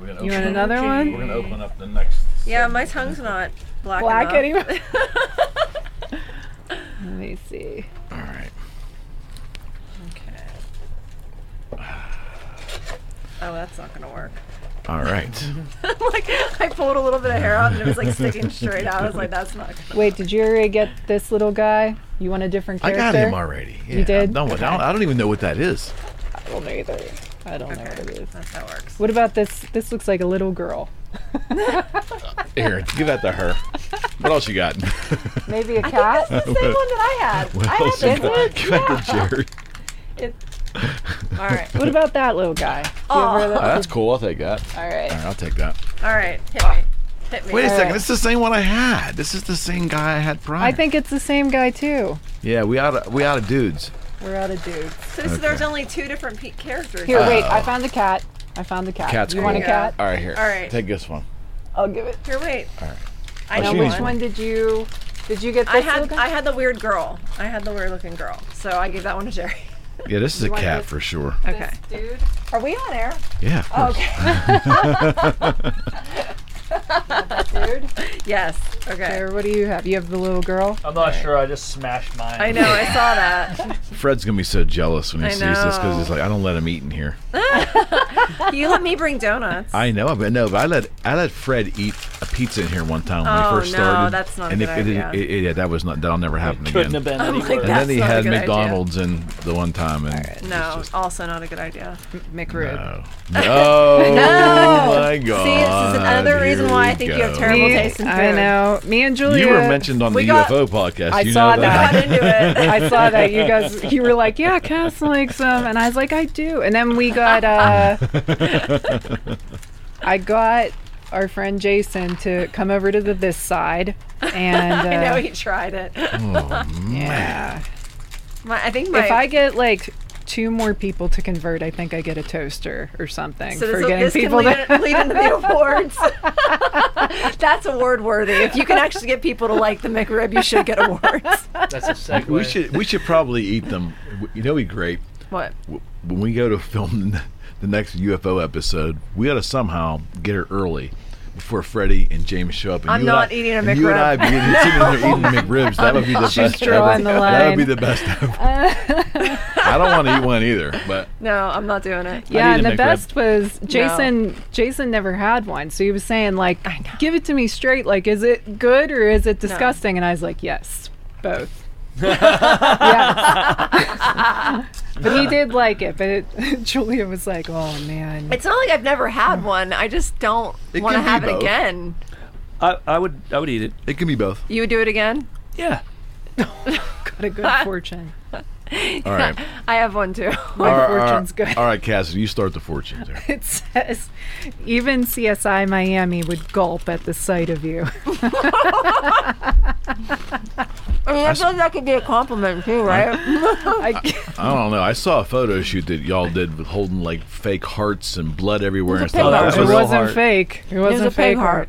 We're gonna You open want up- another one? We're gonna open up the next. Yeah, my tongue's not black, Black enough. anyway. Let me see. All right. Okay. Oh, that's not gonna work. All right. like I pulled a little bit of hair out and it was like sticking straight out. I was like, that's not. Gonna... Wait, did you already get this little guy? You want a different character? I got him already. Yeah, You did? No, I, don't, I don't even know what that is. I don't either. I don't know what it is. That's how it works. What about this? This looks like a little girl. Here, give that to her. What else you got? Maybe a cat? That's the same one that I had. what I else had this one. Give that to Jerry. All right. what about that little guy? Do you Oh, uh, that's cool. I'll take that. All right. All right, I'll take that. All right. Hit ah. me. Hit me. Wait a second. right. This is the same one I had. This is the same guy I had prior. I think it's the same guy too. Yeah, we out of we out of dudes. We're out of dudes. So this- there's only two different pe- characters. Here, wait. I found the cat. I found the cat. Cat's you cool. want a There you cat? All right, here. All right. Take this one. I'll give it. Here, wait. All right. I know she Which needs one did you? Did you get this I had guy? I had the weird girl. I had the weird looking girl. So I gave that one to Jerry. Yeah, this is a cat this? for sure. Okay. dude. Are we on air? Yeah. of course. Dude. Yes. Okay. There, what do you have? You have the little girl. I'm not sure. I just smashed mine. I know. I saw that. Fred's gonna be so jealous when he I sees this because he's like, I don't let him eat in here. you let me bring donuts. I know, but no, but I let I let Fred eat a pizza in here one time when Oh, he first no, started. that's not a and good it, it, idea. it- it- yeah, that was not that'll never happen again. Couldn't have been oh I'm any like worse. and then he had good idea. McDonald's in the one time, and it was no, just- also not a good idea. McRib. no, no, No. my God! See, this is another reason Here why I we think you have terrible Me, taste in food. I know. Me and Julia. You were mentioned on the We got- UFO podcast. I you saw know that. Got into it. I saw that you guys. You were like, "Yeah, Cass likes them," and I was like, "I do." And then we got. uh I got our friend Jason to come over to the this side, and uh, I know he tried it. Oh, yeah. My, I think my. If I get like two more people to convert, I think I get a toaster or something so for this, getting this people can lead, to. in- lead into the awards. That's award worthy. If you can actually get people to like the McRib, you should get awards. That's a segue. We should we should probably eat them. You know, it'd be great What? when we go to film the- the next UFO episode. We got to somehow get her early before Freddie and James show up. And I'm you and not I- eating a and You and I McRib. be eating, sitting eating McRibs. That would be the She's best drawing ever. the That would be the best ever. I don't want to eat one either, but No, I'm not doing it. Yeah, and the McRib. best was Jason. Jason never had one, so he was saying like, "Give it to me straight. Like, is it good or is it disgusting?" And I was like, "Yes, both." yes. but he did like it. But it, Julia was like, "Oh man." It's not like I've never had one. I just don't want to can be have it again. I, I would. I would eat it. it can be both. You would do it again? Yeah. got a good fortune. All right. I have one too. My All right, all fortune's right. good. All right, Cassidy, you start the fortune there. It says, even CSI Miami would gulp at the sight of you. I mean, I feel like that could be a compliment too, right? I, I don't know. I saw a photo shoot that y'all did with holding like fake hearts and blood everywhere and It was a stuff. pig that was it a real wasn't heart. fake. It It was wasn't a fake pig heart.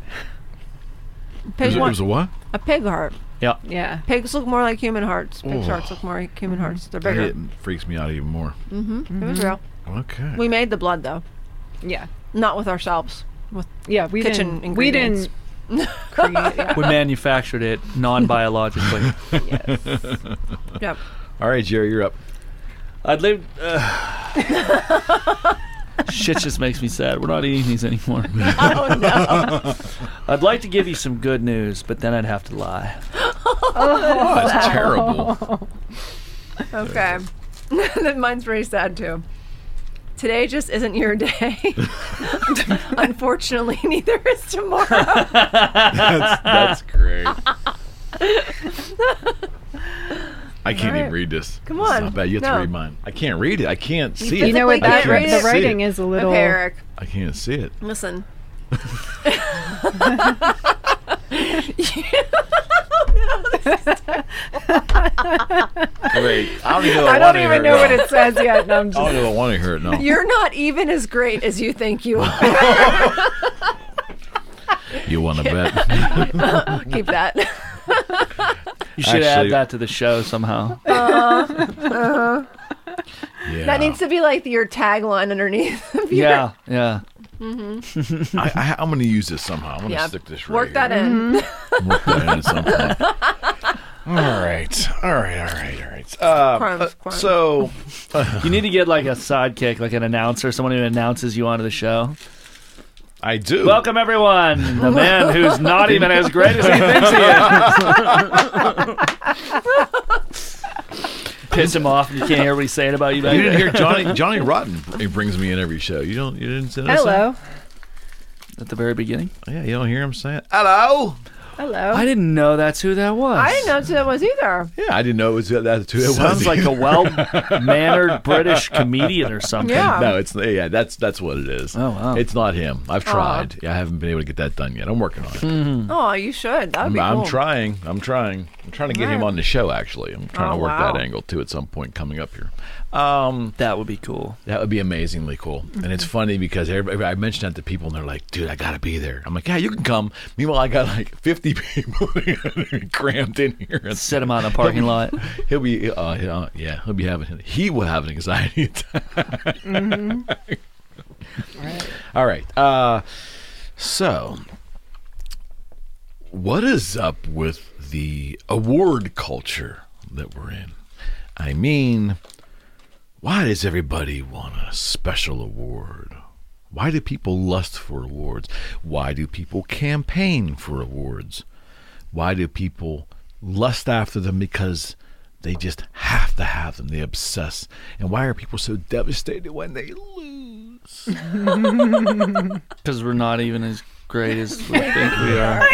It Pig was, it was a what? a pig heart. Yeah. Yeah. Pigs look more like human hearts. Pigs' hearts look more like human hearts. They're bigger. hit freaks me out even more. Mm-hmm. It was real. Okay. We made the blood though, Yeah. not with ourselves. With Yeah. We Kitchen didn't. We ingredients. didn't create. Yeah. We manufactured it non-biologically. Yes. Yep. All right, Jerry, you're up. I'd live. Uh, shit just makes me sad. We're not eating these anymore. Oh no. I'd like to give you some good news, but then I'd have to lie. Oh, that's terrible. okay. then mine's pretty sad too. Today just isn't your day. Unfortunately, neither is tomorrow. That's, that's great. I can't even read this. Come It's on. not bad. You have No. to read mine. I can't read it. I can't see You it. You know what? Physically That, can't read the writing is a little. Okay, Eric. I can't see it. Listen. Wait, I don't even know. I don't even know what it says yet. No, I'm I don't even want to hear it now. You're not even as great as you think you are. You want to bet? Keep that. You should Actually- add that to the show somehow. yeah. That needs to be like your tagline underneath. of your- Yeah, yeah. I, I, I'm going to use this somehow. I'm going to Yeah. stick this right Work that here. in. Work that in at some point. All right. All right. All right. All right. Uh, Crimes, uh, crimes. so, You need to get like a sidekick, like an announcer, someone who announces you onto the show. I do. Welcome everyone, the man who's not even as great as he thinks he is. Piss him off, and you can't hear what he's saying about you. Back You didn't hear Johnny Johnny Rotten. He brings me in every show. You don't. You didn't say that. Hello. at the very beginning. Yeah, you don't hear him saying hello. Hello. I didn't know that's who that was. I didn't know who that was either. Yeah, I didn't know it was uh, that too. It was. Sounds like a well-mannered British comedian or something. Yeah. no, it's yeah. That's that's what it is. Oh, wow. It's not him. I've tried. Yeah, I haven't been able to get that done yet. I'm working on it. Mm-hmm. Oh, you should. That would I'm, be I'm cool. trying. I'm trying. I'm trying to get him on the show. Actually, I'm trying Oh, to work wow. that angle too at some point coming up here. Um, That would be cool. that would be amazingly cool. And it's funny because I mentioned that to people and they're like, "Dude, I gotta be there." I'm like, "Yeah, you can come." Meanwhile, I got like 50 people crammed in here. And Set him out in the parking lot. He'll be, uh, yeah, he'll be having. He will have an anxiety attack. All right. Uh, so, what is up with the award culture that we're in? I mean, why does everybody want a special award? Why do people lust for awards? Why do people campaign for awards? Why do people lust after them because they just have to have them? They obsess. And why are people so devastated when they lose? Because we're not even as great as we think we are.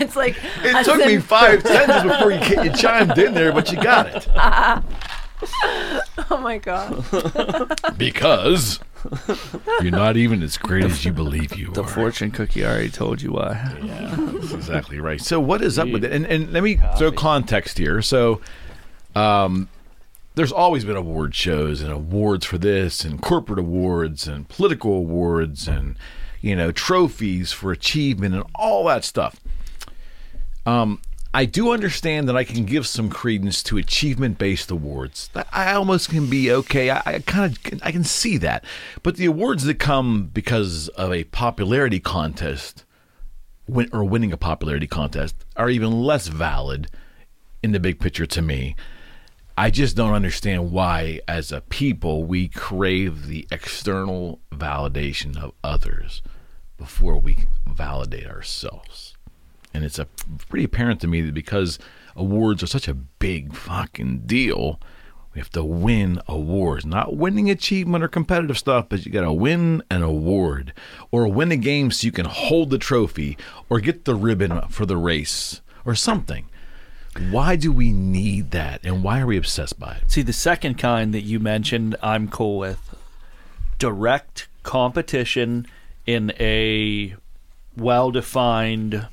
It's like It a took me five sentences before you, you chimed in there, but you got it. Oh my god. Because you're not even as great as you believe you are. The are. fortune cookie already told you why. Yeah, that's exactly right. So what is up with it? And and let me throw context here. So, um, there's always been award shows and awards for this, and corporate awards and political awards, and you know trophies for achievement and all that stuff. Um, I do understand that I can give some credence to achievement-based awards. I- almost can be okay. I, I kind of I can see that, but the awards that come because of a popularity contest win, or winning a popularity contest are even less valid in the big picture to me. I just don't understand why, as a people, we crave the external validation of others before we validate ourselves. And it's a pretty apparent to me that because awards are such a big fucking deal, we have to win awards. Not winning achievement or competitive stuff, but you got to win an award or win a game so you can hold the trophy or get the ribbon for the race or something. Why do we need that, and why are we obsessed by it? See, the second kind that you mentioned, I'm cool with. Direct competition in a well defined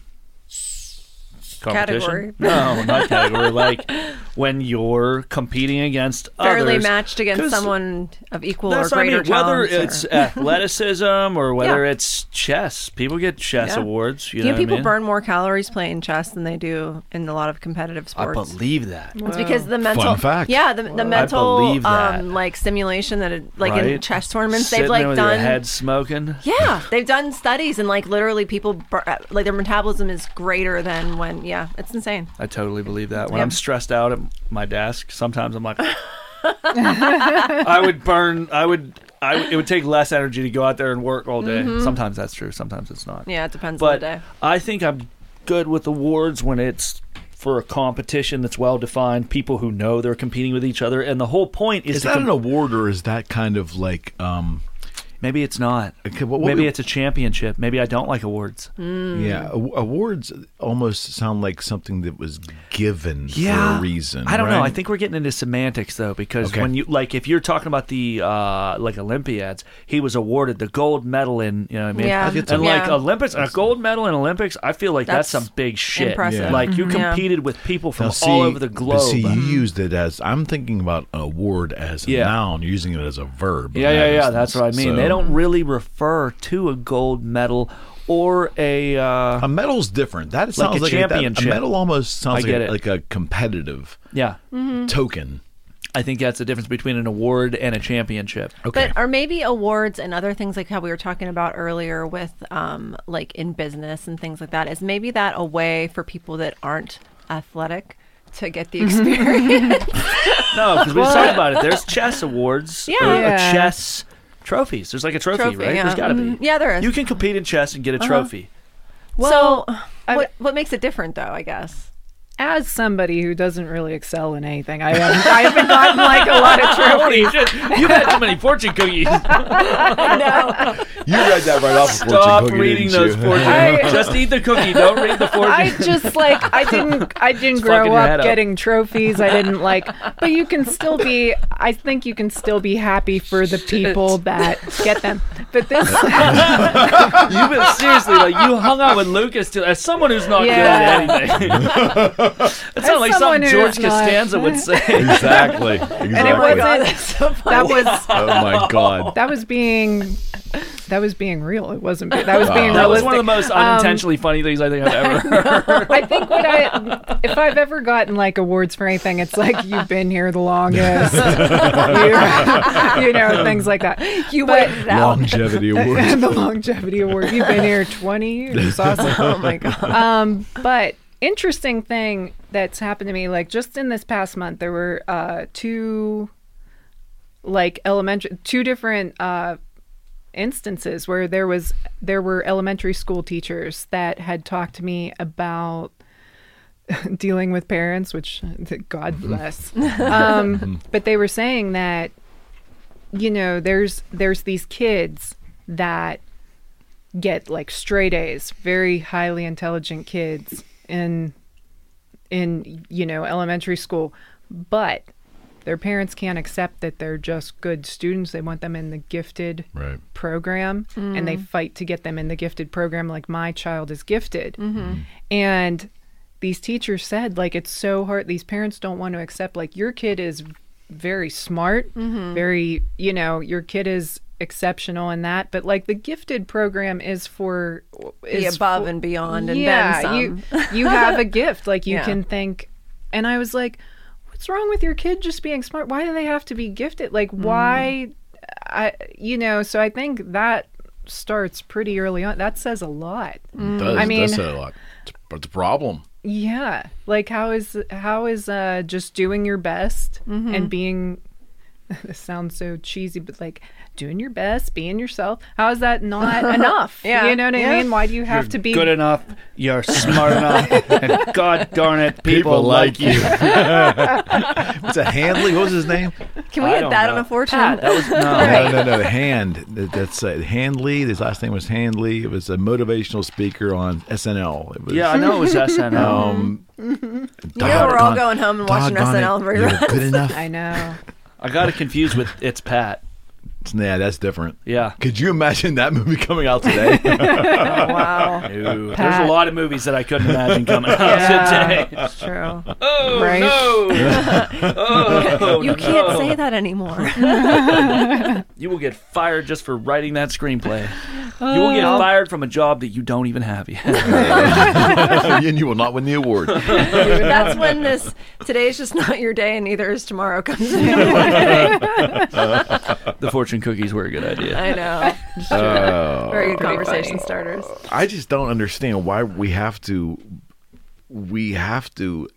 competition. Category. No, not category. like when you're competing against Fairly others. matched against 'Cause someone of equal or That's what I greater mean. Whether it's or- athleticism or whether Yeah. it's chess, people get chess Yeah. awards. You Do you know know people I mean? burn more calories playing chess than they do in a lot of competitive sports. I believe that. It's because the mental fact. Yeah, the, the mental believe that. um like simulation that it, like in chess tournaments Sitting they've like done your head smoking. Yeah, they've done studies and like literally people bur- uh, like their metabolism is greater than when yeah, it's insane. I totally believe that. When Yeah. I'm stressed out at my desk, sometimes I'm like, I would burn. I would. I, it would take less energy to go out there and work all day. Sometimes that's true. Sometimes it's not. Mm-hmm. Yeah, it depends but on the day. I think I'm good with awards when it's for a competition that's well defined. People who know they're competing with each other, and the whole point is, Is to that com- an award, or is that kind of like um, maybe it's not. Okay, what- what maybe we- it's a championship. Maybe I don't like awards. Yeah, awards almost sound like something that was given for a reason. I don't know. I think we're getting into semantics though, because Okay. when you like, if you're talking about the uh, like Olympiads, he was awarded the gold medal in you know what I mean. Yeah. I get and that. like Yeah. Olympics, a gold medal in Olympics, I feel like that's, That's some big shit. impressive. Yeah. Like you Mhm. Yeah. competed with people from Now, see, all over the but globe. see, you used it as I'm thinking about an award as a Yeah. noun. Using it as a verb. yeah, yeah, yeah. That's what I mean. So- They don't really refer to a gold medal or a. Uh, A medal's different. That sounds a like, that- championship. A, medal almost sounds like, it. like a competitive yeah, token. I think that's the difference between an award and a championship. Okay. But are maybe awards and other things like how we were talking about earlier with um like in business and things like that is maybe that a way for people that aren't athletic to get the experience? No, because we talked about it. There's chess awards. Yeah. or, Yeah. chess trophies. There's like a trophy, Trophy, right? yeah. There's got to be. Mhm. Yeah, there is. You can compete in chess and get a trophy. so what what makes it different though, I guess? As somebody who doesn't really excel in anything, I haven't, I haven't gotten like a lot of trophies. You've had too many fortune cookies. No. You read that right off. of Fortune Stop Cookie, reading didn't those you? fortune. I- Just eat the cookie. Don't read the fortune. I just like I didn't I didn't It's fucking grow up up. getting trophies. I didn't like but you can still be I think you can still be happy for the people that get them. But this You've been seriously like you hung out with Lucas too. As someone who's not Yeah. good at anything, that sounds like someone something George Costanza would say. Exactly. exactly. and it wasn't so that was oh my god. that was being that was being real. It wasn't be- that was being real. That was one of the most Um, unintentionally funny things I think I've ever heard. I think what I, if I've ever gotten like awards for anything, it's like you've been here the longest, you, you know, things like that. You But- waited it out. Longevity awards. the longevity award. You've been here 20 years. Awesome. Oh my god. Um, but interesting thing that's happened to me, like just in this past month, there were uh, two, like elementary, two different uh, instances where there was there were elementary school teachers that had talked to me about dealing with parents, which God bless. um, but they were saying that you know there's there's these kids that get like straight A's, very highly intelligent kids in in you know elementary school, but their parents can't accept that they're just good students. They want them in the gifted Right. program and they mm. fight to get them in the gifted program like my child is gifted. Mm-hmm. Mm-hmm. And these teachers said like it's so hard these parents don't want to accept like your kid is very smart, mm-hmm. very, you know, your kid is exceptional in that, but like the gifted program is for Be is above for- and beyond and yeah, then some. you you have a gift like you Yeah. can think and I was like what's wrong with your kid just being smart? Why do they have to be gifted? Like Mm. why I you know, so I think that starts pretty early on. That says a lot. Mm. Does, I mean- does say a lot. But the problem. Yeah. Like how is how is uh just doing your best Mm-hmm. and being this sounds so cheesy, but like doing your best, being yourself. How is that not enough? Yeah. You know what I Yeah. mean? Why do you have You're to be good enough. You're smart enough. And God darn it, people, like you. What's a Handley? What was his name? Can we I get that know. on a fortune? Pat, that was no. No, no, no. Hand. That's uh, Handley. His last name was Handley. It was a motivational speaker on SNL. It was, Yeah, I know it was SNL. Um, You know, we're all going home and watching doggone it, SNL very you're much. good enough. I know. I got it confused with It's Pat. Yeah, that's different. Yeah. Could you imagine that movie coming out today? Oh, wow. No. There's a lot of movies that I couldn't imagine coming out Yeah. today. It's true. Oh Right? no! oh, You can't no. say that anymore. You will get fired just for writing that screenplay. You will oh. get fired from a job that you don't even have yet. and you will not win the award. That's when this today's just not your day and neither is tomorrow comes in. the fortune cookies were a good idea. I know. Oh. Very good conversation funny. starters. I just don't understand why we have to we have to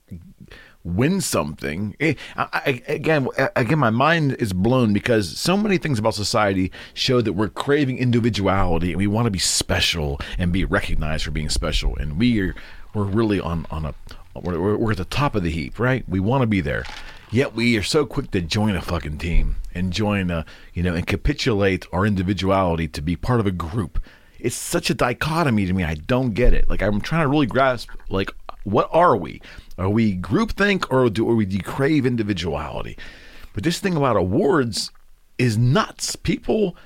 win something. Eh, I, I, again, again, my mind is blown because so many things about society show that we're craving individuality and we want to be special and be recognized for being special. And we are we're really on on a we're, we're- we're at the top of the heap, right? We want to be there. Yet we are so quick to join a fucking team and join a, you know, and capitulate our individuality to be part of a group. It's such a dichotomy to me. I don't get it. Like I'm trying to really grasp, like, what are we? Are we groupthink or do or we do crave individuality? But this thing about awards is nuts. People,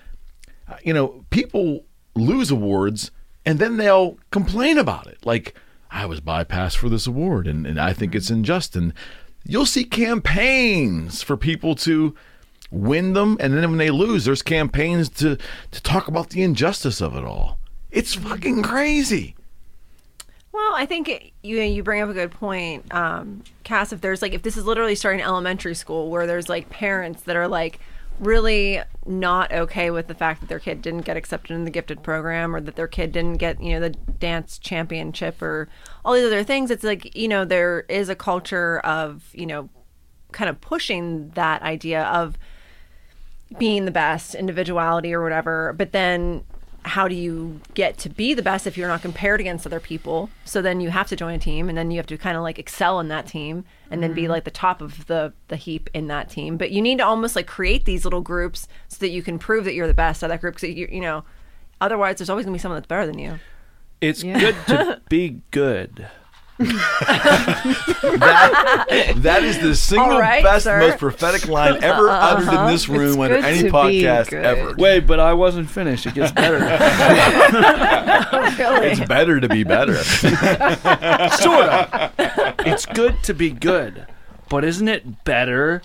you know, people lose awards and then they'll complain about it. Like, I was bypassed for this award and, and I think it's mm-hmm. unjust. And you'll see campaigns for people to win them. And then when they lose, there's campaigns to, to talk about the injustice of it all. It's fucking crazy. Well, I think it, you you bring up a good point, um, Cass. If there's like if this is literally starting elementary school where there's like parents that are like really not okay with the fact that their kid didn't get accepted in the gifted program or that their kid didn't get you know the dance championship or all these other things. It's like you know there is a culture of you know kind of pushing that idea of being the best individuality or whatever. But then how do you get to be the best if you're not compared against other people? So then you have to join a team and then you have to kind of like excel in that team and then be mm-hmm. like the top of the the heap in that team. But you need to almost like create these little groups so that you can prove that you're the best of that group because you, you know otherwise there's always going to be someone that's better than you. It's good to be good. That, that is the single All right, best, sir. most prophetic line ever uttered in this room under any podcast ever. Wait, but I wasn't finished. It gets better. It's better to be better. sort of. It's good to be good, but isn't it better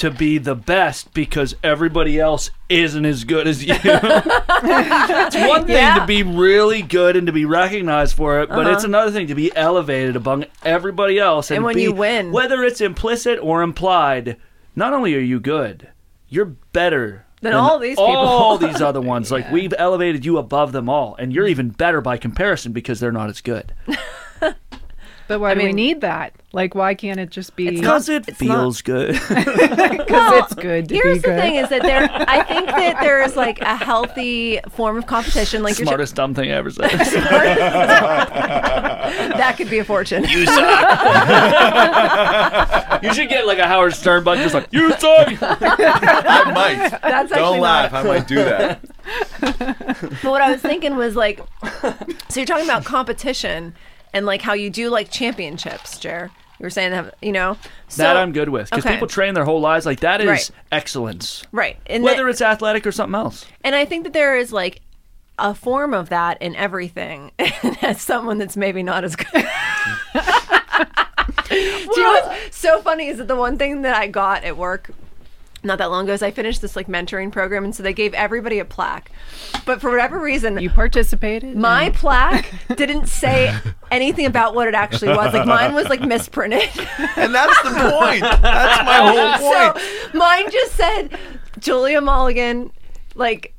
to be the best because everybody else isn't as good as you? it's one thing Yeah. to be really good and to be recognized for it, but it's uh-huh. another thing to be elevated among everybody else. And, And when be- you win. whether it's implicit or implied, not only are you good, you're better. Than all these people. All these other ones. Like, we've elevated you above them all, and you're even better by comparison because they're not as good. But why do we need that? Like, why can't it just be Because it it's not- feels good. because it's good to Here's be the good? thing: is that there. I think that there is like a healthy form of competition. Like you're Smartest dumb thing I ever said. that could be a fortune. you suck. you should get like a Howard Stern button, just like you suck. I might. That's actually Don't laugh. I might do that. But what I was thinking was like, so you're talking about competition and like how you do like championships, Jer. You were saying that, you know. So, that I'm good with because okay. people train their whole lives like that is Right. excellence. Right, and Whether that- it's athletic or something else. and I think that there is like a form of that in everything. And as someone that's maybe not as good. Do you know what's so funny is that the one thing that I got at work not that long ago is I finished this like mentoring program and so they gave everybody a plaque. But for whatever reason you participated. my plaque didn't say anything about what it actually was. Like mine was like misprinted. And that's the point. That's my whole point. so mine just said Julia Mulligan, like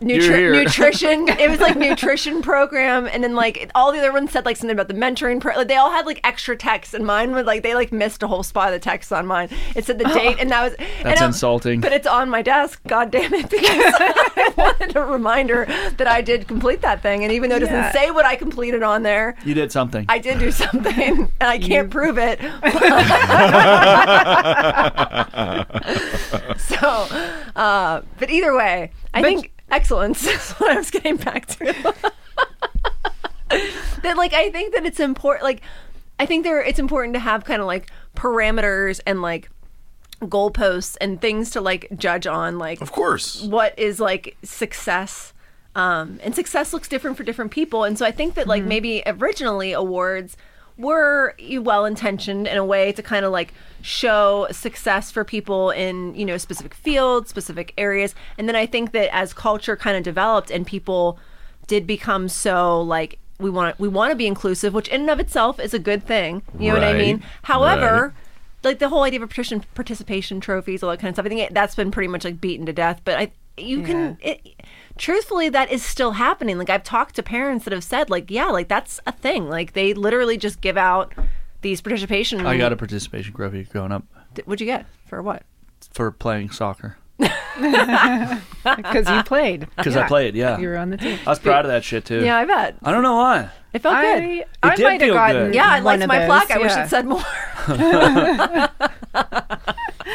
nutri- nutrition. it was like nutrition program, and then like all the other ones said like something about the mentoring. Pro- like they all had like extra text, and mine was like they like missed a whole spot of the text on mine. It said the date, and that was That's insulting. But it's on my desk. God damn it! Because I wanted a reminder that I did complete that thing, and even though it doesn't Yeah. say what I completed on there. You did something. I did do something, and I can't prove it. so, uh, but either way, I But- think excellence is what I was getting back to. that, like, I think that it's important. Like, I think there it's important to have kind of like parameters and like goalposts and things to like judge on. Like, Of course. what is like success um, and success looks different for different people and so i think that like maybe originally awards were well intentioned in a way to kind of like show success for people in you know specific fields specific areas and then i think that as culture kind of developed and people did become so like we want we want to be inclusive which in and of itself is a good thing you know what i mean however right. like the whole idea of participation participation trophies, all that kind of stuff. I think it, that's been pretty much like beaten to death. But I, you can, it, truthfully, that is still happening. Like I've talked to parents that have said, like, yeah, like that's a thing. Like they literally just give out these participation. I got a participation trophy growing up What'd you get for what? for playing soccer because you played. because I played. Yeah, You were on the team. I was proud of that shit too. Yeah, I bet I don't know why. it felt good. I, I did might have feel gotten good. Yeah, I liked my those, plaque. I wish it said more.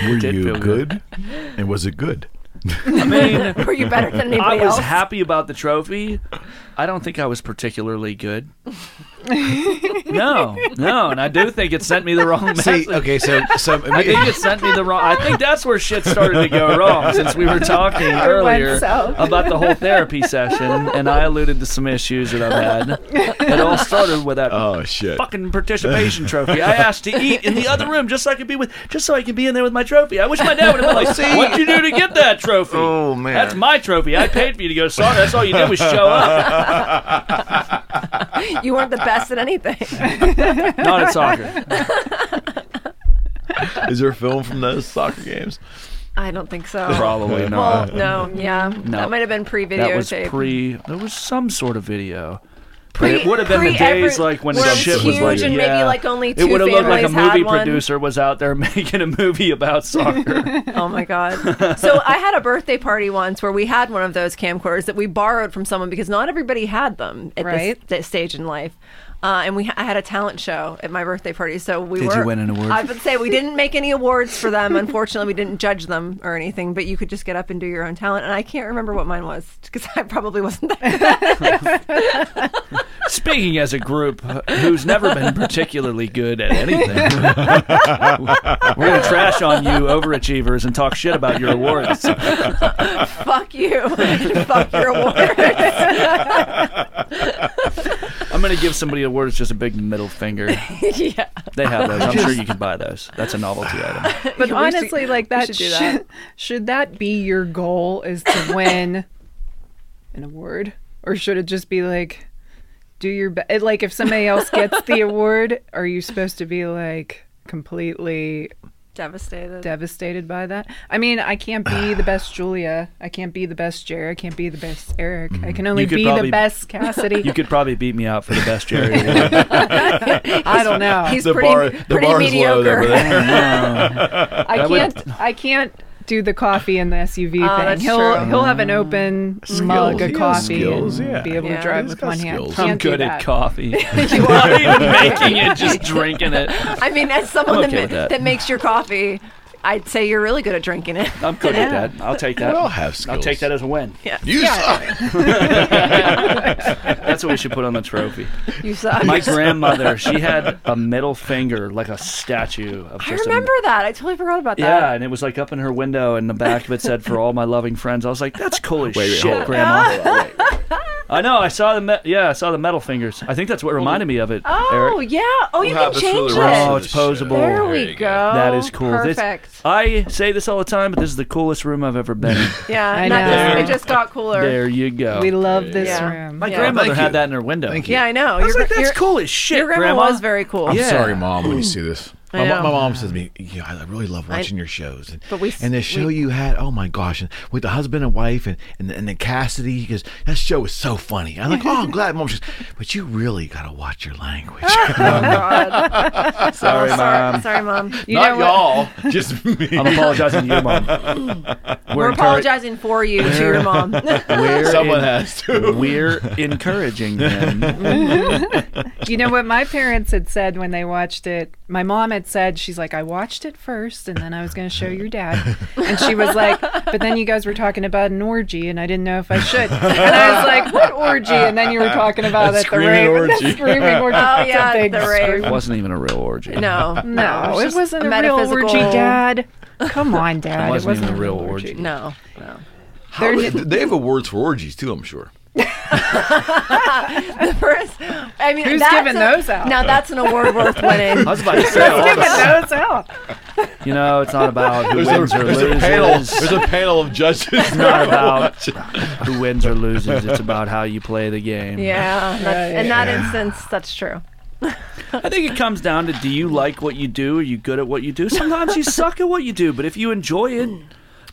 Were you good. good? and was it good? I mean, Were you better than I anybody was else? happy about the trophy. I don't think I was particularly good. no, no, and I do think it sent me the wrong message. See, okay, so so I think it sent me the wrong. I think that's where shit started to go wrong. Since we were talking earlier about the whole therapy session, and I alluded to some issues that I've had. It all started with that oh shit. fucking participation trophy. I asked to eat in the other room just so I could be with, just so I could be in there with my trophy. I wish my dad would have been like, "See, "What'd you do to get that trophy? Oh, man. that's my trophy. I paid for you to go to soccer. That's all you did was show up, you weren't the best at anything. not at soccer." Is there a film from those soccer games? I don't think so. Probably Well, not. no, yeah, that might have been pre-videotape. That was pre. There was some sort of video. Pre- it would have been the days every- like when where the it was shit was like huge and maybe, yeah. like, only It would have looked like a families had movie one. producer was out there making a movie about soccer. Oh my god! So I had a birthday party once where we had one of those camcorders that we borrowed from someone because not everybody had them at Right. this, this stage in life. Uh, and we ha- I had a talent show at my birthday party, so we Did were. you win an award? I would say we didn't make any awards for them. Unfortunately, we didn't judge them or anything. But you could just get up and do your own talent. And I can't remember what mine was because I probably wasn't that. Speaking as a group who's never been particularly good at anything, we're going to trash on you overachievers and talk shit about your awards. Fuck you! Fuck your awards. I'm going to give somebody awards just a big middle finger. yeah. They have those. I'm sure you can buy those. That's a novelty item. But We should- honestly, like that should do should, that. should that be your goal is to win an award or should it just be like do your best like if somebody else gets the award are you supposed to be like completely Devastated. devastated by that i mean i can't be the best julia i can't be the best jared i can't be the best eric i mm-hmm. can only be probably- the best cassidy You could probably beat me out for the best Jerry i don't know He's The pretty, bar- the pretty bar's low mediocre. over there. I can't. I can't do the coffee in the SUV Oh, ah, thing. that's he'll true. he'll have an open mm. mug of coffee skills, and yeah. be able Yeah. to drive He's with one hand. skills. Can't I'm do good at coffee. You Not even making it, just drinking it. I mean, as someone I'm that, okay ma- with that. that makes your coffee, I'd say you're really good at drinking it. I'm good at that. I'll take that. We all have I'll take that as a win. You suck. That's what we should put on the trophy. You suck. My grandmother, she had a middle finger like a statue of I just a- remember that. I totally forgot about that. yeah, and it was like up in her window, and the back of it said "For all my loving friends." I was like, "That's cool as Wait, wait, shit, hold on. Grandma." I know. I saw the me- yeah, I saw the metal fingers. I think that's what reminded me of it. Oh Eric. yeah. Oh, you can happens to change the it. Oh, it's the posable. There There we go. go. That is cool. This- Perfect. I say this all the time, but this is the coolest room I've ever been in. yeah, I not know. just- it just got cooler. there you go. We love this Yeah. room. My Yeah. grandmother Thank had that in her window. Thank you. Yeah, I know. I was Your- like, that's your- cool as shit, Your grandma, Grandma. was very cool. I'm Yeah. sorry, mom, when you see this. I My, mo- my mom says to me, yeah, I really love watching your shows. And, But we and the show we- you had, oh my gosh, and with the husband and wife and and, and the Cassidy, because that show was so funny. I'm like, oh, I'm glad. Mom says, but you really got to watch your language. Oh God. Sorry, sorry, mom. sorry, mom. You Not know y'all, just me. I'm apologizing to you, mom. We're encourag- apologizing for you to your mom. We're Someone en- has to. We're encouraging them. You know what my parents had said when they watched it? My mom had said, she's like, I watched it first and then I was going to show your dad. And she was like, but then you guys were talking about an orgy and I didn't know if I should. And I was like, what orgy? And then you were talking about A it, the screaming rape. orgy. screaming orgy. Oh, It's a yeah, big the rape. scream. It wasn't even a real orgy. no, No, was it wasn't a a, real orgy, Dad. Come on, Dad. It wasn't even a a real real orgy. No, no. How, they have awards for orgies too, I'm sure. First, I mean, Who's that's giving a- those out? Now that's an award worth winning. I was about to say, all Giving those out. you know, it's not about who There's wins a, or there's a loses. panel. There's a panel of judges. It's not about who wins or loses. It's about how you play the game. Yeah, that's, Right. in that instance, that's true. I think it comes down to do you like what you do? Are you good at what you do? Sometimes you suck at what you do, but if you enjoy it,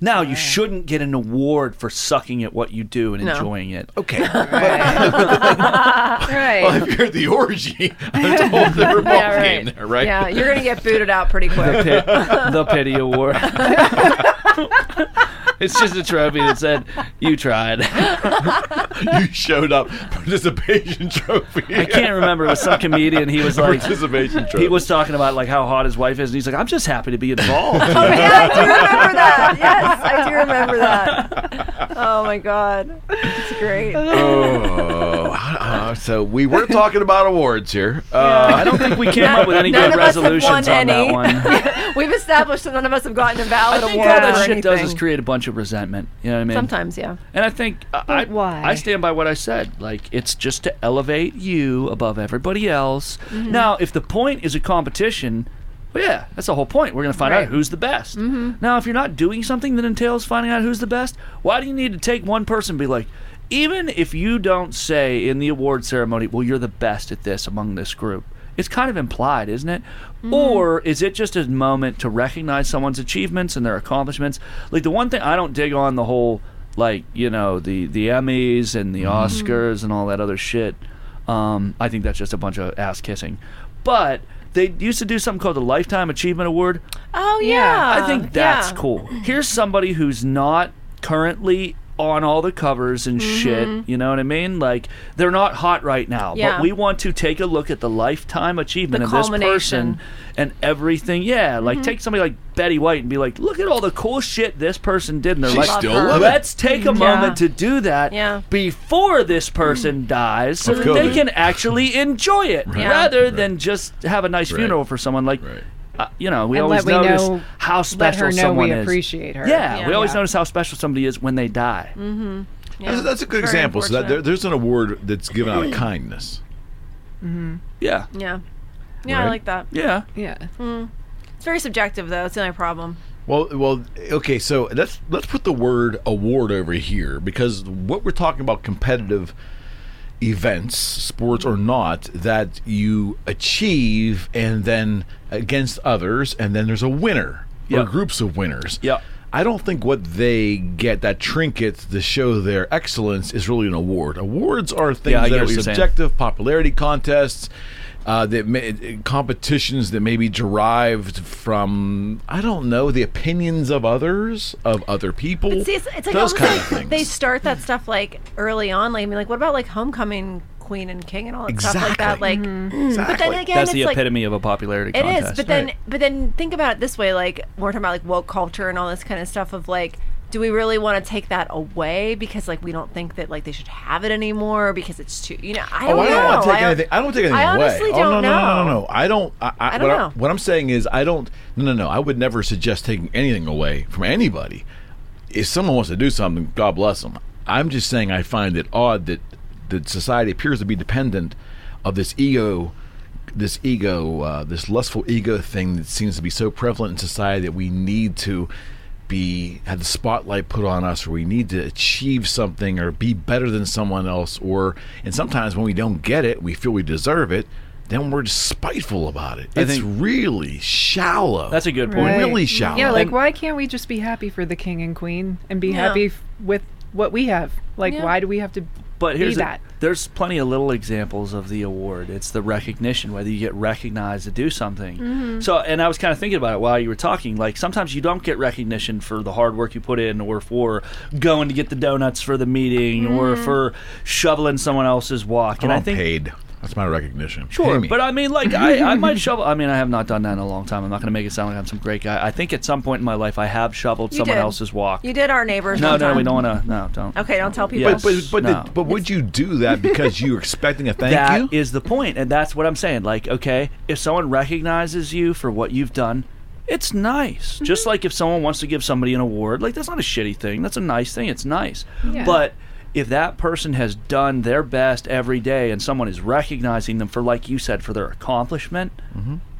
now you shouldn't get an award for sucking at what you do and No. enjoying it. Okay, but Right. well, if you're at the orgy, it's a whole different Yeah, game right. there, right? Yeah, you're gonna get booted out pretty quick. Pit, the pity award. it's just a trophy that said you tried. You showed up, participation trophy. I can't remember. It was some comedian. He was like, participation trophy. he was talking about like how hot his wife is, and he's like, I'm just happy to be involved. Oh yeah, I do remember that. Yes, I do remember that. Oh my god, it's great. Oh, uh, so we weren't talking about awards here. Uh, I don't think we came up with any None good of resolutions on any. that one. We've established that none of us have gotten a valid I think award all that shit does is create a bunch of resentment. You know what I mean? Sometimes, yeah. And I think I, I, why? I stand by what I said. Like it's just to elevate you above everybody else. Mm-hmm. Now, if the point is a competition, well, yeah, that's the whole point. We're going to find out who's the best. Mm-hmm. Now, if you're not doing something that entails finding out who's the best, why do you need to take one person and be like, even if you don't say in the award ceremony, well, you're the best at this among this group, it's kind of implied, isn't it? Mm-hmm. Or is it just a moment to recognize someone's achievements and their accomplishments? Like the one thing I don't dig on the whole, like you know, the the Emmys and the mm-hmm. Oscars and all that other shit. Um, I think that's just a bunch of ass kissing. But they used to do something called the Lifetime Achievement Award. Oh Yeah. I think that's yeah. cool. Here's somebody who's not currently on all the covers and shit. You know what I mean? Like they're not hot right now, Mm-hmm. Yeah. but we want to take a look at the lifetime achievement The of this person and everything. Yeah, Mm-hmm. like take somebody like Betty White and be like, look at all the cool shit this person did in their She life. still her. love it. Let's take a moment to do that Yeah. before this person dies so Of that they can actually enjoy it Yeah. rather than just have a nice Right. funeral for someone like Right. Uh, you know, we And always let we notice know- how Let special her know someone we is. appreciate her. Yeah, Yeah. we always Yeah. notice how special somebody is when they die. Yeah. That's, that's a good Very example. So that, there, there's an award that's given out of kindness. Yeah, Yeah. Yeah, I like that. yeah. Yeah. It's very subjective though. It's the only problem. Well, well, okay. So let's let's put the word award over here because what we're talking about competitive events, sports or not, that you achieve and then against others, and then there's a winner or Yep. groups of winners. Yeah. I don't think what they get that trinket to show their excellence is really an award. Awards are things Yeah, that are you're saying. subjective, popularity contests, uh, that may, competitions that may be derived from I don't know the opinions of others of other people. But see, it's, it's like those almost kind like of things. they start that stuff like early on. Like I mean, like what about like homecoming queen and king and all that stuff like that? Exactly. Like, exactly. but then again, That's it's the like, epitome of a popularity It contest. is, but then Right. but then think about it this way: like we're talking about like woke culture and all this kind of stuff. Of like, do we really want to take that away because like we don't think that like they should have it anymore because it's too you know I Oh, don't I don't want to take I- anything. I don't take anything I away. honestly oh no, don't no, no, no, know. no, I don't. I, I, I don't what, know. what I'm saying is, I don't. No, no, no. I would never suggest taking anything away from anybody. If someone wants to do something, God bless them. I'm just saying I find it odd that that society appears to be dependent of this ego, this ego, uh, this lustful ego thing that seems to be so prevalent in society that we need to be have the spotlight put on us or we need to achieve something or be better than someone else or and sometimes when we don't get it we feel we deserve it then we're just spiteful about it. I it's think- really shallow. That's a good point. Right. really shallow. Yeah, like And- why can't we just be happy for the king and queen and be Yeah. happy f- with what we have? Like, Yeah. why do we have to But here's the- that? there's plenty of little examples of the award. It's the recognition, whether you get recognized to do something. Mm-hmm. So, and I was kind of thinking about it while you were talking. Like sometimes you don't get recognition for the hard work you put in, or for going to get the donuts for the meeting, or Mm-hmm. for shoveling someone else's walk. I'm and I think paid. That's my recognition. Sure, but I mean, like, I, I might shovel. I mean, I have not done that in a long time. I'm not going to make it sound like I'm some great guy. I think at some point in my life, I have shoveled You someone did. else's walk. You did our neighbors. no, one no, time. we don't want to. No, don't. Okay, don't tell people. Yes. but but but, No. the, but would you do that because you're expecting a thank That you? is the point, and that's what I'm saying. Like, okay, if someone recognizes you for what you've done, it's nice. Just Mm-hmm. like if someone wants to give somebody an award, like that's not a shitty thing. That's a nice thing. It's nice. Yeah. But if that person has done their best every day and someone is recognizing them for, like you said, for their accomplishment,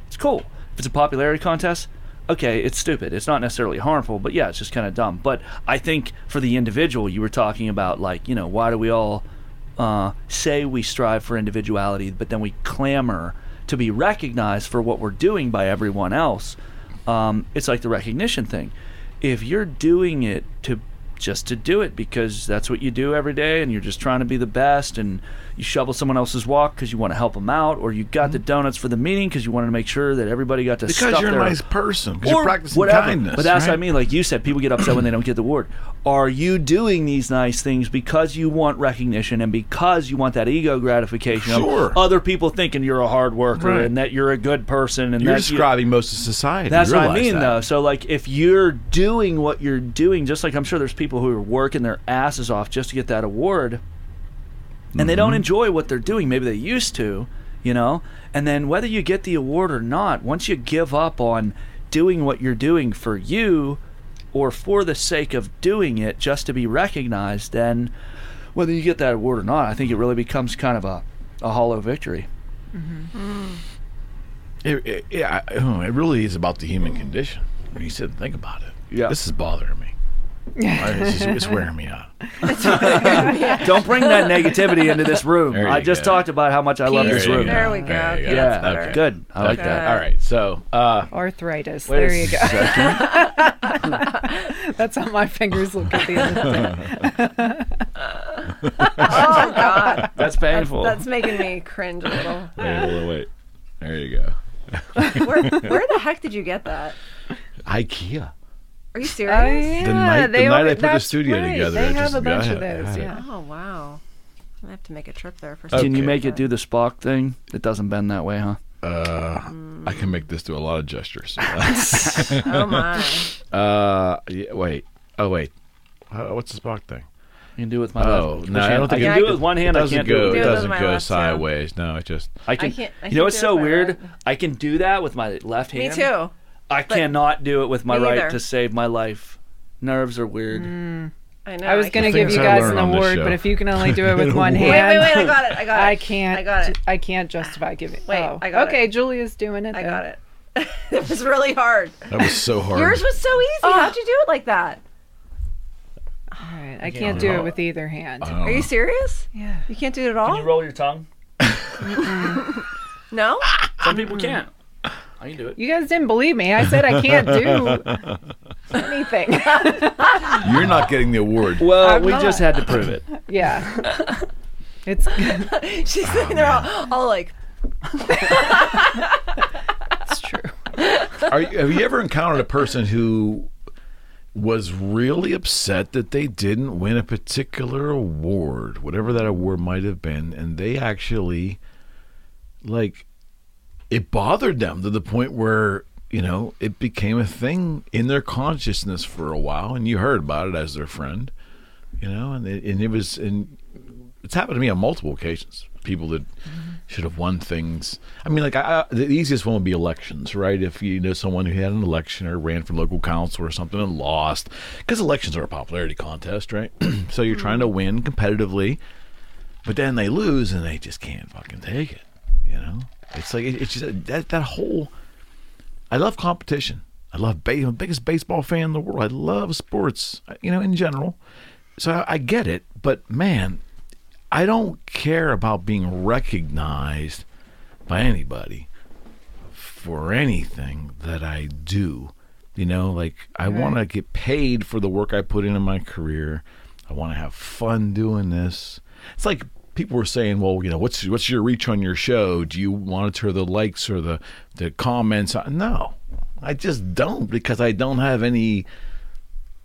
it's cool. If it's a popularity contest, okay, it's stupid. It's not necessarily harmful, but yeah, it's just kind of dumb. But I think for the individual, you were talking about, like, you know, why do we all uh, say we strive for individuality, but then we clamor to be recognized for what we're doing by everyone else? Um, it's like the recognition thing. If you're doing it to just to do it because that's what you do every day and you're just trying to be the best and you shovel someone else's walk because you want to help them out or you got the donuts for the meeting because you wanted to make sure that everybody got to Mm-hmm. because you're a nice person. Because you're practicing whatever. kindness. But that's what I mean. Like you said, people get upset when they don't get the award. Are you doing these nice things because you want recognition and because you want that ego gratification Sure. of other people thinking you're a hard worker Right. and that you're a good person and You're that you- describing most of society. that's what I mean, that. though. So, like, if you're doing what you're doing, just like I'm sure there's people who are working their asses off just to get that award, and they don't Mm-hmm. enjoy what they're doing, maybe they used to, you know, and then whether you get the award or not, once you give up on doing what you're doing for you or for the sake of doing it just to be recognized, then whether you get that award or not, I think it really becomes kind of a, a hollow victory. Mm-hmm. It, it, yeah, oh, it really is about the human condition. When you sit and think about it, Yeah. this is bothering me. It's, just, it's wearing me out. Don't bring that negativity into this room. There I just go. talked about how much I love Peace. this room. There we go. There you Okay, go. that's Yeah, better. Okay. good. I like Okay. that. All right, so uh, arthritis? Wait a there you go. second. That's how my fingers look at the end of the day. Oh God, That's painful. that's making me cringe a little. wait, a little wait. There you go. Where, where the heck did you get that? IKEA. Are you Oh, serious? yeah, The night- the they night al- I put the studio right. together, They I have just a bunch got of those. Yeah. Oh wow, I have to make a trip there for. Can you make it do the Spock thing? It doesn't bend that way, huh? Uh, I can make this do a lot of gestures. Oh my. uh, yeah, wait. Oh wait. Uh, what's the Spock thing? You can do it with my Oh, left. no, which I don't think I it- can do it with one hand. It I doesn't can't go. do It it. Do it With, with doesn't go left, too. sideways. No, it just. I can. can't- I you know can't what's so weird? right. I can do that with my left hand. Me hand. too. I cannot do it with my right either. to save my life. Nerves are weird. Hmm. I know. I was gonna give you guys an award, but if you can only do it with one hand, wait, wait! Wait. I got it. I got it. I can't. I got it. I can't justify giving. Wait, oh. I got it. okay, Julia's doing it. I then. got it. it was really hard. That was so hard. Yours was so easy. Oh. How'd you do it like that? All right, I can't do it with either hand. Oh. Are you serious? yeah. You can't do it at all? Can all? you roll your tongue? no? Some people can't. I can do it. You guys didn't believe me. I said I can't do anything. You're not getting the award. Well, I'm we not. just had to prove it. yeah. It's She's oh, sitting there all, all like, it's true. Are you, have you ever encountered a person who was really upset that they didn't win a particular award, whatever that award might have been, and they actually, like, it bothered them to the point where you know it became a thing in their consciousness for a while, and you heard about it as their friend, you know, and it, and it was and it's happened to me on multiple occasions. People that mm-hmm. should have won things. I mean, like I, I, the easiest one would be elections, right? If you know someone who had an election or ran for local council or something and lost, because elections are a popularity contest, right? so you're trying to mm-hmm. win competitively, but then they lose and they just can't fucking take it. You know, it's like it, it's just that that whole. I love competition. I love ba- I'm the biggest baseball fan in the world. I love sports, you know, in general. So I, I get it, but man, I don't care about being recognized by anybody for anything that I do. You know, like I want to get paid for the work I put into my career. I want to have fun doing this. It's like people were saying, "Well, you know, what's what's your reach on your show? Do you monitor the likes or the the comments?" No, I just don't because I don't have any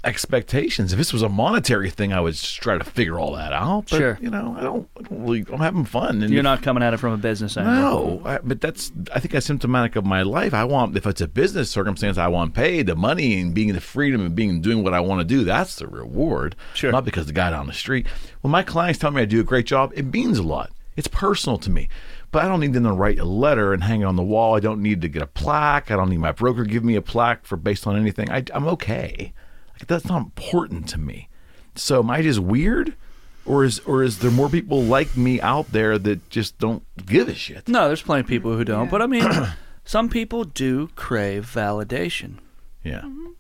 expectations. If this was a monetary thing, I would just try to figure all that out. But, Sure. you know, I don't. I don't really, I'm having fun. And You're if- not coming at it from a business angle. no, I, but that's I think that's symptomatic of my life. I want if it's a business circumstance, I want paid the money and being the freedom and being doing what I want to do. That's the reward. Sure. Not because the guy down the street. When my clients tell me I do a great job, it means a lot. It's personal to me. But I don't need them to write a letter and hang it on the wall. I don't need to get a plaque. I don't need my broker to give me a plaque for based on anything. I, I'm okay. Like, that's not important to me. So am I just weird? Or is or is there more people like me out there that just don't give a shit? No, there's plenty of people who don't. Yeah. But I mean, some people do crave validation. Yeah. Mm-hmm.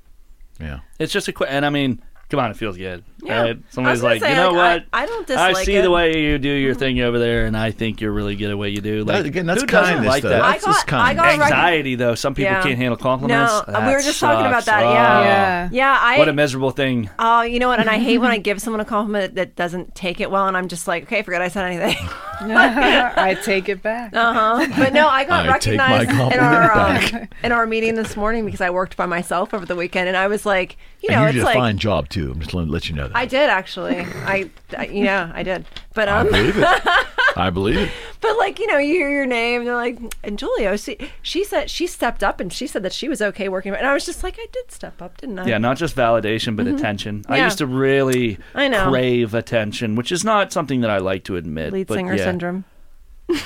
Yeah. It's just a quick, and I mean, come on, it feels good. Yeah. Right? Somebody's like, say, you know like, what? I- I don't dislike I see it." the way you do your thing over there, and I think you're really good at what you do. Like, That- again, that's who doesn't kindness, like though. that? I That's just got, I kind. got Anxiety, though. Some people Yeah. can't handle compliments. No, we were That just talking about that. Oh. Yeah, Yeah. yeah. I What a miserable thing. Oh, you know what? And I hate when I give someone a compliment that doesn't take it well, and I'm just like, okay, forget I said anything. I take it back. Uh huh. But no, I got I recognized in our back. um, in our meeting this morning because I worked by myself over the weekend, and I was like, you know, and you it's did a like fine job too. I'm just letting let you know that. I did actually. I, I yeah, I did. But I um, believe it. I believe it. but like you know, you hear your name, they're like, and Julia, see, she said she stepped up and she said that she was okay working, and I was just like, I did step up, didn't I? Yeah, not just validation, but attention. I Mm-hmm. Yeah. used to really I know. crave attention, which is not something that I like to admit. Lead but singer yeah. syndrome.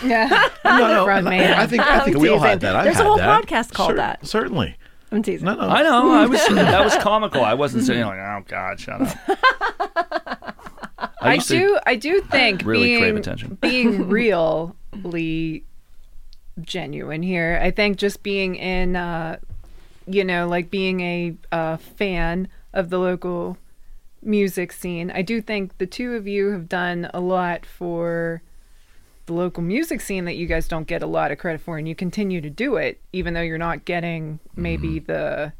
Yeah. No, no. Front and man. I, I think I think I'm we all teasing. had that. I've There's a had whole that. podcast called that. Certainly. I'm teasing. No, no. I know. I was that was comical. I wasn't saying like, oh God, shut up. I used to- do. I do think really being crave attention. being really genuine here. I think just being in, uh, you know, like being a uh, fan of the local music scene. I do think the two of you have done a lot for the local music scene that you guys don't get a lot of credit for, and you continue to do it, even though you're not getting maybe mm-hmm. the.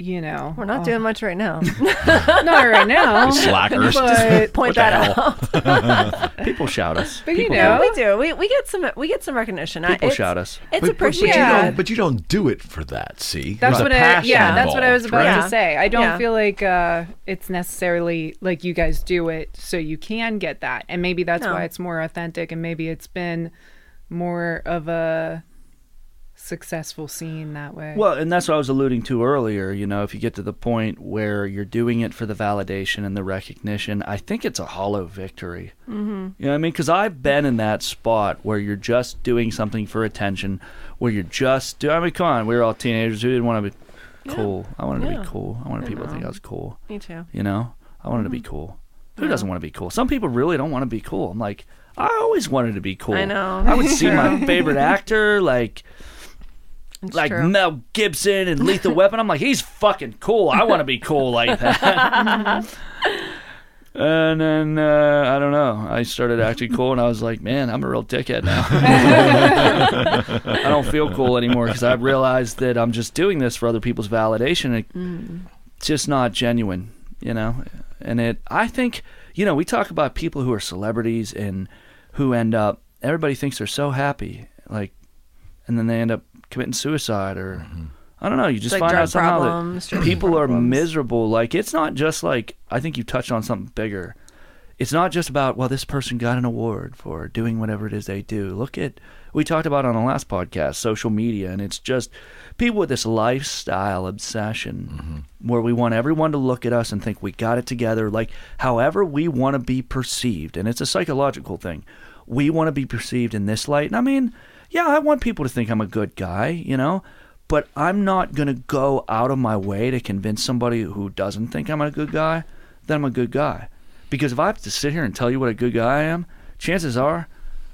You know, We're not oh, doing much right now. not right now. Slackers. But, Point that out. People shout us. but you People know, we do. We, we get some we get some recognition. I- People it's- shout us. It's But, but, but, you appreciated. Yeah. don't, but you don't do it for that. See, That's There's what I passion yeah, that's what I was about right? to say. I don't Yeah. feel like uh it's necessarily like you guys do it so you can get that. And maybe that's No. why it's more authentic and maybe it's been more of a successful scene that way. Well, and that's what I was alluding to earlier. You know, if you get to the point where you're doing it for the validation and the recognition, I think it's a hollow victory. Mm-hmm. You know what I mean? Because I've been in that spot where you're just doing something for attention, where you're just doing. I mean, come on, we were all teenagers who didn't want to be cool. I wanted to be cool. I wanted I people to think. I was cool. Me too. You know, I wanted to Mm-hmm. be cool. Who doesn't want to be cool? Some people really don't want to be cool. I'm like, I always wanted to be cool. I know. I would see my favorite actor like It's like true. Mel Gibson and Lethal Weapon. I'm like, he's fucking cool. I want to be cool like that. and then uh, I don't know. I started acting cool, and I was like, man, I'm a real dickhead now. I don't feel cool anymore because I realized that I'm just doing this for other people's validation. It, It's just not genuine, you know. And it, I think, you know, we talk about people who are celebrities and who end up. Everybody thinks they're so happy, like, and then they end up committing suicide or mm-hmm. I don't know. You just like find drug out somehow problems, that drug people are miserable. Like it's not just like I think you touched on something bigger. It's not just about well, this person got an award for doing whatever it is they do. Look at we talked about on the last podcast, social media, and it's just people with this lifestyle obsession mm-hmm. where we want everyone to look at us and think we got it together, like however we want to be perceived, and it's a psychological thing. We want to be perceived in this light, and I mean, yeah, I want people to think I'm a good guy, you know, but I'm not gonna go out of my way to convince somebody who doesn't think I'm a good guy that I'm a good guy. Because if I have to sit here and tell you what a good guy I am, chances are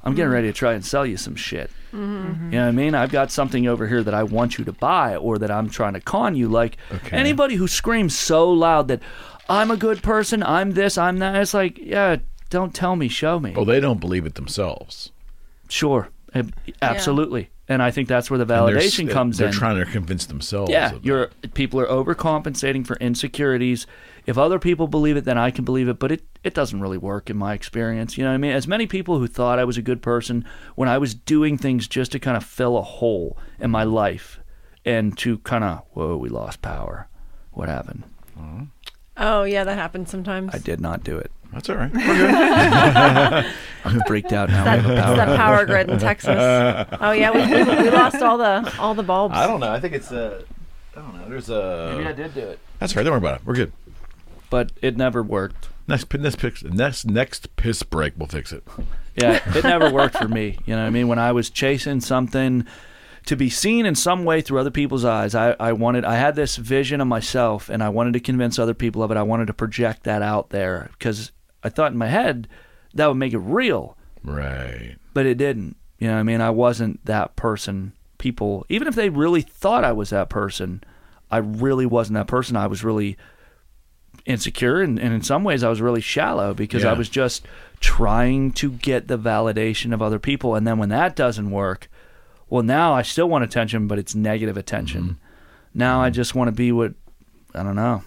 I'm getting mm-hmm. ready to try and sell you some shit. Mm-hmm. You know what I mean? I've got something over here that I want you to buy or that I'm trying to con you. Like Okay. anybody who screams so loud that I'm a good person, I'm this, I'm that, it's like, yeah, don't tell me, show me. Well, they don't believe it themselves. Sure. Absolutely. And I think that's where the And they're s- validation comes in. they're trying to convince themselves. Yeah, of you're people are overcompensating for insecurities. If other people believe it, then I can believe it. But it, it doesn't really work in my experience. You know what I mean? As many people who thought I was a good person when I was doing things just to kind of fill a hole in my life and to kind of whoa, we lost power. What happened? Mm-hmm. Oh yeah, that happens sometimes. I did not do it. That's all right. I'm freaked out now. That, I it's power. that power grid in Texas. Oh yeah, we, we, we lost all the all the bulbs. I don't know. I think it's uh, I don't know. There's a. Maybe I did do it, That's all right. Don't worry about it. We're good. but it never worked. Next, pi- next, piss, next, next piss break, we'll fix it. Yeah, it never worked for me. You know what I mean? When I was chasing something to be seen in some way through other people's eyes, I, I wanted I had this vision of myself and I wanted to convince other people of it. I wanted to project that out there because I thought in my head that would make it real, Right. but it didn't. You know I mean? I wasn't that person. People, even if they really thought I was that person, I really wasn't that person. I was really insecure and, and in some ways I was really shallow because I was just trying to get the validation of other people and then when that doesn't work well now I still want attention but it's negative attention mm-hmm. now I mm-hmm. just want to be what I don't know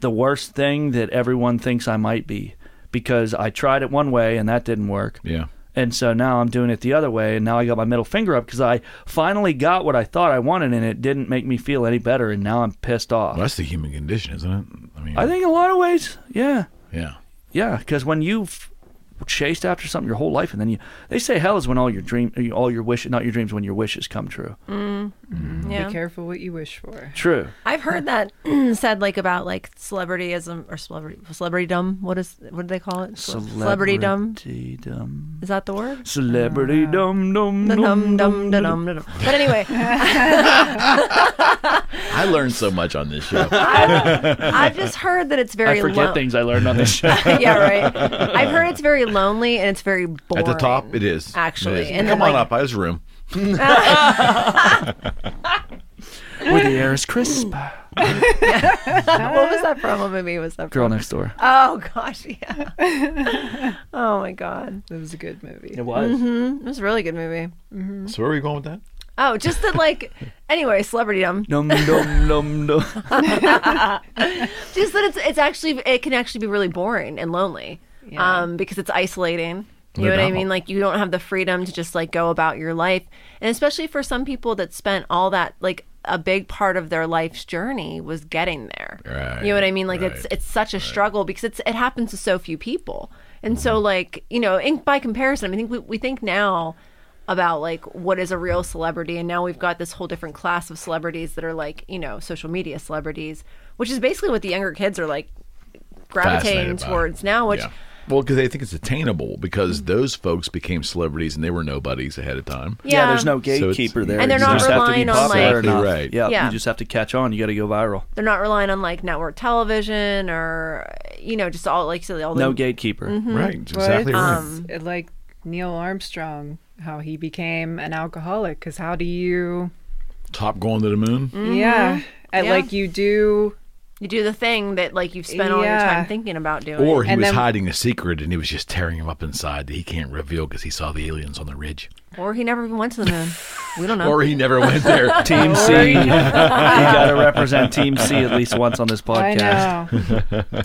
the worst thing that everyone thinks I might be because I tried it one way and that didn't work Yeah. and so now I'm doing it the other way, and now I got my middle finger up because I finally got what I thought I wanted, and it didn't make me feel any better, and now I'm pissed off. Well, that's the human condition, isn't it? I mean, I think in a lot of ways, yeah, Yeah. yeah, because when you've chased after something your whole life, and then you, they say hell is when all your dream, all your wishes, not your dreams, when your wishes come true. Mm. Mm. Yeah. Be careful what you wish for. True. I've heard that said like about like celebrityism or celebrity celebritydom. What is what do they call it? Ce- Celebritydom. Celebritydom. Is that the word? Celebrity dum dum Dum dum dum dum dum dum. But anyway, I learned so much on this show. I've just heard that it's very I forget lo- things I learned on this show. yeah, right. I've heard it's very lonely and it's very boring. At the top, it is. Actually, It is. and come then, on like- up. I was room. Where the air is crisp. what was that from? What movie was that Girl next door. Oh gosh, yeah. oh my god, it was a good movie. It was. Mm-hmm. it was a really good movie. Mm-hmm. So where are we going with that? Oh, just that like. Anyway, celebritydom. Dum dum dum dum. Just that it's it's actually it can actually be really boring and lonely. Yeah. Um, because it's isolating. You know what I mean? Like you don't have the freedom to just like go about your life. And especially for some people that spent all that like a big part of their life's journey was getting there. Right, You know what I mean? Like it's right, it's such a struggle because it's it happens to so few people. And so Mm-hmm. like, you know, in, by comparison, I mean, I think we, we think now about like what is a real celebrity and now we've got this whole different class of celebrities that are like, you know, social media celebrities, which is basically what the younger kids are like gravitating Fascinated by it. towards now, which Yeah. Well, because they think it's attainable because those folks became celebrities and they were nobodies ahead of time. Yeah, there's no So gatekeeper there. And they're You not just have to be relying on, popular like- enough. Right. Yeah, Yeah. you just have to catch on. You got to go viral. they're not relying on like network television or you know, just all like so all the No gatekeeper. Mm-hmm. Right. It's Well, exactly it's, right. Um, like Neil Armstrong, how he became an alcoholic. Because how do you? Top going to the moon. Yeah, mm-hmm. Yeah. like you do. You do the thing that like you've spent all your Yeah. time thinking about doing. Or he And was then- hiding a secret and he was just tearing him up inside that he can't reveal because he saw the aliens on the ridge. Or he never even went to the moon. We don't know. Or he never went there. Team C. you got to represent Team C at least once on this I podcast.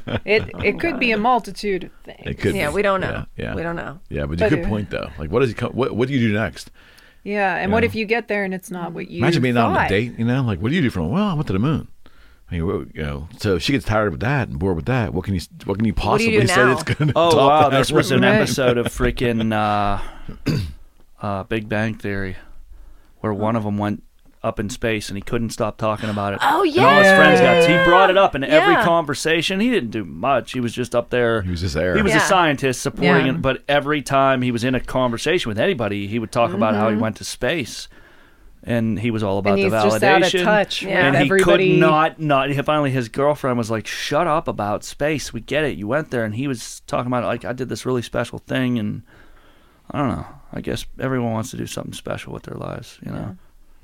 know. it it could be a multitude of things. It could. yeah, be. we don't know. Yeah. yeah. We don't know. Yeah, but it's a good it- point though. Like, what does he? Co- what What do you do next? Yeah, and what Yeah. if you get there and it's not what you Imagine being out on a thought? date. You know, like, what do you do from? Well, I went to the moon. I mean, you know, so she gets tired of that and bored with that. What can you? What can you do you possibly do say now? that's going to? Oh top wow, that this was an episode of freaking uh, uh, Big Bang Theory, where one of them went up in space and he couldn't stop talking about it. Oh, And all his yeah, friends got. He brought it up in every conversation. He didn't do much. He was just up there. He was just there. He was Yeah. a scientist supporting Yeah. it, but every time he was in a conversation with anybody, he would talk about how he Mm-hmm. went to space. And he was all about And he's the just out of touch with and he everybody. could not not. Finally, his girlfriend was like, "Shut up about space. We get it. You went there." And he was talking about like, "I did this really special thing," and I don't know. I guess everyone wants to do something special with their lives, you know.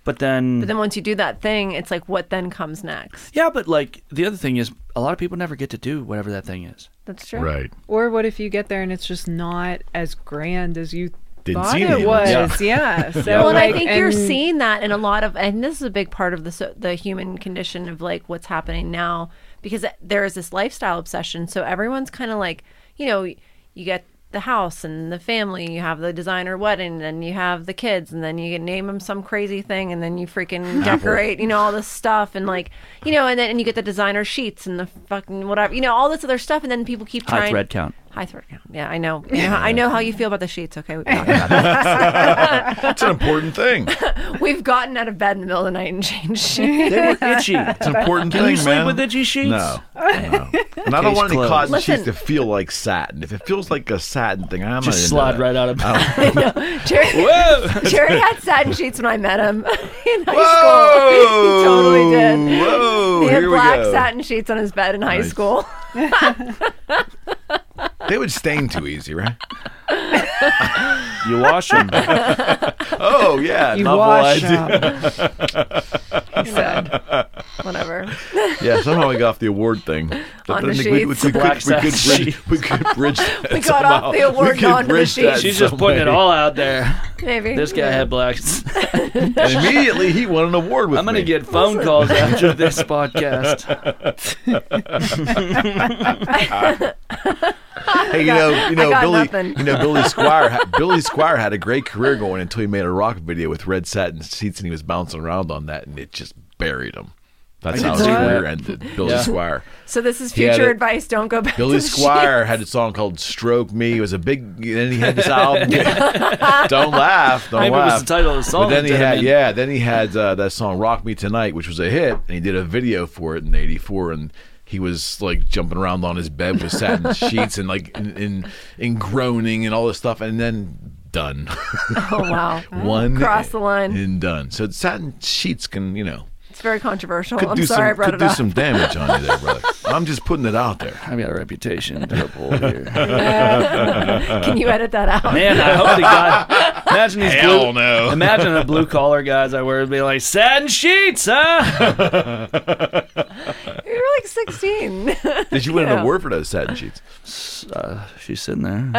But then, But then once you do that thing, it's like what then comes next? yeah. But like the other thing is, a lot of people never get to do whatever that thing is. That's true. right. Or what if you get there and it's just not as grand as you Didn't thought see it anyone. was. Yeah. So well, and I like, think you're seeing that in a lot of, and this is a big part of the so- the human condition of like what's happening now because there is this lifestyle obsession. So everyone's kind of like, you know, you get the house and the family, you have the designer wedding, and you have the kids, and then you name them some crazy thing, and then you freaking decorate, you know, all this stuff, and like, you know, and then and you get the designer sheets and the fucking whatever, you know, all this other stuff, and then people keep High trying. thread count. High thread count. Yeah, I know. You know, I know how you feel about the sheets. Okay, we've talked about that. That's an important thing. We've gotten out of bed in the middle of the night and changed sheets. They were itchy. It's an important Can thing, you sleep man. with itchy sheets? No, no. And I don't Case want any closed. cotton Listen. sheets to feel like satin. If it feels like a satin thing, I'm Just not into slide right out of bed. Jerry, Whoa! Jerry had satin sheets when I met him in high Whoa! school. he totally did. Whoa! He had here we black go. satin sheets on his bed in high Nice. school. They would stain too easy, right? You wash them. Oh yeah, You novel wash idea. them. He said. Whatever. Yeah, somehow we got off the award thing. But On the then sheets. we, we, Black could, we, could satin bridge, we could bridge that We got off somehow. the award We could onto the bridge that sheets. She's just some putting it way. all out there. Maybe. This guy had blacks. And immediately he won an award with I'm gonna me. get phone calls after this podcast. Hey, you know, you know, Billy, nothing. you know, Billy Squier. Billy Squier had a great career going until he made a rock video with red satin seats, and he was bouncing around on that, and it just buried him. That's I how did his career ended. Billy Yeah. Squier. So this is future it- advice. Don't go back Billy to the Squier had a song called "Stroke Me." It was a big. And then he had this album. don't laugh. Don't Maybe it laugh. was the title of the song. But then he had him in. yeah. Then he had uh, that song "Rock Me Tonight," which was a hit, and he did a video for it in '84, and he was like jumping around on his bed with satin sheets and like in, in in groaning and all this stuff, and then done. Oh wow. Mm-hmm. One Cross the line. and done. So satin sheets can you know It's very controversial. could I'm do sorry I some brought could it do up. some damage on you there, brother. I'm just putting it out there. I've got a reputation to uphold here. Can you edit that out? Man, I hope to God. Imagine these Hell blue, no. Imagine the blue collar guys I wear would be like satin sheets, huh? You're like 16. Did you win an award for those satin sheets? Uh, she's sitting there.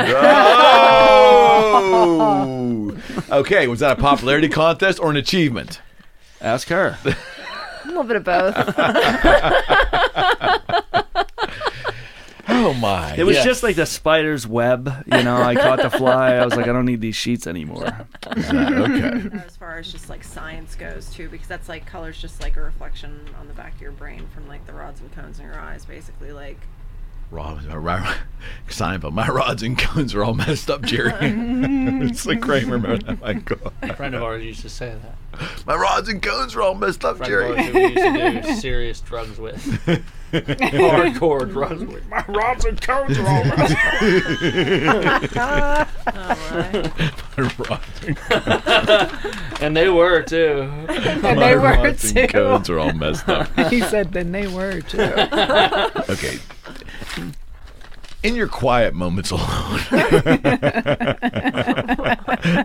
Oh! okay, was that a popularity contest or an achievement? Ask her. a little bit of both. Oh my! It was Yes. just like the spider's web. You know, I caught the fly. I was like, I don't need these sheets anymore. okay. Far as just like science goes too because that's like colors just like a reflection on the back of your brain from like the rods and cones in your eyes basically like Rod, uh, ro- sign, but my rods and cones are all messed up, Jerry. it's like Kramer, remember that? Michael? A friend of ours used to say that. My rods and cones are all messed up, A friend of ours Jerry. who we used to do serious drugs with. Hardcore drugs with. My rods and cones are all messed up. My rods and, And they were too. And my they were rods and cones are all messed up. He said, then they were too. Okay. Mm-hmm. In your quiet moments alone.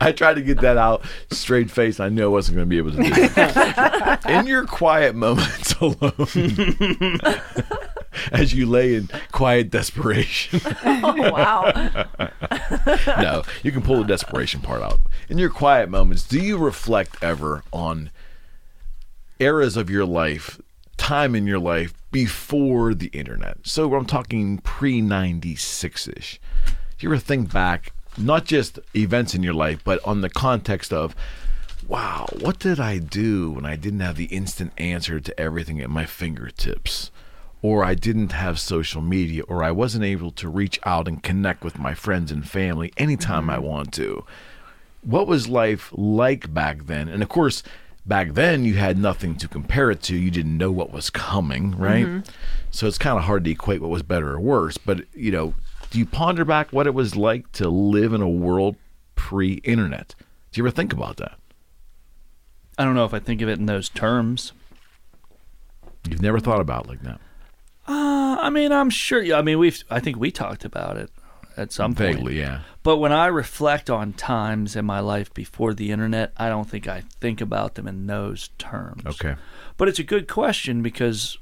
I tried to get that out straight face. I knew I wasn't going to be able to do it. In your quiet moments alone, as you lay in quiet desperation. oh wow no, you can pull the desperation part out. In your quiet moments, do you reflect ever on eras of your life, time in your life before the internet? So I'm talking pre 96 ish. You ever think back, not just events in your life, but on the context of, wow, what did I do when I didn't have the instant answer to everything at my fingertips? Or I didn't have social media, or I wasn't able to reach out and connect with my friends and family anytime I mm-hmm. want to. What was life like back then? And of course, back then you had nothing to compare it to. You didn't know what was coming, right? So it's kind of hard to equate what was better or worse. But, you know, do you ponder back what it was like to live in a world pre internet? Do you ever think about that? I don't know if I think of it in those terms. You've never thought about it like that. Uh, I mean, I'm sure. I mean, we've. I think we talked about it at some point. Vaguely, yeah. But when I reflect on times in my life before the internet, I don't think I think about them in those terms. Okay. But it's a good question because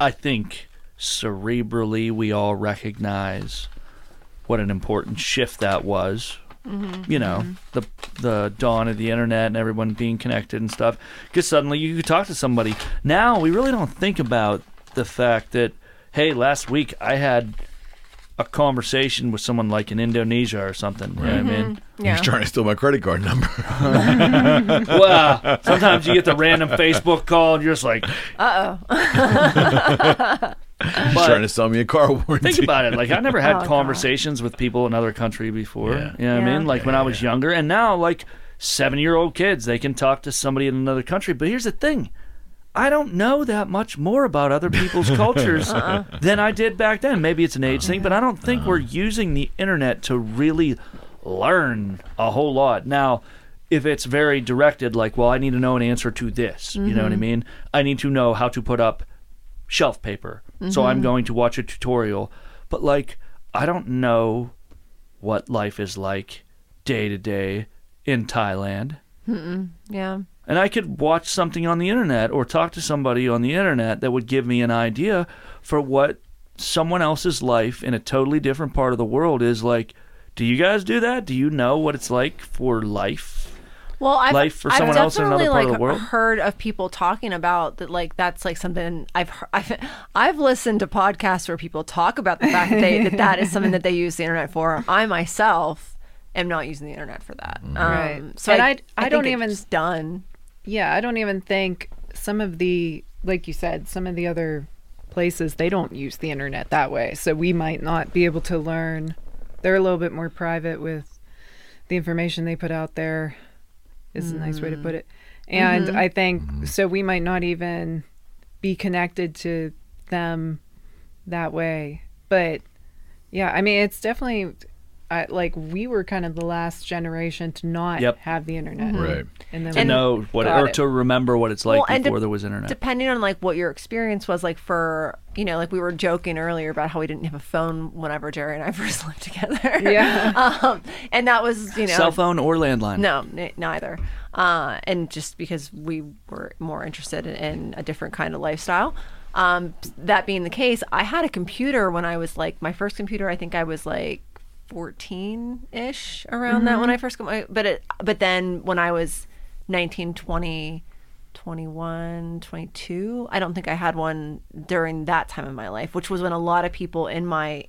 I think cerebrally we all recognize what an important shift that was mm-hmm. you know mm-hmm. the the dawn of the internet and everyone being connected and stuff because suddenly you could talk to somebody now we really don't think about the fact that hey last week i had a conversation with someone like in indonesia or something you know what i mean Yeah. He's trying to steal my credit card number. well sometimes you get the random facebook call and you're just like Uh oh. He's But- trying to sell me a car warranty. Think about it. Like I never had Oh, God. conversations with people in another country before. Yeah. You know what I mean? Like when I was younger, and now like seven year old kids, they can talk to somebody in another country. But here's the thing. I don't know that much more about other people's cultures uh-huh. than I did back then. Maybe it's an age thing, but I don't think we're uh-huh. using the internet to really learn a whole lot. Now, if it's very directed, like, well, I need to know an answer to this, you know what I mm-hmm. mean? I need to know how to put up shelf paper. So I'm mm-hmm. going to watch a tutorial. But like I don't know what life is like day to day in Thailand. Yeah. And I could watch something on the internet or talk to somebody on the internet that would give me an idea for what someone else's life in a totally different part of the world is like. Do you guys do that? Do you know what it's like for life? Well, I've, life for I've someone else in definitely of the world? heard of people talking about that. Like that's like something I've I've I've listened to podcasts where people talk about the fact that they, that that is something that they use the internet for. I myself am not using the internet for that. Um, Right. So And I, I- I don't even- it's done. Yeah, I don't even think some of the like you said, some of the other places they don't use the internet that way. So we might not be able to learn. They're a little bit more private with the information they put out there. Is a nice way to mm. put it. And mm-hmm. I think mm-hmm. so we might not even be connected to them that way. But yeah, I mean it's definitely I, like we were kind of the last generation to not Yep. have the internet. Right. And then To we know what or it. to remember what it's like Well, before de- there was internet. Depending on like what your experience was like for you know like we were joking earlier about how we didn't have a phone whenever Jerry and I first lived together. Yeah. um, and that was you know Cell phone or landline. No, n- neither. Uh, and just because we were more interested in, in a different kind of lifestyle. Um, that being the case, I had a computer when I was like my first computer. I think I was like fourteen ish around that when mm-hmm. I first got my. But it, but then when I was 19, 20, 21, 22, I don't think I had one during that time of my life, which was when a lot of people in my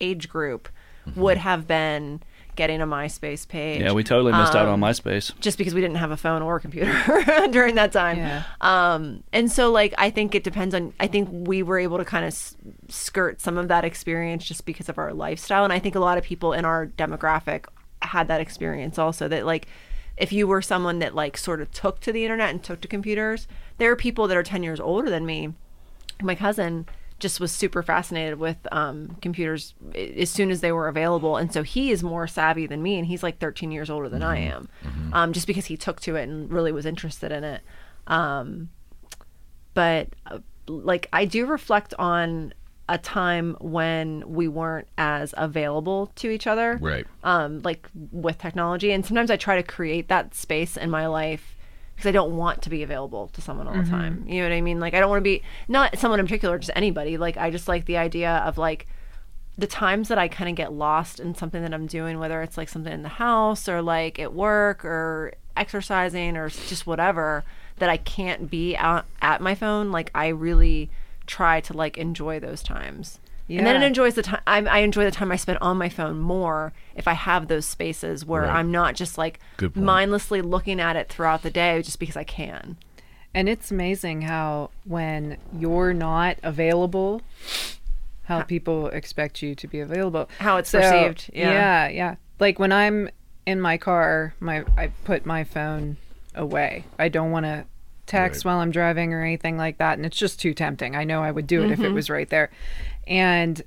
age group mm-hmm. would have been getting a MySpace page Yeah, we totally missed out on Um, MySpace. just because we didn't have a phone or a computer during that time. Yeah. Um, and so like I think it depends on. I think we were able to kind of s- skirt some of that experience just because of our lifestyle, and I think a lot of people in our demographic had that experience also. That like if you were someone that like sort of took to the internet and took to computers, there are people that are ten years older than me. My cousin just was super fascinated with um, computers as soon as they were available, and so he is more savvy than me, and he's like 13 years older than I am, um, just because he took to it and really was interested in it. Um, but uh, like I do reflect on a time when we weren't as available to each other, Right. um, like with technology. And sometimes I try to create that space in my life because I don't want to be available to someone all the time. Mm-hmm. You know what I mean? Like I don't want to be not someone in particular, just anybody. Like I just like the idea of like the times that I kind of get lost in something that I'm doing, whether it's like something in the house or like at work or exercising or just whatever, that I can't be out at my phone. Like I really try to like enjoy those times. And then it enjoys the time. I, I enjoy the time I spend on my phone more if I have those spaces where Right. I'm not just like mindlessly looking at it throughout the day just because I can. And it's amazing how when you're not available, how people expect you to be available. How it's perceived, yeah. Yeah, yeah. Like when I'm in my car, my I put my phone away. I don't want to text Right. while I'm driving or anything like that, and it's just too tempting. I know I would do it if it mm-hmm. was right there. And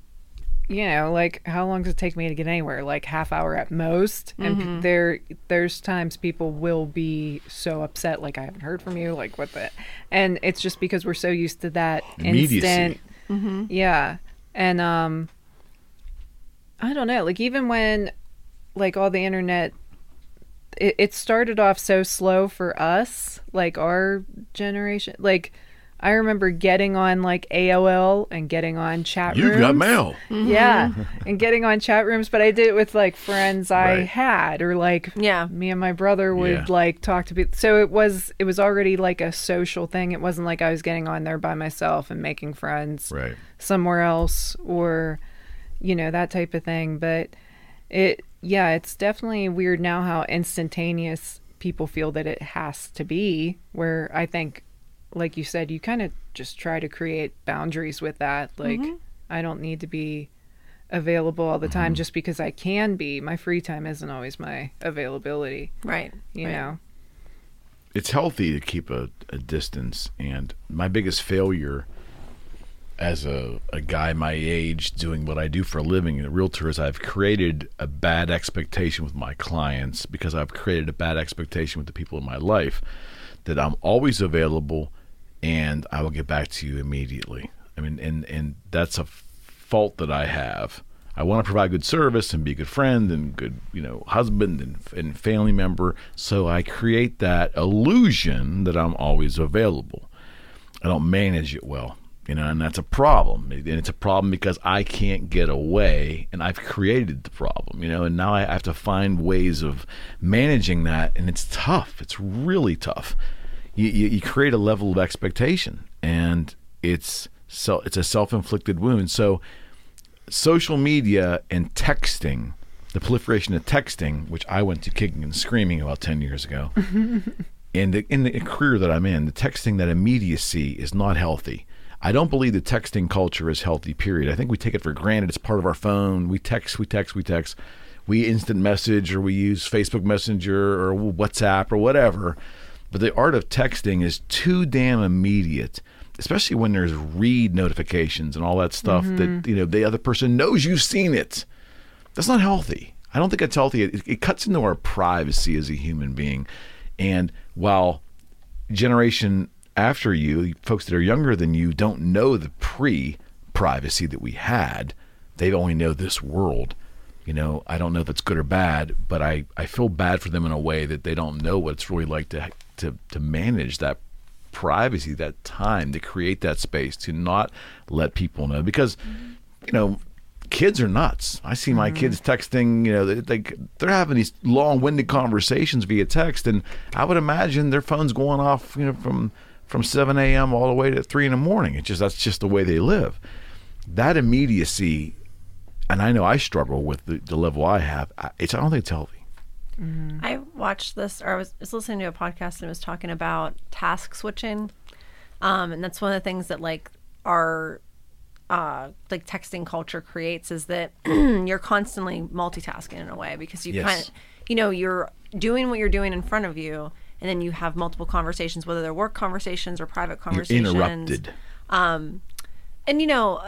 you know, like how long does it take me to get anywhere? Like half hour at most. And p- mm-hmm. there, there's times people will be so upset, like I haven't heard from you, like what the, and it's just because we're so used to that Immediacy. instant, mm-hmm. yeah. And um, I don't know, like even when, like all the internet, it, it started off so slow for us, like our generation, like I remember getting on like AOL and getting on chat rooms. You've rooms. got mail. Yeah, mm-hmm. and getting on chat rooms, but I did it with like friends I Right. had, or like Yeah. me and my brother would Yeah. like talk to people. So it was it was already like a social thing. It wasn't like I was getting on there by myself and making friends Right. somewhere else or you know that type of thing. But it yeah, it's definitely weird now how instantaneous people feel that it has to be. Where I think, like you said, you kind of just try to create boundaries with that. Like mm-hmm. I don't need to be available all the time mm-hmm. just because I can be. My free time isn't always my availability, Right. you right. know. it's healthy to keep a, a distance and my biggest failure as a, a guy my age doing what I do for a living, a realtor, is I've created a bad expectation with my clients because I've created a bad expectation with the people in my life that I'm always available and I will get back to you immediately. I mean, and, and that's a fault that I have. I want to provide good service and be a good friend and good, you know, husband and, and family member. So I create that illusion that I'm always available. I don't manage it well, you know, and that's a problem. And it's a problem because I can't get away, and I've created the problem, you know, and now I have to find ways of managing that, and it's tough. It's really tough. You, you, you create a level of expectation, and it's so it's a self-inflicted wound. So social media and texting, the proliferation of texting, which I went to kicking and screaming about ten years ago, in the in the career that I'm in, the texting that immediacy is not healthy. I don't believe the texting culture is healthy. Period. I think we take it for granted. It's part of our phone. We text, we text, we text. We instant message or we use Facebook Messenger or WhatsApp or whatever. But the art of texting is too damn immediate, especially when there's read notifications and all that stuff that mm-hmm. you know the other person knows you've seen it. That's not healthy. I don't think it's healthy. It, it cuts into our privacy as a human being. And while generation after you, folks that are younger than you, don't know the pre privacy that we had, they only know this world. You know, I don't know if it's good or bad, but I, I feel bad for them in a way that they don't know what it's really like to to to manage that privacy, that time, to create that space, to not let people know because, mm-hmm. you know, kids are nuts. I see my mm-hmm. kids texting. You know, they, they they're having these long-winded conversations via text, and I would imagine their phones going off. You know, from from 7 a.m. all the way to three in the morning. It's just that's just the way they live. That immediacy, and I know I struggle with the, the level I have. I- It's I don't think it's healthy. I watched this, or I was, was listening to a podcast and it was talking about task switching, um, and that's one of the things that like our uh, like texting culture creates is that you're constantly multitasking in a way because you Yes. kind of, you know, you're doing what you're doing in front of you, and then you have multiple conversations, whether they're work conversations or private You're conversations. interrupted. and you know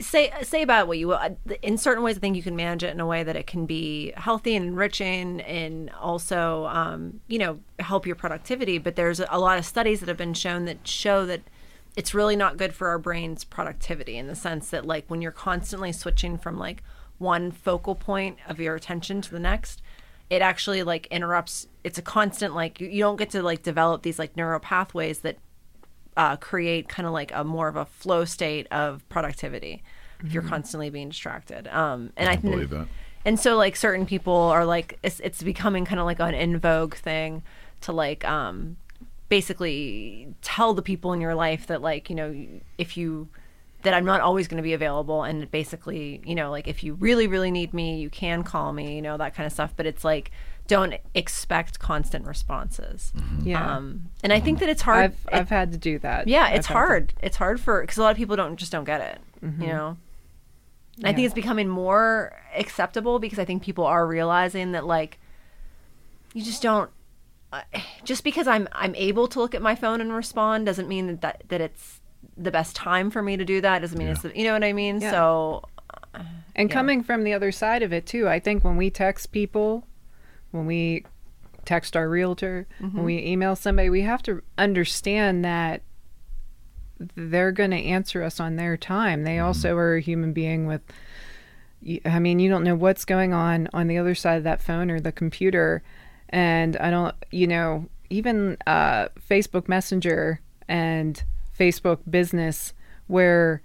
say say about what you will in certain ways i think you can manage it in a way that it can be healthy and enriching and also um, you know help your productivity but there's a lot of studies that have been shown that show that it's really not good for our brain's productivity in the sense that like when you're constantly switching from like one focal point of your attention to the next it actually like interrupts it's a constant like you, you don't get to like develop these like neural pathways that uh, create kind of like a more of a flow state of productivity if you're constantly being distracted. Um, and I, believe that. And so like certain people are like it's it's becoming kind of like an in vogue thing to like um, basically tell the people in your life that like you know if you that I'm not always going to be available and basically you know like if you really really need me you can call me you know that kind of stuff but it's like don't expect constant responses Yeah. um, and I think that it's hard I've it- I've had to do that. yeah, I've it's to- hard. It's hard for because a lot of people don't just don't get it. You know, And I think it's becoming more acceptable because I think people are realizing that like you just don't. Uh, just because I'm I'm able to look at my phone and respond doesn't mean that that, that it's the best time for me to do that. Doesn't mean it's the, you know what I mean. Yeah. So And Yeah. coming from the other side of it too, I think when we text people, when we text our realtor, when we email somebody, we have to understand that they're going to answer us on their time. They also are a human being with I mean, you don't know what's going on on the other side of that phone or the computer. And I don't, you know, even uh, Facebook Messenger and Facebook business where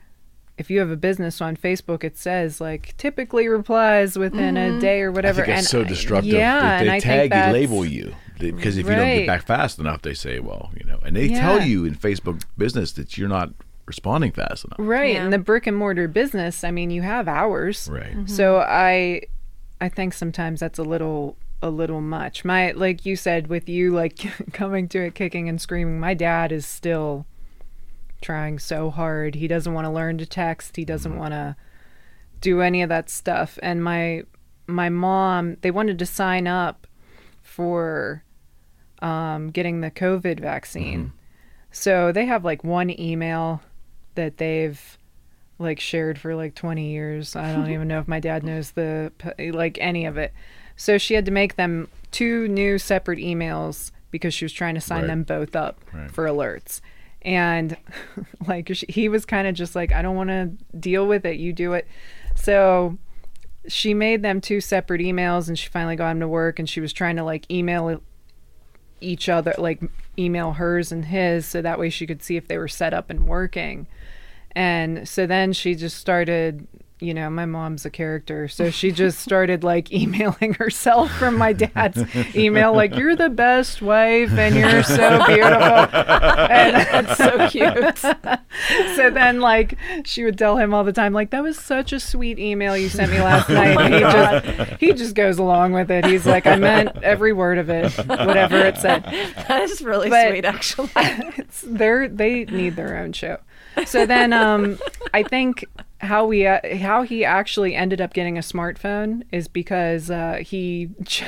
if you have a business on Facebook, it says like typically replies within a mm-hmm. day or whatever. I whatever. think that's and so destructive. Yeah, they, and they I tag think that's, you, label you, They- because if you don't get back fast enough, they say, well, you know, and they tell you in Facebook business that you're not responding fast enough. Right, Yeah. in the brick and mortar business, I mean, you have hours. Right. Mm-hmm. So I I think sometimes that's a little a little much. My like you said with you like coming to it kicking and screaming, my dad is still trying so hard. He doesn't want to learn to text. He doesn't want to do any of that stuff. And my my mom, they wanted to sign up for um, getting the COVID vaccine. So they have like one email that they've like shared for like 20 years. I don't even know if my dad knows the like any of it. So she had to make them two new separate emails because she was trying to sign Right. them both up Right. for alerts. And like she, he was kind of just like I don't want to deal with it, you do it. So she made them two separate emails and she finally got him to work and she was trying to like email each other like email hers and his so that way she could see if they were set up and working and so then she just started you know my mom's a character so she just started like emailing herself from my dad's email like you're the best wife and you're so beautiful. And that's so cute. So then like she would tell him all the time like that was such a sweet email you sent me last night. and he just he just goes along with it. He's like i meant every word of it whatever it said. That is really But- sweet, actually. they're they need their own show. So then um I think how we uh, how he actually ended up getting a smartphone is because uh, he ch-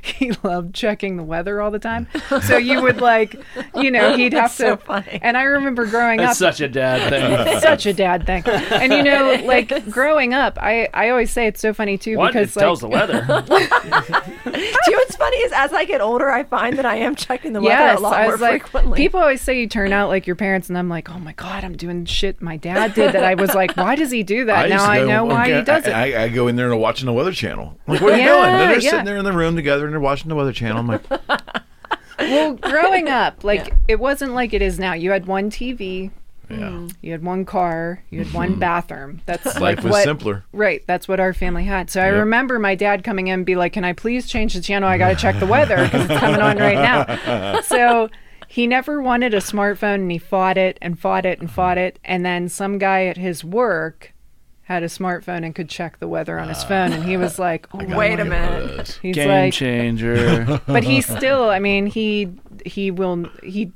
he loved checking the weather all the time. So you would like, you know, he'd have That's so to. funny. And I remember growing That's up, such a dad thing. such a dad thing. And you know, like growing up, I I always say it's so funny too What? It because tells the weather. Do you know what's funny is as I get older, I find that I am checking the weather Yes, a lot I more like, frequently. people always say you turn out like your parents, and I'm like, oh my god, I'm doing shit my dad did. That I was like, why does he do that? used now I know why okay, he does it. I, I, I go in there and I'm watching the Weather Channel. I'm like, what are you Yeah, doing? They're yeah. sitting there in the room together and they're watching the Weather Channel. I'm like, well, growing up, like it wasn't like it is now. You had one TV, yeah. Mm-hmm. you had one car, you had one mm-hmm. bathroom. That's Life like was what, simpler. Right, that's what our family had. So I Yep. remember my dad coming in and be like, "Can I please change the channel? I got to check the weather because it's coming on right now." So he never wanted a smartphone, and he fought it and fought it and fought it. And then some guy at his work had a smartphone and could check the weather on his ah. phone, and he was like, "Oh, Wait a minute. this. he's Game like." changer. But he still, I mean, he he will he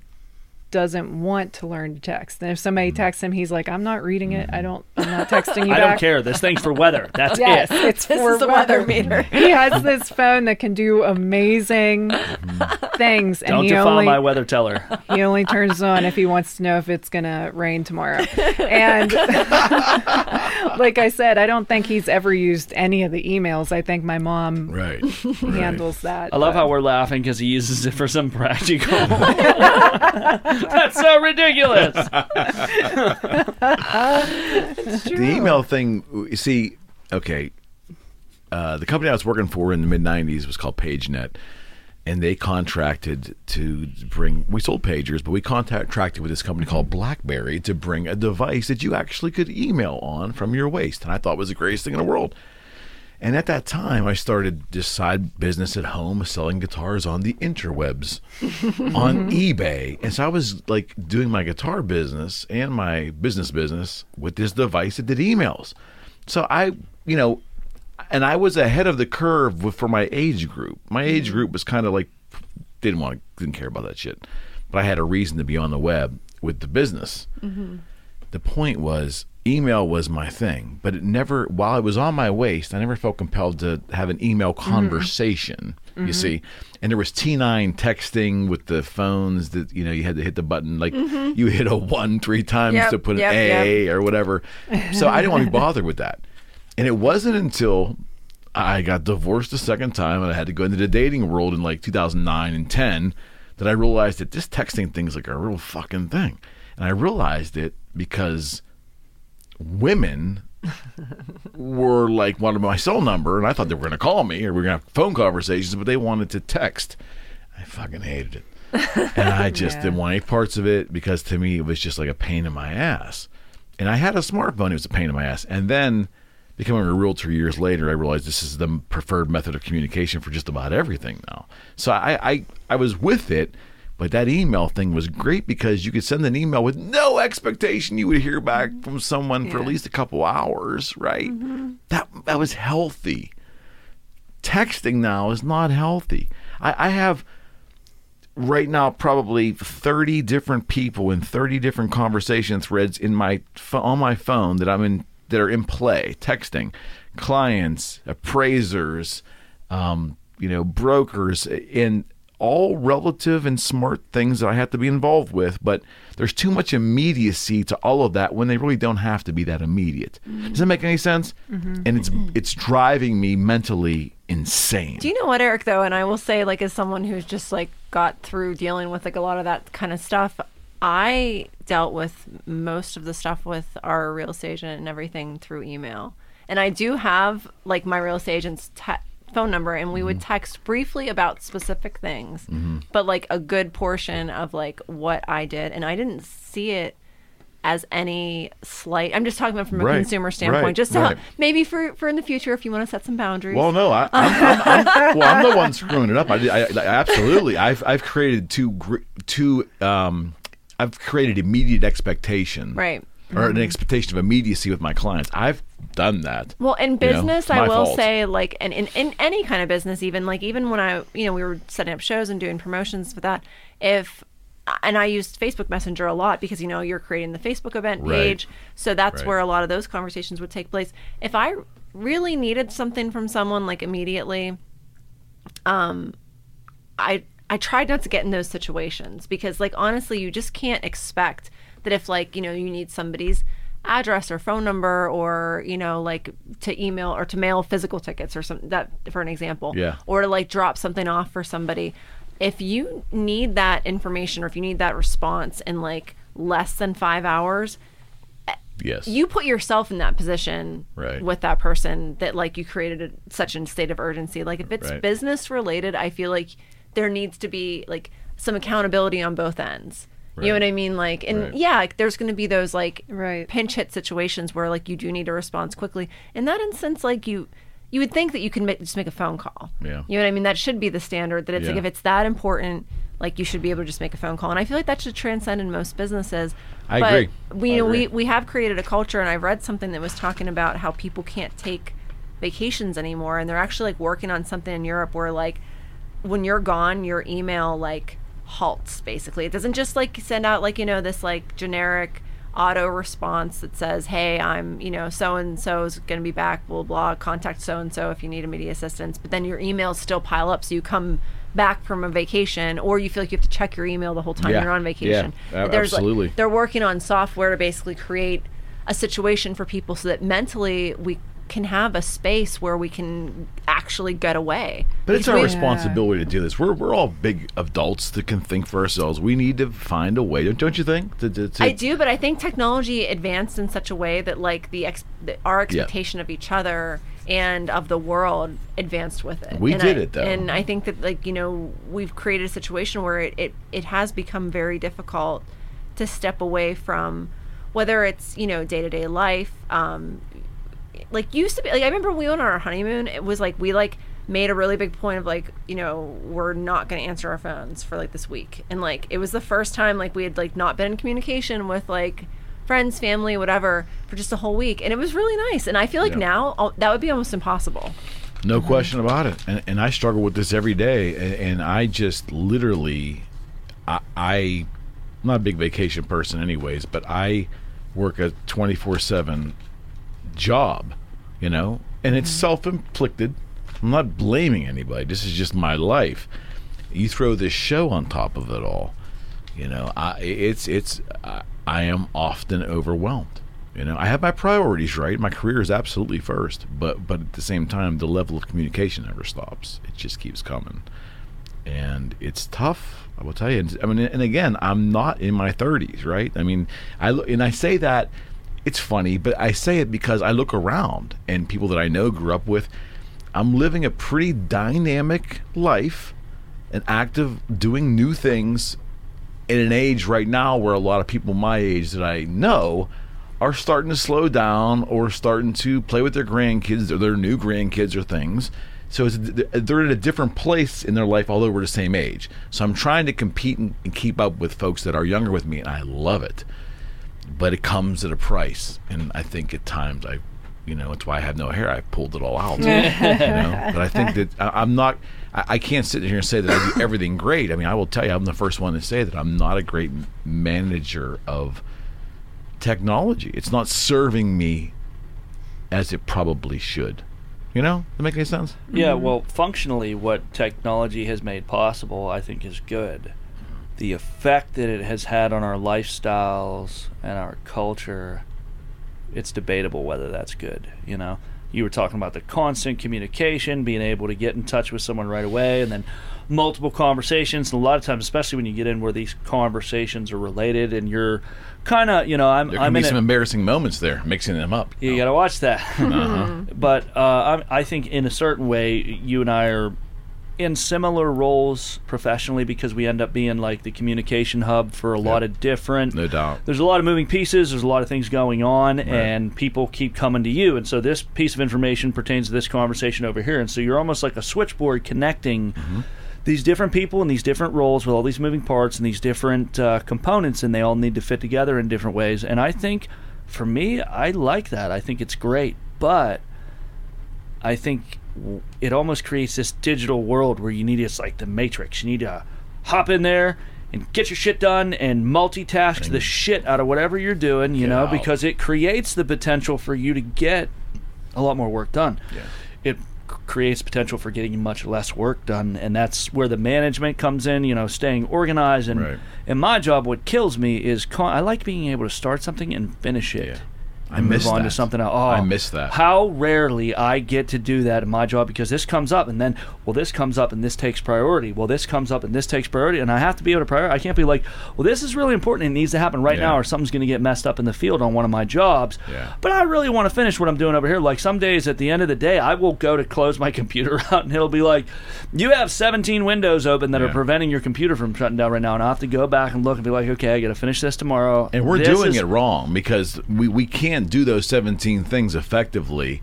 doesn't want to learn to text. And if somebody mm. texts him, he's like, "I'm not reading it. I mm. don't. I'm not texting you I back." don't care. This thing's for weather. That's Yes, it. it's This for is the weather meter. He has this phone that can do amazing mm. things, and Don't he defile only my weather teller. he only turns it on if he wants to know if it's gonna rain tomorrow. And like I said, I don't think he's ever used any of the emails. I think my mom Right. handles that. I love but- how we're laughing because he uses it for some practical. That's so ridiculous. The email thing, you see, okay, uh, the company I was working for in the mid 90s was called PageNet. And they contracted to bring, we sold pagers, but we contracted with this company called Blackberry to bring a device that you actually could email on from your waist. And I thought it was the greatest thing in the world. And at that time, I started this side business at home selling guitars on the interwebs on eBay. And so I was like doing my guitar business and my business business with this device that did emails. So I, you know, and I was ahead of the curve with, for my age group. My age mm. group was kind of like didn't want to, didn't care about that shit. But I had a reason to be on the web with the business. Mm-hmm. The point was email was my thing, but it never while it was on my waist, I never felt compelled to have an email mm-hmm. conversation. You mm-hmm. see, and there was T9 texting with the phones that you know you had to hit the button like mm-hmm. you hit a one three times Yep, to put an yep, A or whatever. So I didn't want to be bothered with that. And it wasn't until I got divorced a second time and I had to go into the dating world in like 2009 and 10 that I realized that this texting thing is like a real fucking thing. And I realized it because women were like wanted my cell number and I thought they were going to call me or we were going to have phone conversations, but they wanted to text. I fucking hated it. and I just Yeah. didn't want any parts of it because to me it was just like a pain in my ass. And I had a smartphone; it was a pain in my ass. And then, becoming a realtor years later, I realized this is the preferred method of communication for just about everything now. So I, I, I was with it, but that email thing was great because you could send an email with no expectation you would hear back from someone for at least a couple hours, right? That that was healthy. Texting now is not healthy. I, I have right now probably 30 different people in 30 different conversation threads in my on my phone that I'm in that are in play texting clients appraisers um, you know brokers in all relative and smart things that I have to be involved with but there's too much immediacy to all of that when they really don't have to be that immediate. Mm-hmm. Does that make any sense? Mm-hmm. And it's it's driving me mentally insane. Do you know what, Eric? Though, and I will say, like, as someone who's just like got through dealing with like a lot of that kind of stuff, I dealt with most of the stuff with our real estate agent and everything through email. And I do have like my real estate agent's te- phone number, and we would mm-hmm. text briefly about specific things, mm-hmm. but like a good portion of like what I did, and I didn't see it as any slight. I'm just talking about from a Right, consumer standpoint, right, just to right. maybe for for in the future if you want to set some boundaries. Well, no, I, I'm, I'm, I'm, well, I'm the one screwing it up. I, I, I absolutely. I've I've created two gr- two. Um, I've created immediate expectation, Right. or an mm-hmm. expectation of immediacy with my clients. I've done that. Well, in You know, business, I will fault. say, like, and in, in any kind of business, even like, even when I, you know, we were setting up shows and doing promotions for that, if, and I used Facebook Messenger a lot because, you know, you're creating the Facebook event Right. page. So that's Right. where a lot of those conversations would take place. If I really needed something from someone, like, immediately, um, I I tried not to get in those situations because like honestly you just can't expect that if like you know you need somebody's address or phone number or you know like to email or to mail physical tickets or something that for an example Yeah. or to like drop something off for somebody if you need that information or if you need that response in like less than 5 hours Yes. you put yourself in that position Right. with that person that like you created a, such a state of urgency like if it's Right. business related i feel like there needs to be like some accountability on both ends you know what i mean like and Right. yeah like, there's going to be those like Right. pinch hit situations where like you do need a response quickly And that in that instance like you you would think that you can make, just make a phone call Yeah. you know what i mean that should be the standard that it's like if it's that important like you should be able to just make a phone call and i feel like that should transcend in most businesses I but agree. we I you know we agree. we have created a culture and I've read something that was talking about how people can't take vacations anymore and they're actually like working on something in Europe where like when you're gone your email like halts basically it doesn't just like send out like you know this like generic auto response that says hey i'm you know so and so is going to be back blah blah contact so and so if you need immediate assistance but then your emails still pile up so you come back from a vacation or you feel like you have to check your email the whole time Yeah. you're on vacation Yeah, a- There's, like- absolutely. they're working on software to basically create a situation for people so that mentally we can have a space where we can actually get away. But it's our we- responsibility to do this. We're we're all big adults that can think for ourselves. We need to find a way, don't, don't you think? To, to, to- I do, but I think technology advanced in such a way that like the, ex- the our expectation of each other and of the world advanced with it. We And did I- it, though. And I think that like you know we've created a situation where it it, it has become very difficult to step away from whether it's you know day to day life. Um, like used to be like I remember when we went on our honeymoon, it was like we like made a really big point of like, you know, we're not gonna answer our phones for like this week. And like it was the first time like we had like not been in communication with like friends, family, whatever, for just a whole week. And it was really nice. And I feel like Yeah. now uh, that would be almost impossible. No question about it. And, and I struggle with this every day. And, and I just literally, I, I, I'm not a big vacation person, anyways, but I work a 24 7 job, you know, and it's mm-hmm. self inflicted. I'm not blaming anybody. This is just my life. You throw this show on top of it all, you know, I, it's, it's, I, I am often overwhelmed. You know, I have my priorities right. My career is absolutely first, but but at the same time, the level of communication never stops. It just keeps coming, and it's tough. I will tell you. And, I mean, and again, I'm not in my 30s, right? I mean, I look and I say that it's funny, but I say it because I look around and people that I know grew up with. I'm living a pretty dynamic life an active, doing new things in an age right now where a lot of people my age that I know are starting to slow down or starting to play with their grandkids or their new grandkids or things. So they're in a different place in their life, although we're the same age. So I'm trying to compete and, and keep up with folks that are younger with me, and I love it. But it comes at a price, and I think at times I, you know, it's why I have no hair. I pulled it all out. you know? But I think that I, I'm not. I, I can't sit here and say that I do everything great. I mean, I will tell you, I'm the first one to say that I'm not a great manager of technology. It's not serving me as it probably should. You know, Does that make any sense? Yeah, well, functionally, what technology has made possible, I think, is good. The effect that it has had on our lifestyles and our culture, it's debatable whether that's good. You know, you were talking about the constant communication, being able to get in touch with someone right away, and then multiple conversations. And a lot of times, especially when you get in where these conversations are related, and you're kind of, you know, I'm, There can I'm be in some embarrassing moments there, mixing them up. You got to watch that. Uh-huh. but uh, I think in a certain way, you and I are in similar roles professionally because we end up being like the communication hub for a lot of different. No doubt. There's a lot of moving pieces. There's a lot of things going on, and people keep coming to you. And so this piece of information pertains to this conversation over here. And so you're almost like a switchboard connecting Mm-hmm. these different people in these different roles with all these moving parts and these different uh, components, and they all need to fit together in different ways. And I think, for me, I like that. I think it's great, but I think it almost creates this digital world where you need it's like the Matrix. You need to hop in there and get your shit done and multitask the shit out of whatever you're doing, you know, out. because it creates the potential for you to get a lot more work done. Yeah. It creates potential for getting much less work done, and that's where the management comes in. You know, staying organized and Right. and my job. What kills me is con- I like being able to start something and finish it. Yeah. I miss move on that. to something else. Oh, I miss that. How rarely I get to do that in my job because this comes up and then, well, this comes up and this takes priority. Well, this comes up and this takes priority, and I have to be able to prioritize. I can't be like, well, this is really important and it needs to happen right Yeah. now, or something's going to get messed up in the field on one of my jobs. Yeah. But I really want to finish what I'm doing over here. Like some days at the end of the day, I will go to close my computer out and it'll be like, you have 17 windows open that are preventing your computer from shutting down right now, and I have to go back and look and be like, okay, I got to finish this tomorrow. And we're This doing is- it wrong because we, we can't do those 17 things effectively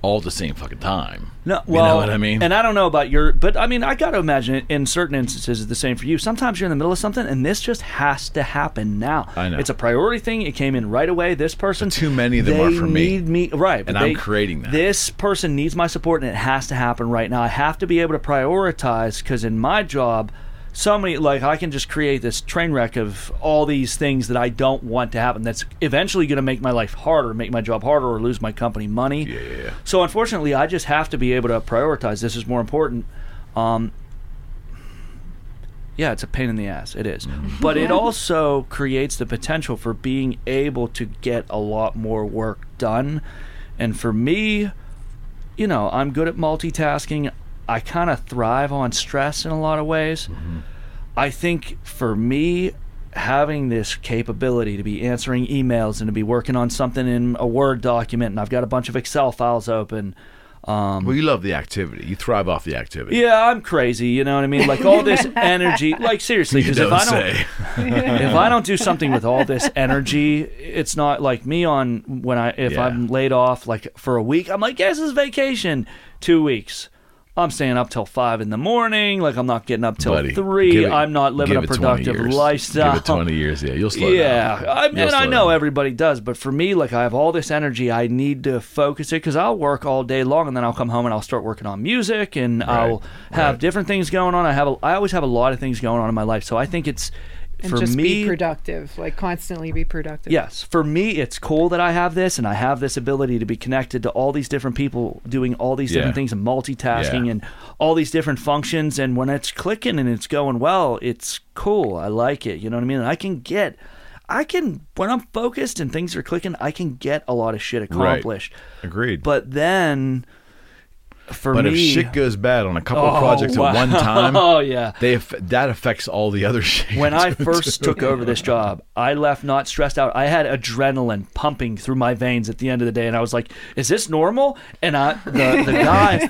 all at the same fucking time. No, You well, know what I mean? And I don't know about your, but I mean, I got to imagine in certain instances it's the same for you. Sometimes you're in the middle of something, and this just has to happen now. I know. it's a priority thing. It came in right away. This person, Too many of them they are for me. Need me right, but And I'm creating that. This person needs my support, and it has to happen right now. I have to be able to prioritize because in my job. So many, like I can just create this train wreck of all these things that I don't want to happen. That's eventually going to make my life harder, make my job harder, or lose my company money. Yeah, yeah, yeah. So unfortunately, I just have to be able to prioritize. This is more important. Um, yeah, it's a pain in the ass. It is. but it also creates the potential for being able to get a lot more work done. And for me, you know, I'm good at multitasking. I kind of thrive on stress in a lot of ways. I think for me, having this capability to be answering emails and to be working on something in a Word document, and I've got a bunch of Excel files open. Um, Well, you love the activity. You thrive off the activity. yeah, I'm crazy. You know what I mean? Like all this energy. Like seriously, because if I don't, say. if I don't do something with all this energy, it's not like me on when I if Yeah. I'm laid off like for a week. I'm like, yes, this is vacation. Two weeks. I'm staying up till five in the morning. Like I'm not getting up till Buddy, three. it- I'm not living a productive lifestyle. Give it 20 years. Yeah, you'll slow yeah, down. I You'll mean, I know down. everybody does, but for me, like I have all this energy, I need to focus it because I'll work all day long, and then I'll come home and I'll start working on music, and I'll have right. different things going on. I have, a, I always have a lot of things going on in my life, so I think it's and for just me. be productive, like constantly be productive. Yes, for me, it's cool that I have this, and I have this ability to be connected to all these different people doing all these different Yeah. things and multitasking Yeah. and all these different functions. And when it's clicking and it's going well, it's cool. I like it. You know what I mean? And I can get, I can when I'm focused and things are clicking, I can get a lot of shit accomplished. Agreed. But then for but me, if shit goes bad on a couple Oh, projects wow. at one time, oh yeah. they aff- that affects all the other shit. when I first took over this job, I left not stressed out. I had adrenaline pumping through my veins at the end of the day, and I was like, "Is this normal?" And I, the the guy,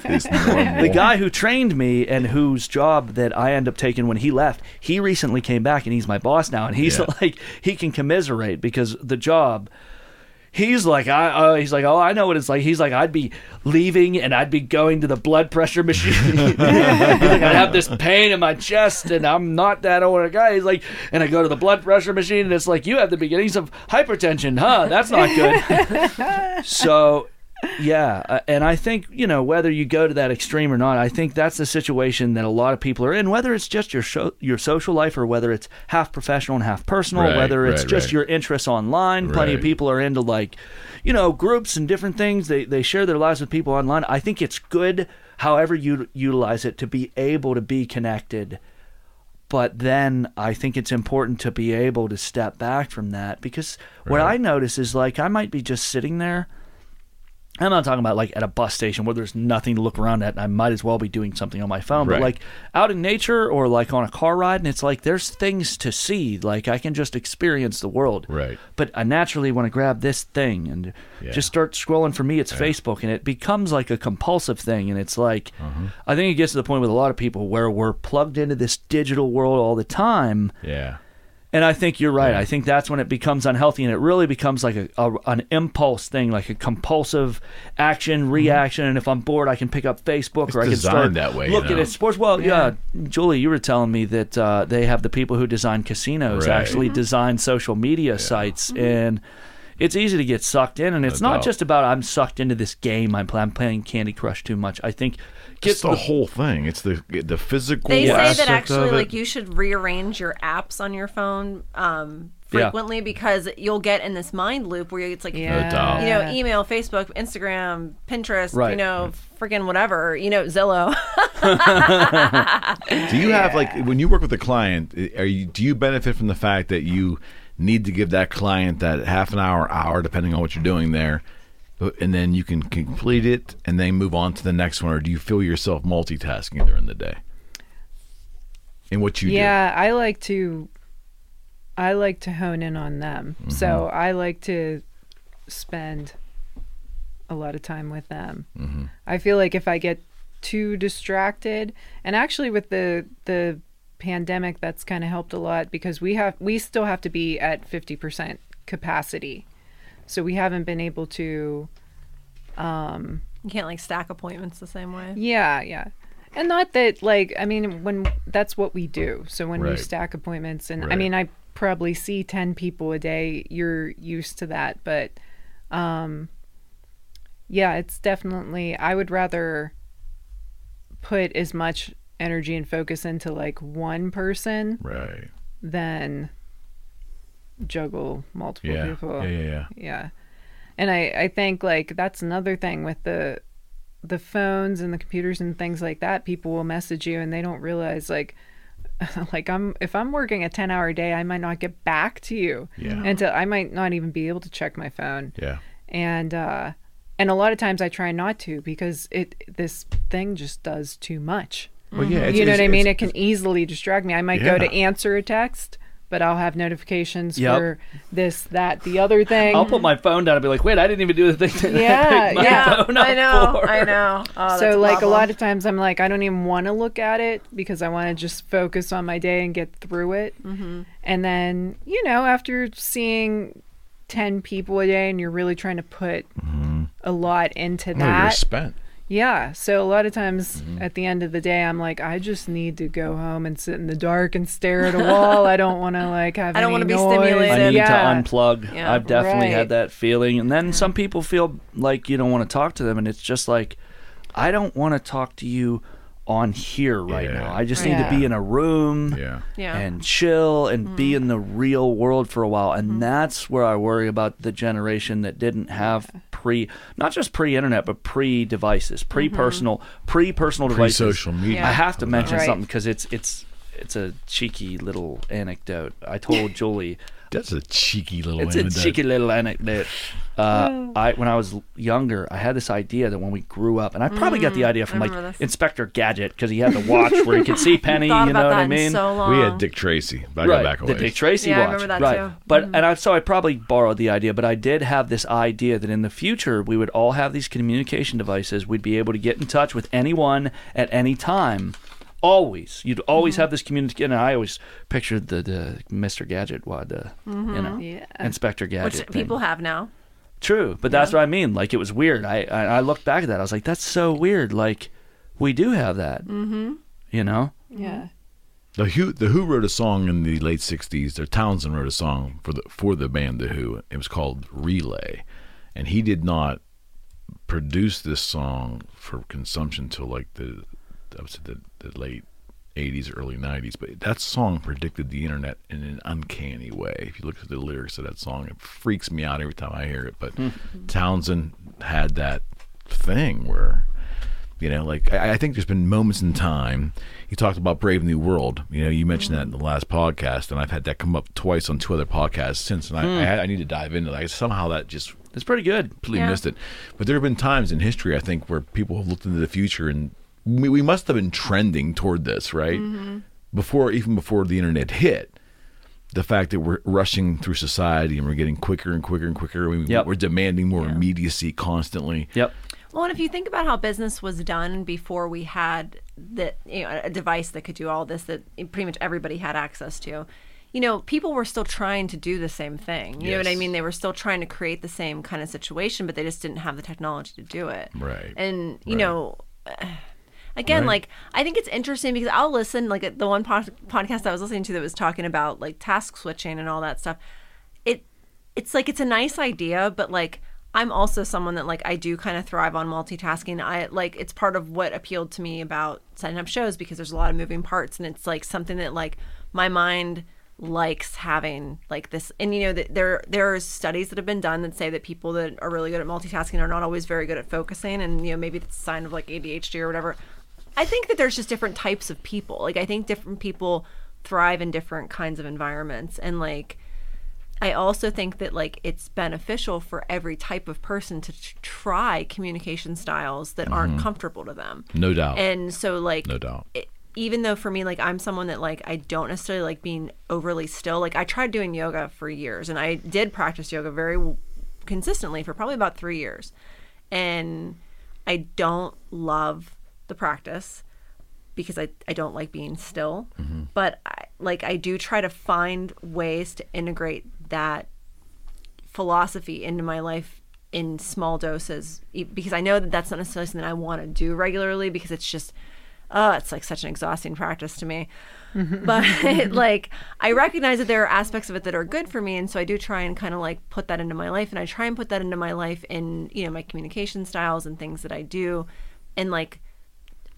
the guy who trained me and whose job that I end up taking when he left, he recently came back and he's my boss now, and he's Yeah. like, he can commiserate because the job. He's like, I. Uh, he's like, oh, I know what it's like. He's like, I'd be leaving and I'd be going to the blood pressure machine. like, I'd have this pain in my chest, and I'm not that old a guy. He's like, and I go to the blood pressure machine, and it's like, you have the beginnings of hypertension, huh? That's not good. so yeah, uh, and I think you know whether you go to that extreme or not. I think that's the situation that a lot of people are in. Whether it's just your show, your social life, or whether it's half professional and half personal, Right, whether it's right, just right. your interests online. Plenty of people are into like, you know, groups and different things. They they share their lives with people online. I think it's good, however you utilize it, to be able to be connected. But then I think it's important to be able to step back from that because what I notice is like I might be just sitting there I'm not talking about like at a bus station where there's nothing to look around at and I might as well be doing something on my phone. Right. But like out in nature or like on a car ride and it's like there's things to see. Like I can just experience the world. Right. But I naturally want to grab this thing and Yeah. just start scrolling. For me, it's Facebook and it becomes like a compulsive thing. And it's like, Uh-huh. I think it gets to the point with a lot of people where we're plugged into this digital world all the time. yeah. And I think you're right. Yeah. I think that's when it becomes unhealthy, and it really becomes like a, a an impulse thing, like a compulsive action mm-hmm. reaction. And if I'm bored, I can pick up Facebook It's or I can start that way, you looking know? at sports. Well, yeah. Julie, you were telling me that uh, they have the people who design casinos Right. actually mm-hmm. design social media sites, mm-hmm. and it's easy to get sucked in. And it's No not doubt. just about I'm sucked into this game. I'm, I'm playing Candy Crush too much. I think It's gets the the whole thing. It's the the physical. They say that actually, like, you should rearrange your apps on your phone um, Yeah. frequently because you'll get in this mind loop where it's like, Yeah. doubt. you know, email, Facebook, Instagram, Pinterest, you know, freaking whatever, you know, Zillow. Do you have like when you work with a client? Are you do you benefit from the fact that you need to give that client that half an hour, hour, depending on what you're doing there, and then you can complete it and then move on to the next one, or do you feel yourself multitasking during the day? In what you yeah, I like to I like to hone in on them. Mm-hmm. So I like to spend a lot of time with them. Mm-hmm. I feel like if I get too distracted and actually with the the pandemic that's kind of helped a lot because we have we still have to be at 50% capacity. So we haven't been able to Um, you can't like stack appointments the same way. Yeah, yeah. And not that like I mean when that's what we do. So when we stack appointments and I mean I probably see 10 people a day, you're used to that, but um yeah, it's definitely I would rather put as much energy and focus into like one person right? than juggle multiple Yeah, people yeah, yeah, yeah. yeah and i i think like that's another thing with the the phones and the computers and things like that people will message you and they don't realize like like i'm if i'm working a 10 hour day i might not get back to you Yeah. until i might not even be able to check my phone Yeah, and uh and a lot of times i try not to because it this thing just does too much well, yeah. You know what I mean? It can easily distract me. I might go to answer a text, but I'll have notifications Yep. for this, that, the other thing. I'll put my phone down and be like, wait, I didn't even do the thing that Yeah, I picked my yeah. phone up I know, for. I know. Oh, that's so, like, a lot of times I'm like, I don't even want to look at it because I want to just focus on my day and get through it. Mm-hmm. And then, you know, after seeing 10 people a day and you're really trying to put a lot into no, you're that. spent. Yeah. So a lot of times Mm-hmm. at the end of the day, I'm like, I just need to go home and sit in the dark and stare at a wall. I don't want to like have. I don't want wanna be stimulated. I need yeah. to unplug. Yeah. I've definitely Right. had that feeling. And then some people feel like you don't want to talk to them, and it's just like, I don't want to talk to you on here right Yeah. now. I just need Yeah. to be in a room Yeah. Yeah. and chill and be mm-hmm. in the real world for a while. And mm-hmm. that's where I worry about the generation that didn't have pre, not just pre-internet, but pre-devices, mm-hmm. pre-personal, pre-personal devices. Pre-social media. I have to mention Right. something because it's it's it's a cheeky little anecdote. I told Julie That's a cheeky little. It's a anecdote. cheeky little anecdote. Uh, I when I was younger, I had this idea that when we grew up, and I probably got the idea from like this. Inspector Gadget because he had the watch where he could see Penny. You know about what that I in mean? so long. We had Dick Tracy. But I right, go back a the. Dick Tracy Yeah, I watch. remember that right, too. Mm-hmm. but and I so I probably borrowed the idea, but I did have this idea that in the future we would all have these communication devices. We'd be able to get in touch with anyone at any time. Always, you'd always Mm-hmm. have this communication. And I always pictured the, the Mr. Gadget, what the you know Yeah. Inspector Gadget. Mm-hmm. Which thing. people have now. True, but that's what I mean. Like it was weird. I, I I looked back at that. I was like, that's so weird. Like we do have that. Mm-hmm. You know. Yeah. The Who, the Who wrote a song in the late '60s. Or Townshend wrote a song for the for the band The Who. It was called Relay, and he did not produce this song for consumption till like the I would say the, the late '80s, early '90s. But that song predicted the internet in an uncanny way. If you look at the lyrics of that song, it freaks me out every time I hear it. But hmm. Townshend had that thing where you know, like I, I think there's been moments in time. You talked about Brave New World. You know, you mentioned that in the last podcast, and I've had that come up twice on two other podcasts since. And I, hmm. I, I need to dive into that. Somehow that just It's pretty good. completely Yeah. missed it. But there have been times in history, I think, where people have looked into the future, and we, we must have been trending toward this, right? Mm-hmm. Before even before the internet hit. The fact that we're rushing through society and we're getting quicker and quicker and quicker. We, Yep. We're demanding more immediacy constantly. Yep. Well, and if you think about how business was done before we had the you know a device that could do all this that pretty much everybody had access to, you know, people were still trying to do the same thing. You know what I mean? They were still trying to create the same kind of situation, but they just didn't have the technology to do it. Right. And you Right. know. Again, Right. like I think it's interesting because I'll listen. Like the one pod- podcast I was listening to that was talking about like task switching and all that stuff. It it's like it's a nice idea, but like I'm also someone that like I do kind of thrive on multitasking. I like it's part of what appealed to me about setting up shows because there's a lot of moving parts and it's like something that like my mind likes having like this and you know that there there are studies that have been done that say that people that are really good at multitasking are not always very good at focusing and you know maybe it's a sign of like ADHD or whatever. I think that there's just different types of people. Like I think different people thrive in different kinds of environments and like I also think that like it's beneficial for every type of person to t- try communication styles that aren't mm-hmm. comfortable to them. No doubt. And so like no doubt. it, even though for me like I'm someone that like I don't necessarily like being overly still. Like I tried doing yoga for years and I did practice yoga very w- consistently for probably about 3 years. And I don't love the practice because I, I don't like being still. Mm-hmm. But I, like I do try to find ways to integrate that philosophy into my life in small doses because I know that that's not necessarily something I want to do regularly because it's just oh it's like such an exhausting practice to me. But like I recognize that there are aspects of it that are good for me and so I do try and kind of like put that into my life and I try and put that into my life in you know my communication styles and things that I do. And like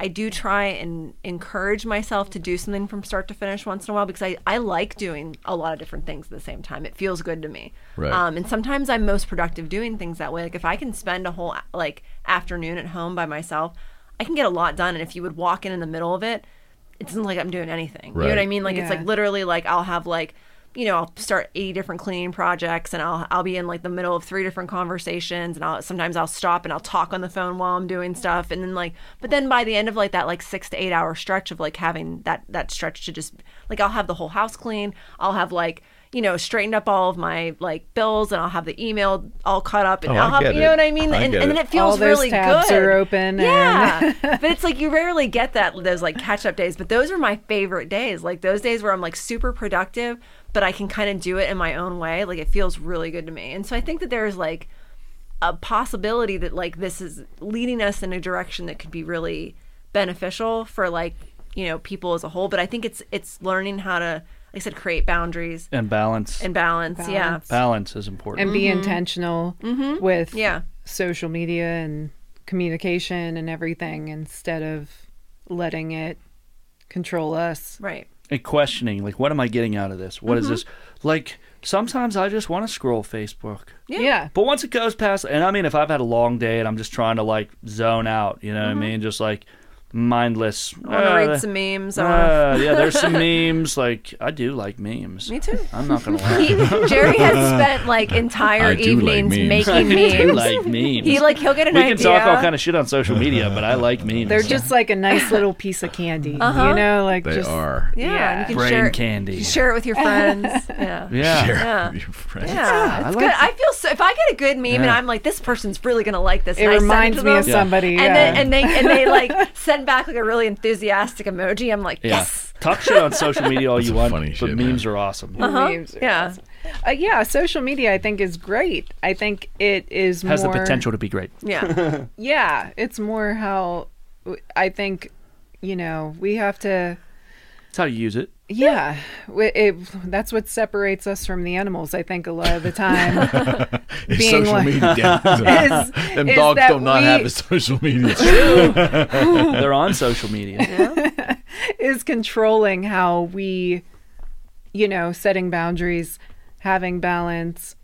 I do try and encourage myself to do something from start to finish once in a while because I, I like doing a lot of different things at the same time. It feels good to me. Right. Um, and sometimes I'm most productive doing things that way. Like if I can spend a whole like afternoon at home by myself, I can get a lot done. And if you would walk in in the middle of it, it doesn't like I'm doing anything. You know what I mean? Like it's like literally like I'll have like you know, I'll start 80 different cleaning projects and I'll I'll be in like the middle of three different conversations and I'll sometimes I'll stop and I'll talk on the phone while I'm doing stuff and then like but then by the end of like that like 6 to 8 hour stretch of like having that that stretch to just like I'll have the whole house clean, I'll have like you know, straightened up all of my like bills and I'll have the email all caught up and Oh, I I'll have get you know it. what I mean? I and, and then it. it feels All those really tabs good. are open and- Yeah. but it's like you rarely get that those like catch up days. But those are my favorite days. Like those days where I'm like super productive, but I can kind of do it in my own way. Like it feels really good to me. And so I think that there's like a possibility that like this is leading us in a direction that could be really beneficial for like you know people as a whole. But I think it's it's learning how to like I said create boundaries And balance. and balance. Yeah. Balance. balance is important. and be intentional with Mm-hmm. Yeah. social media and communication and everything instead of letting it control us. Right. And questioning like what am i getting out of this? What is mm-hmm. this? Like sometimes i just want to scroll facebook. Yeah. but once it goes past and i mean if i've had a long day and i'm just trying to like zone out you know what i mm-hmm. mean? Just like mindless. I want to uh, read some memes. I wanna- uh, yeah, there's some memes. Like I do like memes. Me too. I'm not gonna lie. He, Jerry has spent like entire I do like evenings memes. making I do memes. like memes. He like he'll get an we can talk all kind of shit on social media, but I like memes. They're just like a nice little piece of candy. Uh-huh. You know, like They just are. yeah, Yeah. and you can brain share, candy. you share it with your friends. Yeah. yeah. Share Yeah. with your friends. Yeah, it's like good. I feel so. If I get a good meme and I'm like, this person's really gonna like this, it and I send reminds to me of somebody. and yeah. then and they and they like send back like a really enthusiastic emoji. I'm like, Yeah. yes. Talk shit on social media all That's you want, funny but shit, memes man. are awesome. Uh-huh. Memes are Yeah. awesome. Uh, yeah, social media I think is great. I think it is Has more the potential to be great. Yeah. Yeah, it's more how I think you know we have to. That's how you use it. Yeah, w- it, that's what separates us from the animals. I think a lot of the time. Being social like- media. is, Them is dogs do not we- have a social media. They're on social media. is controlling how we, you know, setting boundaries, having balance,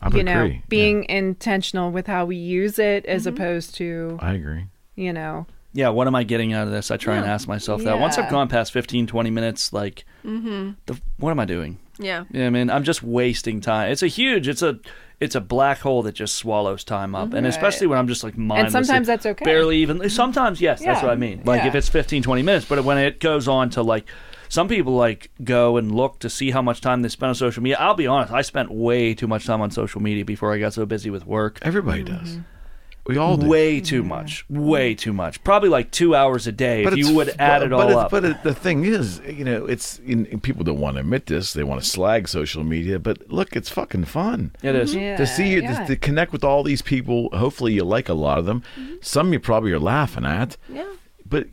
I would you know, agree. being intentional with how we use it as Mm-hmm. opposed to, I agree. you know, Yeah, what am I getting out of this? I try and ask myself that. Once I've gone past 15, 20 minutes, like, Mm-hmm. the, what am I doing? Yeah. Yeah, I mean, I'm just wasting time. It's a huge, it's a, it's a black hole that just swallows time up, and especially when I'm just like mindless. sometimes that's okay. Barely even. Sometimes, yes, that's what I mean. Like Yeah. if it's 15, 20 minutes, but when it goes on to like, some people like go and look to see how much time they spend on social media. I'll be honest, I spent way too much time on social media before I got so busy with work. Everybody does. We all do. Way too much. Way too much. Probably like two hours a day if you would f- add it but all it- up. But it, the thing is, you know, it's in, people don't want to admit this. They want to slag social media, but look, it's fucking fun. it is. Mm-hmm. Yeah, to see you, yeah. to, to connect with all these people. Hopefully, you like a lot of them. Mm-hmm. Some you probably are laughing at, Yeah. but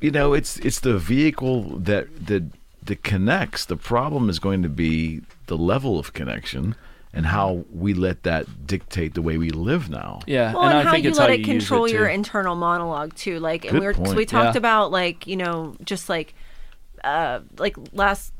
you know, it's it's the vehicle that that that connects. The problem is going to be the level of connection and how we let that dictate the way we live now. Yeah, Well, and, and, I how think you it's let how it you control it, your internal monologue too. Like, and Good we were point. we talked Yeah. about like you know just like uh like last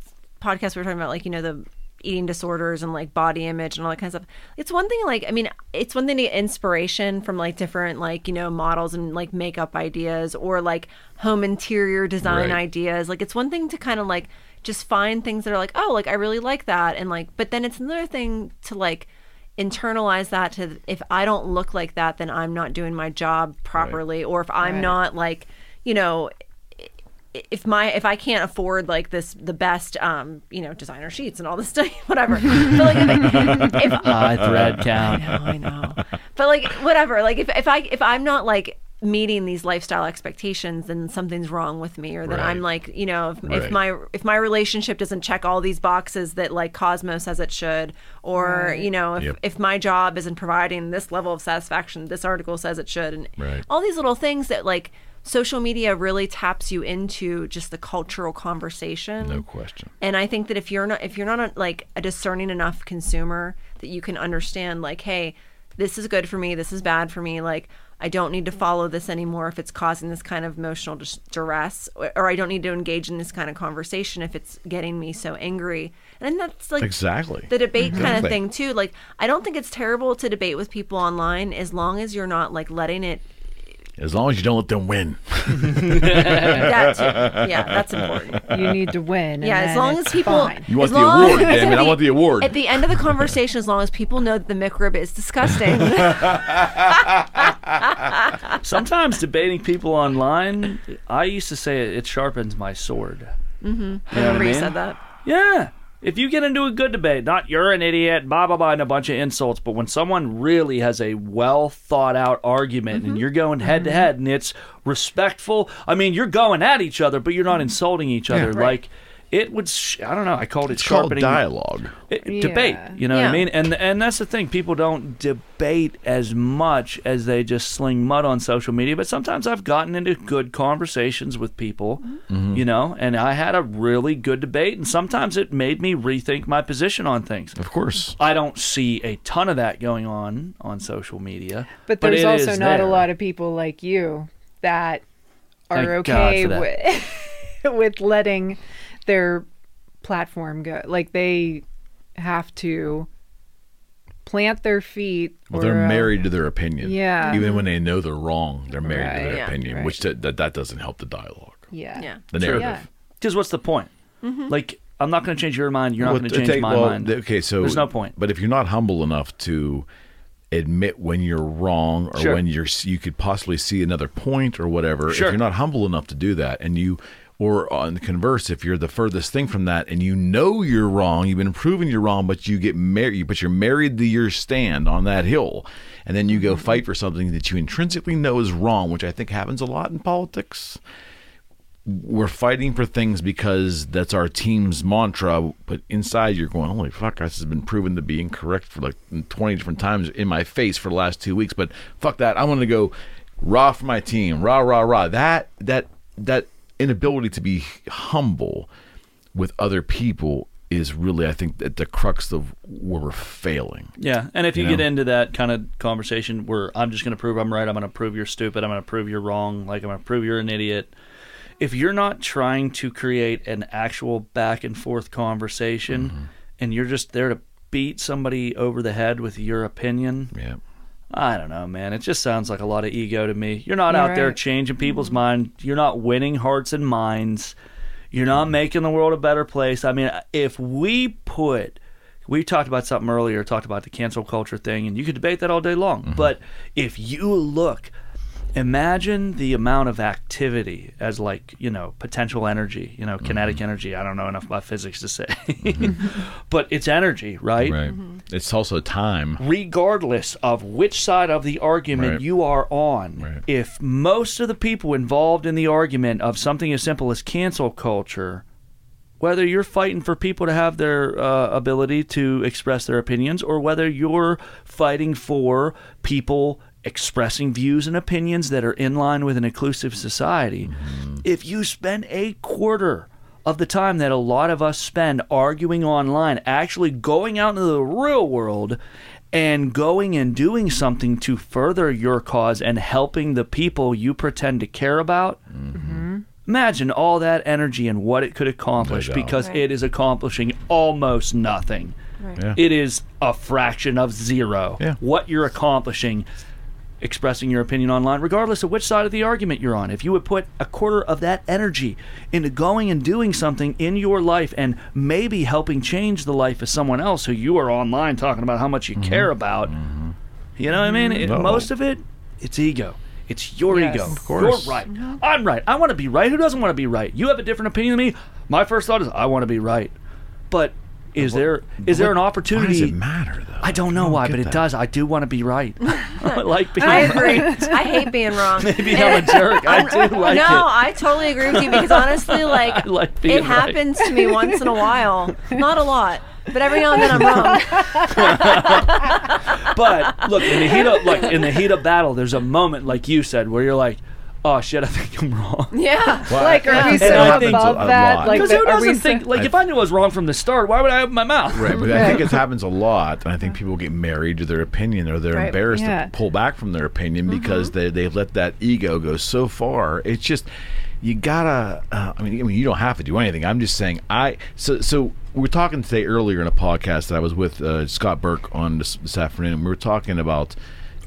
podcast we were talking about like you know the eating disorders and like body image and all that kind of stuff. It's one thing like I mean it's one thing to get inspiration from like different like you know models and like makeup ideas or like home interior design Right. ideas. Like it's one thing to kind of like just find things that are like oh like I really like that. And like but then it's another thing to like internalize that to if I don't look like that then I'm not doing my job properly. Or if I'm Right. not like you know if my if I can't afford like this the best um you know designer sheets and all this stuff whatever. But like if, if High thread count. I know. But like whatever. Like if, if I if I'm not like meeting these lifestyle expectations then something's wrong with me or that Right. I'm like you know if, Right. if my if my relationship doesn't check all these boxes that like Cosmo says it should or Right. you know if, Yep. if my job isn't providing this level of satisfaction this article says it should and Right. all these little things that like social media really taps you into just the cultural conversation No question. and i think that if you're not if you're not a, like a discerning enough consumer that you can understand like hey this is good for me this is bad for me like i don't need to follow this anymore if it's causing this kind of emotional dis- duress or, or i don't need to engage in this kind of conversation if it's getting me so angry and that's like Exactly. the debate kind of thing too like i don't think it's terrible to debate with people online as long as you're not like letting it As long as you don't let them win. that too. yeah that's important you need to win. and Yeah, as long as people, fine. You want the award, damn it, at I want the award. At the end of the conversation, as long as people know that the McRib is disgusting. Sometimes debating people online, I used to say it, it sharpens my sword. Mm-hmm. You know what I Remember you said that. Yeah. If you get into a good debate, not you're an idiot, blah blah blah, and a bunch of insults, but when someone really has a well thought out argument Mm-hmm. and you're going head to head and it's respectful, I mean you're going at each other, but you're not insulting each other. Like it would, sh- I don't know. I called it It's called sharpening dialogue. it- Yeah. debate. You know what I mean? And and that's the thing. People don't debate as much as they just sling mud on social media. But sometimes I've gotten into good conversations with people, Mm-hmm. you know, and I had a really good debate. And sometimes it made me rethink my position on things. Of course. I don't see a ton of that going on on social media. But there's it also is not a lot of people like you that are Thank okay with with letting their platform go. Like they have to plant their feet. Well, or, they're uh, married to their opinion. Yeah. Even when they know they're wrong, they're married to their Yeah. opinion, Right. which that, that that doesn't help the dialogue, Yeah. Yeah. the narrative. Because what's the point? Like, I'm not going to change your mind. You're not Well, going to change take- my well, mind. Okay, so There's no point. But if you're not humble enough to admit when you're wrong or Sure. when you're you could possibly see another point or whatever, Sure. if you're not humble enough to do that, and you or on the converse, if you're the furthest thing from that, and you know you're wrong, you've been proven you're wrong, but you get married, but you're married to your stand on that hill, and then you go Mm-hmm. fight for something that you intrinsically know is wrong, which I think happens a lot in politics we're fighting for things because that's our team's mantra, but inside you're going, holy fuck, this has been proven to be incorrect for like 20 different times in my face for the last two weeks. But fuck that, I want to go raw for my team, rah rah rah. That that that inability to be humble with other people is really, I think, at the crux of where we're failing. Yeah, and if you, You get into that kind of conversation where I'm just going to prove I'm right, I'm going to prove you're stupid, I'm going to prove you're wrong, like I'm going to prove you're an idiot. If you're not trying to create an actual back and forth conversation Mm-hmm. and you're just there to beat somebody over the head with your opinion, Yeah. I don't know, man. It just sounds like a lot of ego to me. You're not You're out there changing people's mm-hmm. mind. You're not winning hearts and minds. You're not mm-hmm. making the world a better place. I mean, if we put, we talked about something earlier, talked about the cancel culture thing, and you could debate that all day long. Mm-hmm. But if you look, imagine the amount of activity as like you know potential energy you know kinetic mm-hmm. energy i don't know enough about physics to say mm-hmm. but it's energy right Right. Mm-hmm. It's also time. regardless of which side of the argument Right. you are on, Right. if most of the people involved in the argument of something as simple as cancel culture, whether you're fighting for people to have their uh, ability to express their opinions or whether you're fighting for people expressing views and opinions that are in line with an inclusive society, Mm-hmm. if you spend a quarter of the time that a lot of us spend arguing online, actually going out into the real world and going and doing something to further your cause and helping the people you pretend to care about. Imagine all that energy and what it could accomplish doubt. because Right. it is accomplishing almost nothing. Yeah. It is a fraction of zero. Yeah. What you're accomplishing expressing your opinion online, regardless of which side of the argument you're on. If you would put a quarter of that energy into going and doing something in your life and maybe helping change the life of someone else who you are online talking about how much you care mm-hmm. about, mm-hmm. you know what I mean? It, No. Most of it, it's ego. It's your Yes. ego. Of course. You're right. I'm right. I want to be right. Who doesn't want to be right? You have a different opinion than me. My first thought is I want to be right. But is there is there an Why opportunity? does it matter though? I don't know why, but it that. does. I do want to be right. I like being I right. agree. I hate being wrong. Maybe I'm a jerk. I do like no, it. I totally agree with you because honestly, like, like being it right. happens to me once in a while. Not a lot, but every now and then I'm wrong. But look, in the heat of like in the heat of battle, there's a moment like you said where you're like, "Oh shit, I think I'm wrong." Yeah. Well, Like, are we I- so And I think above a that? lot. Like, Because the- who are we doesn't so- think like if I knew I was wrong from the start, why would I open my mouth? Right, but I think it happens a lot, and I think people get married to their opinion, or they're Right. embarrassed Yeah. to pull back from their opinion because they they've let that ego go so far. It's just you gotta. Uh, I mean, I mean, you don't have to do anything. I'm just saying. I so so we were talking today earlier in a podcast that I was with uh, Scott Burke on this, this afternoon, and we were talking about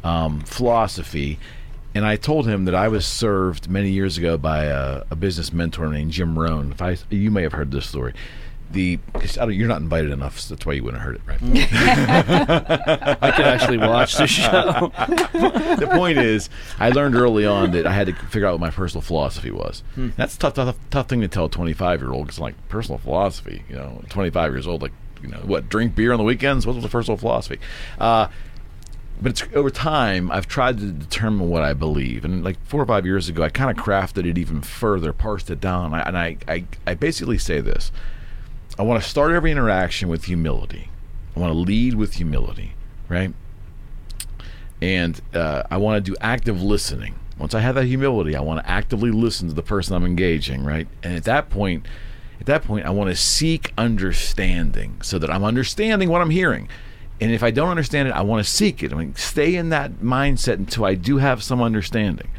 um, philosophy. And I told him that I was served many years ago by a, a business mentor named Jim Rohn. If I, you may have heard this story. The 'cause I don't, you're not invited enough, so that's why you wouldn't have heard it, right? I could actually watch the show. the point is, I learned early on that I had to figure out what my personal philosophy was. Hmm. That's a tough, tough, tough thing to tell a 25 year old. Because like personal philosophy, you know, 25 years old, like you know, what drink beer on the weekends? was the personal philosophy? Uh, but over time I've tried to determine what I believe, and like four or five years ago, I kind of crafted it even further, parsed it down, and I, I, I basically say this: I want to start every interaction with humility. I want to lead with humility, right? and uh, I want to do active listening. Once I have that humility, I want to actively listen to the person I'm engaging, right? And at that point, at that point, I want to seek understanding so that I'm understanding what I'm hearing. And if I don't understand it, I want to seek it. I mean, stay in that mindset until I do have some understanding.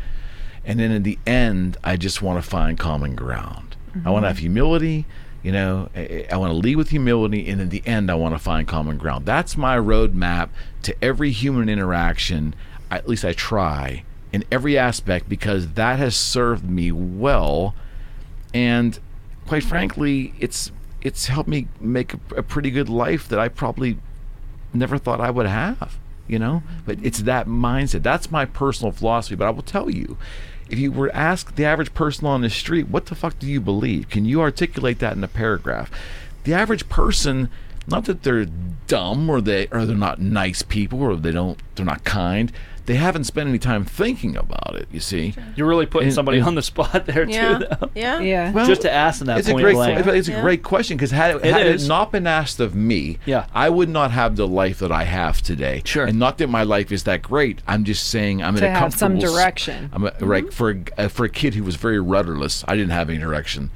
And then in the end, I just want to find common ground. I want to have mm-hmm. humility You know, I, I want to lead with humility, and in the end, I want to find common ground. That's my roadmap to every human interaction. At least I try in every aspect because that has served me well, and quite frankly, it's it's helped me make a, a pretty good life that I probably never thought I would have, you know? But it's that mindset. That's my personal philosophy. But I will tell you, if you were to ask the average person on the street, what the fuck do you believe? Can you articulate that in a paragraph? The average person, not that they're dumb or they or they're not nice people or they don't they're not kind. They haven't spent any time thinking about it, you see. You're really putting And- somebody and- on the spot there Yeah. too, though. Yeah. Yeah. Well, Just to ask them that it's a point great blank. it's a great question because had, it, It had it not been asked of me, Yeah. I would not have the life that I have today. Sure. and not that my life is that great. I'm just saying I'm in To a have some comfortable s- direction. I'm a, right for a, uh, for a kid who was very rudderless. I didn't have any direction.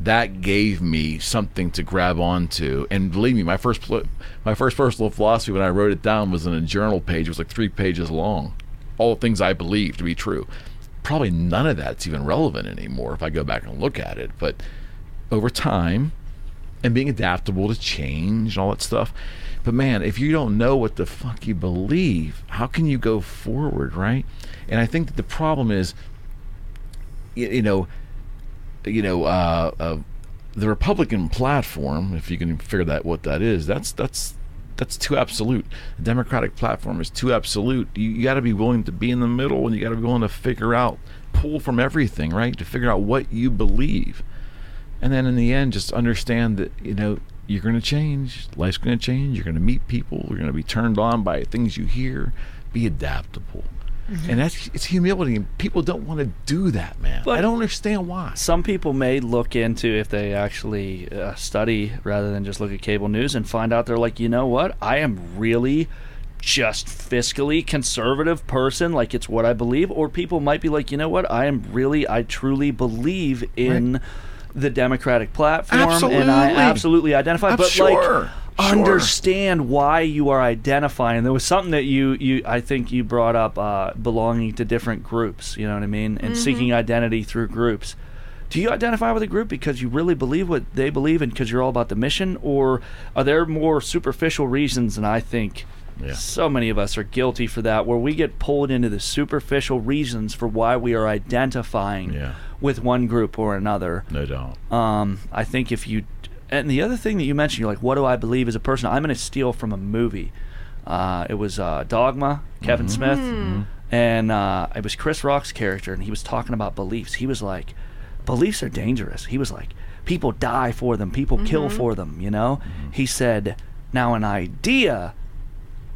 That gave me something to grab onto, and believe me, my first pl- my first personal philosophy when I wrote it down was in a journal page. It was like three pages long. All the things I believe to be true. Probably none of that's even relevant anymore if I go back and look at it. But over time, and being adaptable to change and all that stuff. But man, if you don't know what the fuck you believe, how can you go forward, right? And I think that the problem is, you know, you know, uh, uh, the Republican platform, if you can figure that what that is, that's that's that's too absolute. The Democratic platform is too absolute. You, you got to be willing to be in the middle, and you got to be willing to figure out, pull from everything, right? To figure out what you believe and then in the end just understand that you know you're going to change life's going to change you're going to meet people you're going to be turned on by things you hear be adaptable and that's it's humility and people don't want to do that man But- i don't understand why Some people may look into if they actually uh, study rather than just look at cable news and find out they're like, you know what? I am really just fiscally conservative person, like it's what I believe. Or people might be like, you know what? I am really, I truly believe in the Democratic platform, and I Absolutely. absolutely identify. I'm but sure, like, sure. understand why you are identifying. There was something that you, you I think you brought up uh, belonging to different groups. You know what I mean, and seeking identity through groups. Do you identify with a group because you really believe what they believe and because you're all about the mission, or are there more superficial reasons? And I think Yeah. so many of us are guilty for that, where we get pulled into the superficial reasons for why we are identifying Yeah. with one group or another. no doubt Um, I think if you, and the other thing that you mentioned, you're like, what do I believe as a person? I'm going to steal from a movie. Uh, it was uh, Dogma, Kevin Smith, and uh, it was Chris Rock's character, and he was talking about beliefs. He was like, beliefs are dangerous. He was like, people die for them, people kill for them. You know, he said, now an idea.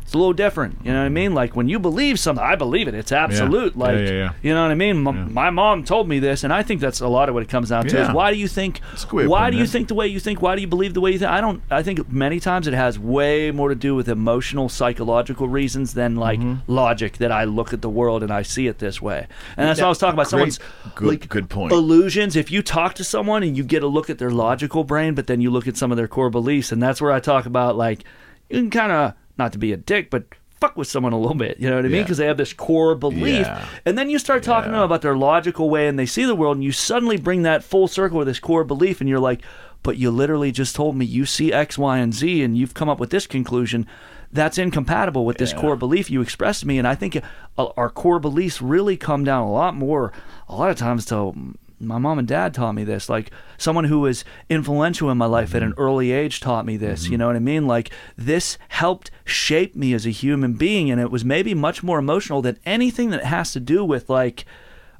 It's a little different, you know what I mean? Like when you believe something, I believe it. It's absolute. Yeah, Like, yeah, yeah. you know what I mean? M-. My mom told me this, and I think that's a lot of what it comes down to. Is why do you think? That's a good way of Why do you think the way you think? Why do you believe the way you think? I don't. I think many times it has way more to do with emotional, psychological reasons than like Mm-hmm. logic. That I look at the world and I see it this way, and that's what I was talking about. Great. Someone's Good- like, good point. Illusions. If you talk to someone and you get a look at their logical brain, but then you look at some of their core beliefs, and that's where I talk about like you can kind of not to be a dick, but fuck with someone a little bit. You know what I mean? Yeah. Because they have this core belief, Yeah. and then you start talking to them about their logical way and they see the world, and you suddenly bring that full circle with this core belief, and you're like, but you literally just told me you see X, Y, and Z, and you've come up with this conclusion. That's incompatible with this Yeah. core belief you expressed to me, and I think uh, our core beliefs really come down a lot more, a lot of times to my mom and dad taught me this. Like someone who was influential in my life at an mm-hmm. early age taught me this. You mm-hmm. know what I mean? Like this helped shape me as a human being, and it was maybe much more emotional than anything that has to do with like,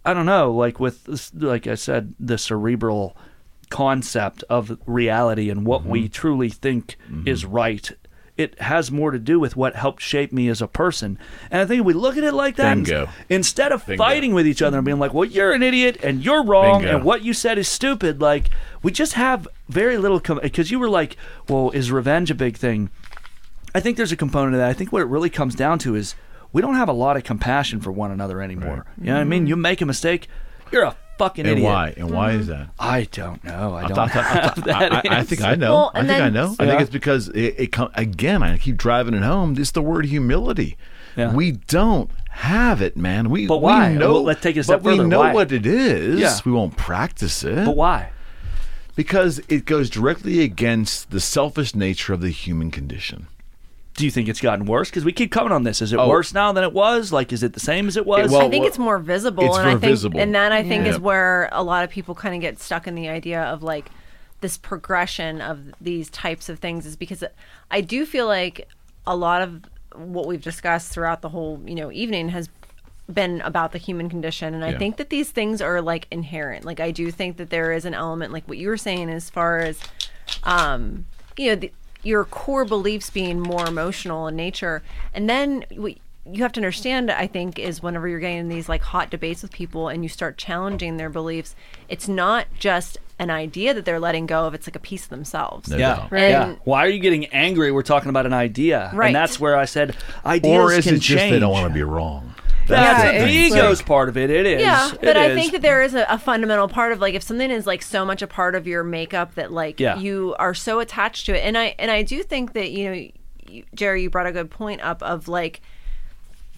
I don't know, like with like I said, the cerebral concept of reality and what we mm-hmm. truly think is right. It has more to do with what helped shape me as a person. And I think if we look at it like that, Bingo. instead of Bingo. fighting with each other and being like, well, you're an idiot and you're wrong Bingo. and what you said is stupid, like, we just have very little. Because you were like, well, is revenge a big thing? I think there's a component of that. I think what it really comes down to is we don't have a lot of compassion for one another anymore. You know what I mean? Mm-hmm. You make a mistake, you're a fucking and idiot. why and why is that I don't know. I I, don't thought- I, have thought- that I- I think I know. Well, I and think I then- know. I think it's because it, it come again. I keep driving it home. It's the word humility. Yeah. We don't have it, man. We But why? We know, Well, let's take it a step but we know Why? what it is. Yeah. We won't practice it. But why? Because it goes directly against the selfish nature of the human condition. Do you think it's gotten worse? Because we keep coming on this. Is it Oh. worse now than it was? Like, is it the same as it was? well, I think it's more visible, it's and more I think, visible. and that I think Yeah. is where a lot of people kind of get stuck in the idea of like this progression of these types of things is because I do feel like a lot of what we've discussed throughout the whole you know evening has been about the human condition and i think that these things are like inherent like i do think that there is an element like what you were saying as far as um you know the, your core beliefs being more emotional in nature and then what you have to understand i think is whenever you're getting in these like hot debates with people and you start challenging their beliefs it's not just an idea that they're letting go of it's like a piece of themselves No yeah. Right. Yeah. Why are you getting angry? We're talking about an idea. Right. And that's where I said ideas Or is can it just change. they don't want to be wrong? That's Yeah, the, ego's like- part of it. It is. Yeah, but I is. think that there is a, a fundamental part of like if something is like so much a part of your makeup that like Yeah. you are so attached to it, and I and I do think that you know, you, Jerry, you brought a good point up of like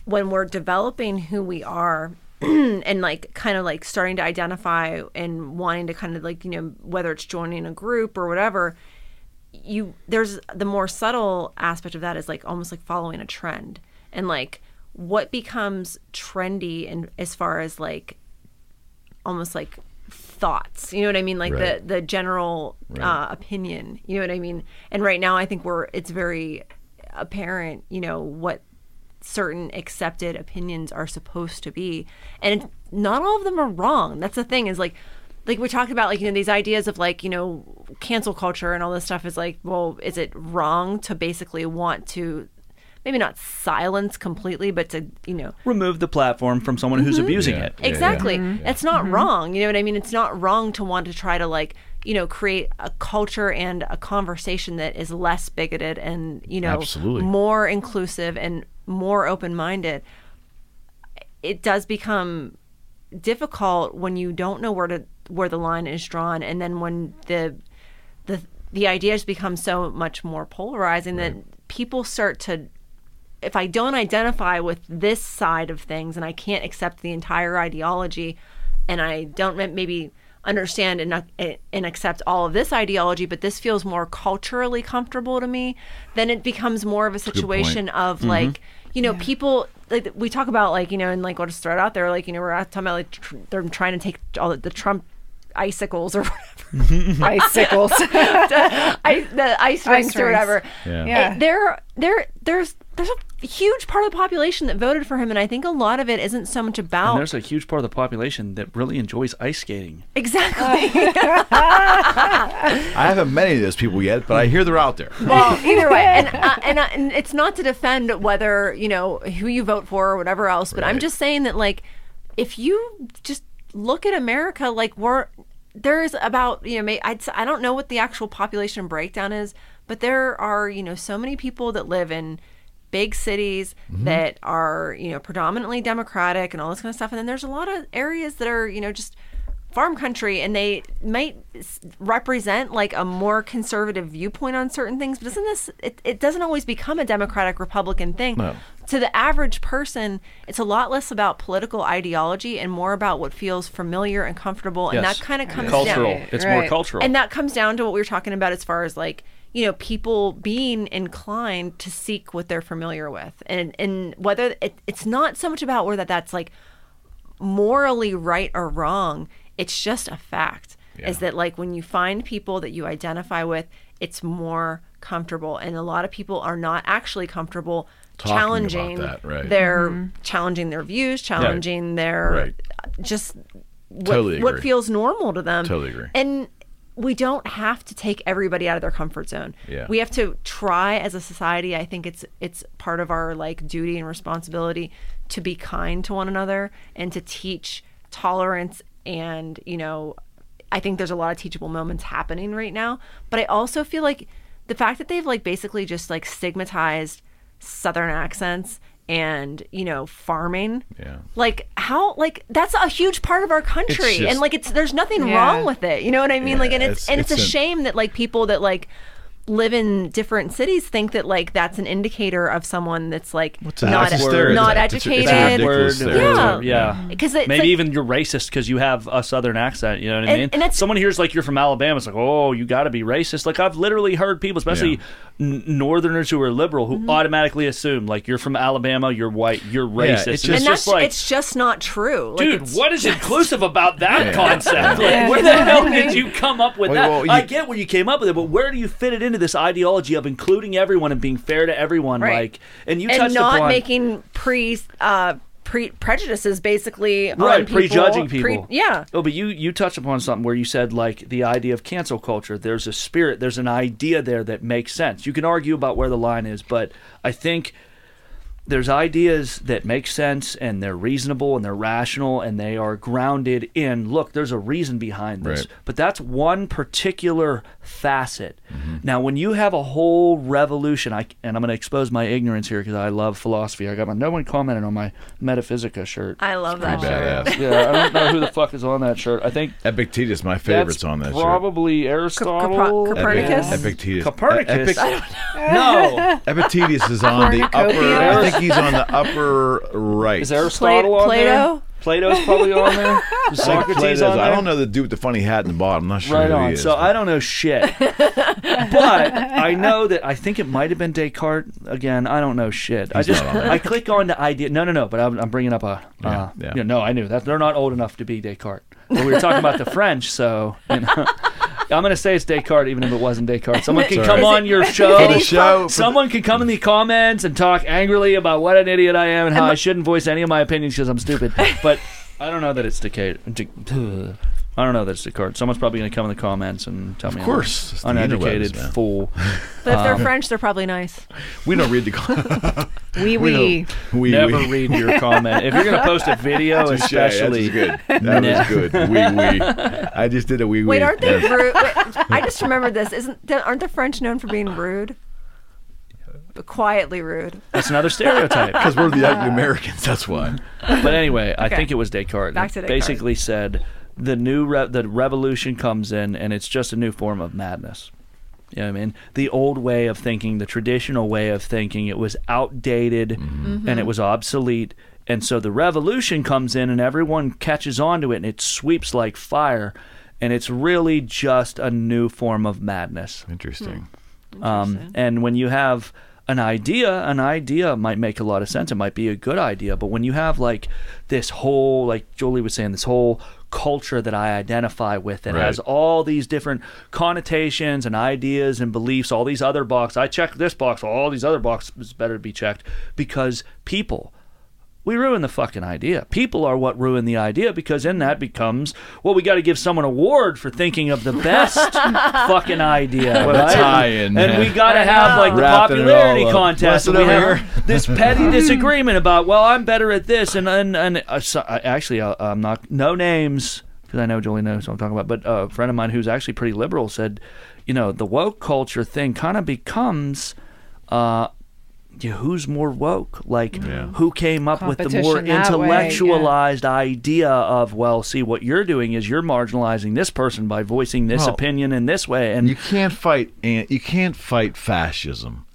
when we're developing who we are. and like kind of like starting to identify and wanting to kind of like you know whether it's joining a group or whatever you there's the more subtle aspect of that is like almost like following a trend and like what becomes trendy and as far as like almost like thoughts you know what i mean? Like Right. the the general uh, opinion you know what i mean? And right now i think we're it's very apparent you know what certain accepted opinions are supposed to be. And not all of them are wrong. That's the thing is like like we talked about like you know these ideas of like you know cancel culture and all this stuff is like well is it wrong to basically want to maybe not silence completely but to you know remove the platform from someone who's mm-hmm. abusing Yeah. it. Yeah, exactly. Mm-hmm. It's not mm-hmm. wrong you know what i mean? It's not wrong to want to try to like you know create a culture and a conversation that is less bigoted and you know Absolutely. more inclusive and more open-minded. It does become difficult when you don't know where to where the line is drawn and then when the the the ideas become so much more polarizing that people start to if I don't identify with this side of things and I can't accept the entire ideology and I don't maybe understand and not- eh, and accept all of this ideology but this feels more culturally comfortable to me then it becomes more of a situation of mm-hmm. like you know people like we talk about like you know and like we'll just throw it out there like you know we're talking about like tr- they're trying to take all the, the Trump icicles or whatever Icicles. I, the ice rinks or whatever. Yeah. Yeah. It- there, there, there's there's a huge part of the population that voted for him, and I think a lot of it isn't so much And about there's a huge part of the population that really enjoys ice skating. exactly. I haven't met any of those people yet, but I hear they're out there. well, either way, and uh, and, uh, and it's not to defend whether you know who you vote for or whatever else, but I'm just saying that like if you just look at America, like we're there's about you know may, I'd, s- I don't know what the actual population breakdown is, but there are you know so many people that live in big cities mm-hmm. that are you know predominantly democratic and all this kind of stuff. And then there's a lot of areas that are you know just farm country and they might represent like a more conservative viewpoint on certain things. But doesn't this it, it doesn't always become a democratic republican thing. No. to the average person it's a lot less about political ideology and more about what feels familiar and comfortable and that kind of comes Cultural. down. It's more cultural. and that comes down to what we were talking about as far as like you know people being inclined to seek what they're familiar with. And and whether it, it's not so much about whether that's like morally right or wrong it's just a fact is that like when you find people that you identify with it's more comfortable. And a lot of people are not actually comfortable Talking about challenging that, right. their mm-hmm. challenging their views challenging their Right. just what, Totally what feels normal to them. Totally agree. and we don't have to take everybody out of their comfort zone. Yeah. We have to try as a society. I think it's it's part of our like duty and responsibility to be kind to one another and to teach tolerance and, you know, I think there's a lot of teachable moments happening right now, but I also feel like the fact that they've like basically just like stigmatized southern accents and, you know, farming Yeah. like how like that's a huge part of our country just- and like it's there's nothing Yeah. wrong with it you know what i mean Yeah, like and it's, it's- and it's, it's a an- shame that like people that like live in different cities think that like that's an indicator of someone that's like What's a- not that's a Backward. stereotype. not It's a- it's a educated. ridiculous Backward, stereotype. yeah. because it's Maybe like- even you're racist because you have a southern accent. You know what I mean? and it's- Someone hears like you're from Alabama. It's like, oh, you got to be racist. Like I've literally heard people, especially n- Northerners who are liberal, who Mm-hmm. automatically assume like you're from Alabama, you're white, you're Yeah, racist. it's and and that's just like, it's just not true. Like, dude, it's- what is inclusive about that Yeah. concept? Like, Yeah. where the hell did you come up with Well, that? well, you- I get where you came up with it, but where do you fit it into this ideology of including everyone and being fair to everyone? Right. Like, and you and touched not upon making pre uh pre prejudices basically right on people, prejudging pre- people yeah. oh but you you touched upon something where you said like the idea of cancel culture there's a spirit there's an idea there that makes sense you can argue about where the line is but i think there's ideas that make sense and they're reasonable and they're rational and they are grounded in look there's a reason behind this Right. but that's one particular facet Mm-hmm. now when you have a whole revolution I, and i'm going to expose my ignorance here because i love philosophy i got my no one commented on my metaphysica shirt I love that Pretty shirt. badass. yeah, I don't know who the fuck is on that shirt. I think Epictetus, my favorites that's on that shirt. probably Aristotle. Coper- Copernicus? Epictetus. Copernicus? Epic- no, Epictetus is on the upper. I think he's on the upper right. is Aristotle on Plato? there? Plato's probably on there. Is I think Socrates on there? I don't know the dude with the funny hat in the bottom. I'm not sure Right who on. he is. So I don't know shit, but I know that I think it might have been Descartes. Again, I don't know shit. I just not on there. I click on the idea. No, no, no. But I'm, I'm bringing up a. Yeah, Uh, yeah. yeah, No, I knew that they're not old enough to be Descartes. But we were talking about the French, so you know, I'm going to say it's Descartes, even if it wasn't Descartes. Someone can Sorry. come on it- your For show. the show. Someone can come in the comments and talk angrily about what an idiot I am and how I shouldn't voice any of my opinions because I'm stupid. But I don't know that it's Descartes. I don't know that it's Descartes. Someone's probably going to come in the comments and tell me Of course, I'm the an interwebs, uneducated man. fool. But if they're Um, French, they're probably nice. we don't read the. comments. Wee we wee. we, Never we. read your comment. If you're going to post a video, Touche, especially. That's good. That was good. Wee wee. I just did a wee wee. Wait, aren't they Yes. rude? Wait, I just remembered this. Isn't aren't the French known for being rude? But quietly rude. That's another stereotype. Because we're the ugly Americans. That's why. But anyway, I Okay. think it was Descartes. Back to Descartes. Basically said the new re- the revolution comes in and it's just a new form of madness. You know what I mean? The old way of thinking, the traditional way of thinking, it was outdated Mm-hmm. and it was obsolete. And so the revolution comes in and everyone catches on to it and it sweeps like fire. And it's really just a new form of madness. Interesting. Um, and when you have an idea, an idea might make a lot of sense. It might be a good idea. But when you have like this whole, like Julie was saying, this whole culture that I identify with that Right. has all these different connotations and ideas and beliefs, all these other boxes. I check this box, all these other boxes better be checked because people. We ruin the fucking idea. People are what ruin the idea because in that becomes well, we got to give someone an award for thinking of the best fucking idea. What a right? tie-in, And man. we got to have like the Wrapping popularity contest. And we have this petty disagreement about well, I'm better at this, and and, and uh, so, uh, actually, uh, I'm not no names because I know Julie knows what I'm talking about. But uh, a friend of mine who's actually pretty liberal said, you know, the woke culture thing kind of becomes. Uh, yeah, who's more woke? Like, Yeah. who came up with the more Competition that way, yeah. intellectualized idea of, well, see, what you're doing is you're marginalizing this person by voicing this Well, opinion in this way, and You can't fight. an- You can't fight fascism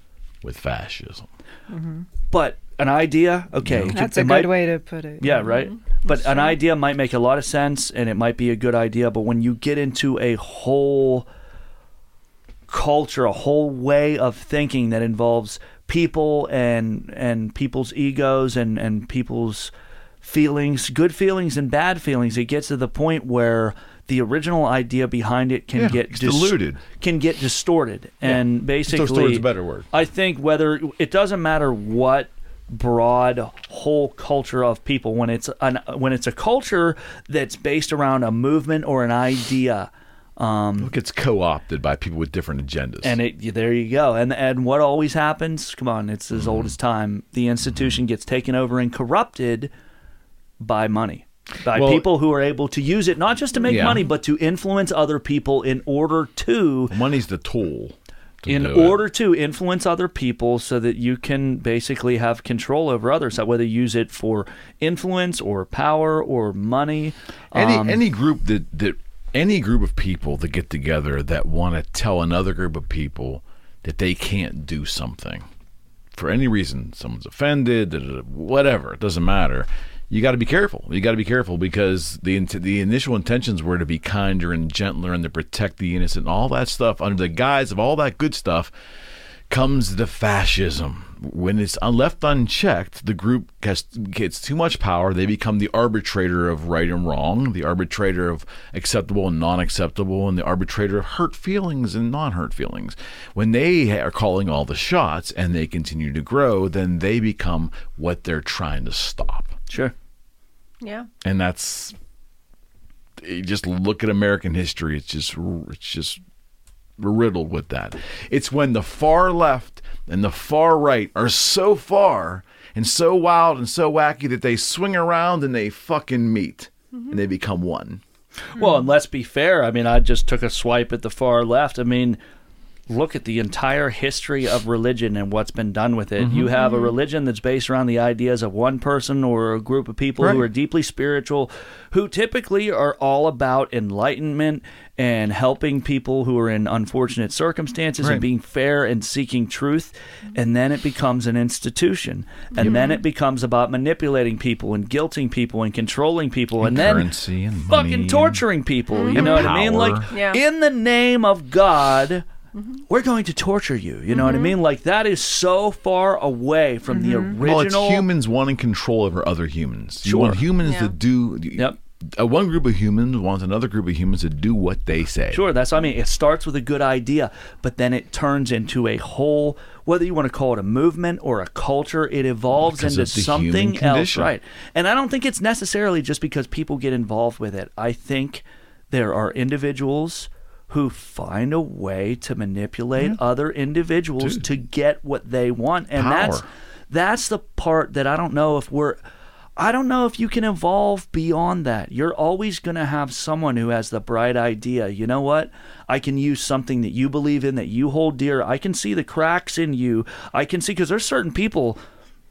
with fascism. Mm-hmm. but an idea, okay, That's it a good might- way to put it. Yeah, right. Mm-hmm. But an idea might make a lot of sense, and it might be a good idea. But when you get into a whole culture, a whole way of thinking that involves people and and people's egos and and people's feelings, good feelings and bad feelings, it gets to the point where the original idea behind it can Yeah, get it's diluted. can get distorted, and basically, Distorted's a better word. I think whether it doesn't matter what broad whole culture of people when it's an when it's a culture that's based around a movement or an idea um It gets co-opted by people with different agendas. and it there you go and and what always happens come on it's as old as time the institution gets taken over and corrupted by money by Well- people who are able to use it not just to make Yeah. money but to influence other people in order to money's the tool. to in do it. order to influence other people so that you can basically have control over others whether you use it for influence or power or money any um, any group that that any group of people that get together that want to tell another group of people that they can't do something for any reason. Someone's offended, whatever. It doesn't matter. You got to be careful. You got to be careful because the the initial intentions were to be kinder and gentler and to protect the innocent. and All that stuff under the guise of all that good stuff comes the fascism. When it's left unchecked, the group gets, gets too much power. They become the arbitrator of right and wrong, the arbitrator of acceptable and non acceptable, and the arbitrator of hurt feelings and non hurt feelings. When they are calling all the shots and they continue to grow, then they become what they're trying to stop. Sure. Yeah. And that's you just look at American history. It's just it's just riddled with that. It's when the far left and the far right are so far and so wild and so wacky that they swing around and they fucking meet and they become one. Well, and let's be fair. I mean, I just took a swipe at the far left. I mean, look at the entire history of religion and what's been done with it. You have a religion that's based around the ideas of one person or a group of people who are deeply spiritual, who typically are all about enlightenment and helping people who are in unfortunate circumstances and being fair and seeking truth. And then it becomes an institution. And then it becomes about manipulating people and guilting people and controlling people. And, then and fucking torturing people. You And know what I mean? Like Yeah. in the name of God, Mm-hmm. we're going to torture you. You know what I mm-hmm. mean? Like that is so far away from the original. Well, it's humans wanting control over other humans. You want humans Yeah. to do. Yep. Uh, one group of humans wants another group of humans to do what they say. Sure, that's what I mean. It starts with a good idea, but then it turns into a whole, whether you want to call it a movement or a culture, it evolves Because into something else. Right. And I don't think it's necessarily just because people get involved with it. I think there are individuals who find a way to manipulate mm-hmm. other individuals Dude. to get what they want. And that's that's the part that I don't know if we're I don't know if you can evolve beyond that. You're always going to have someone who has the bright idea. You know what? I can use something that you believe in, that you hold dear. I can see the cracks in you. I can see because there's certain people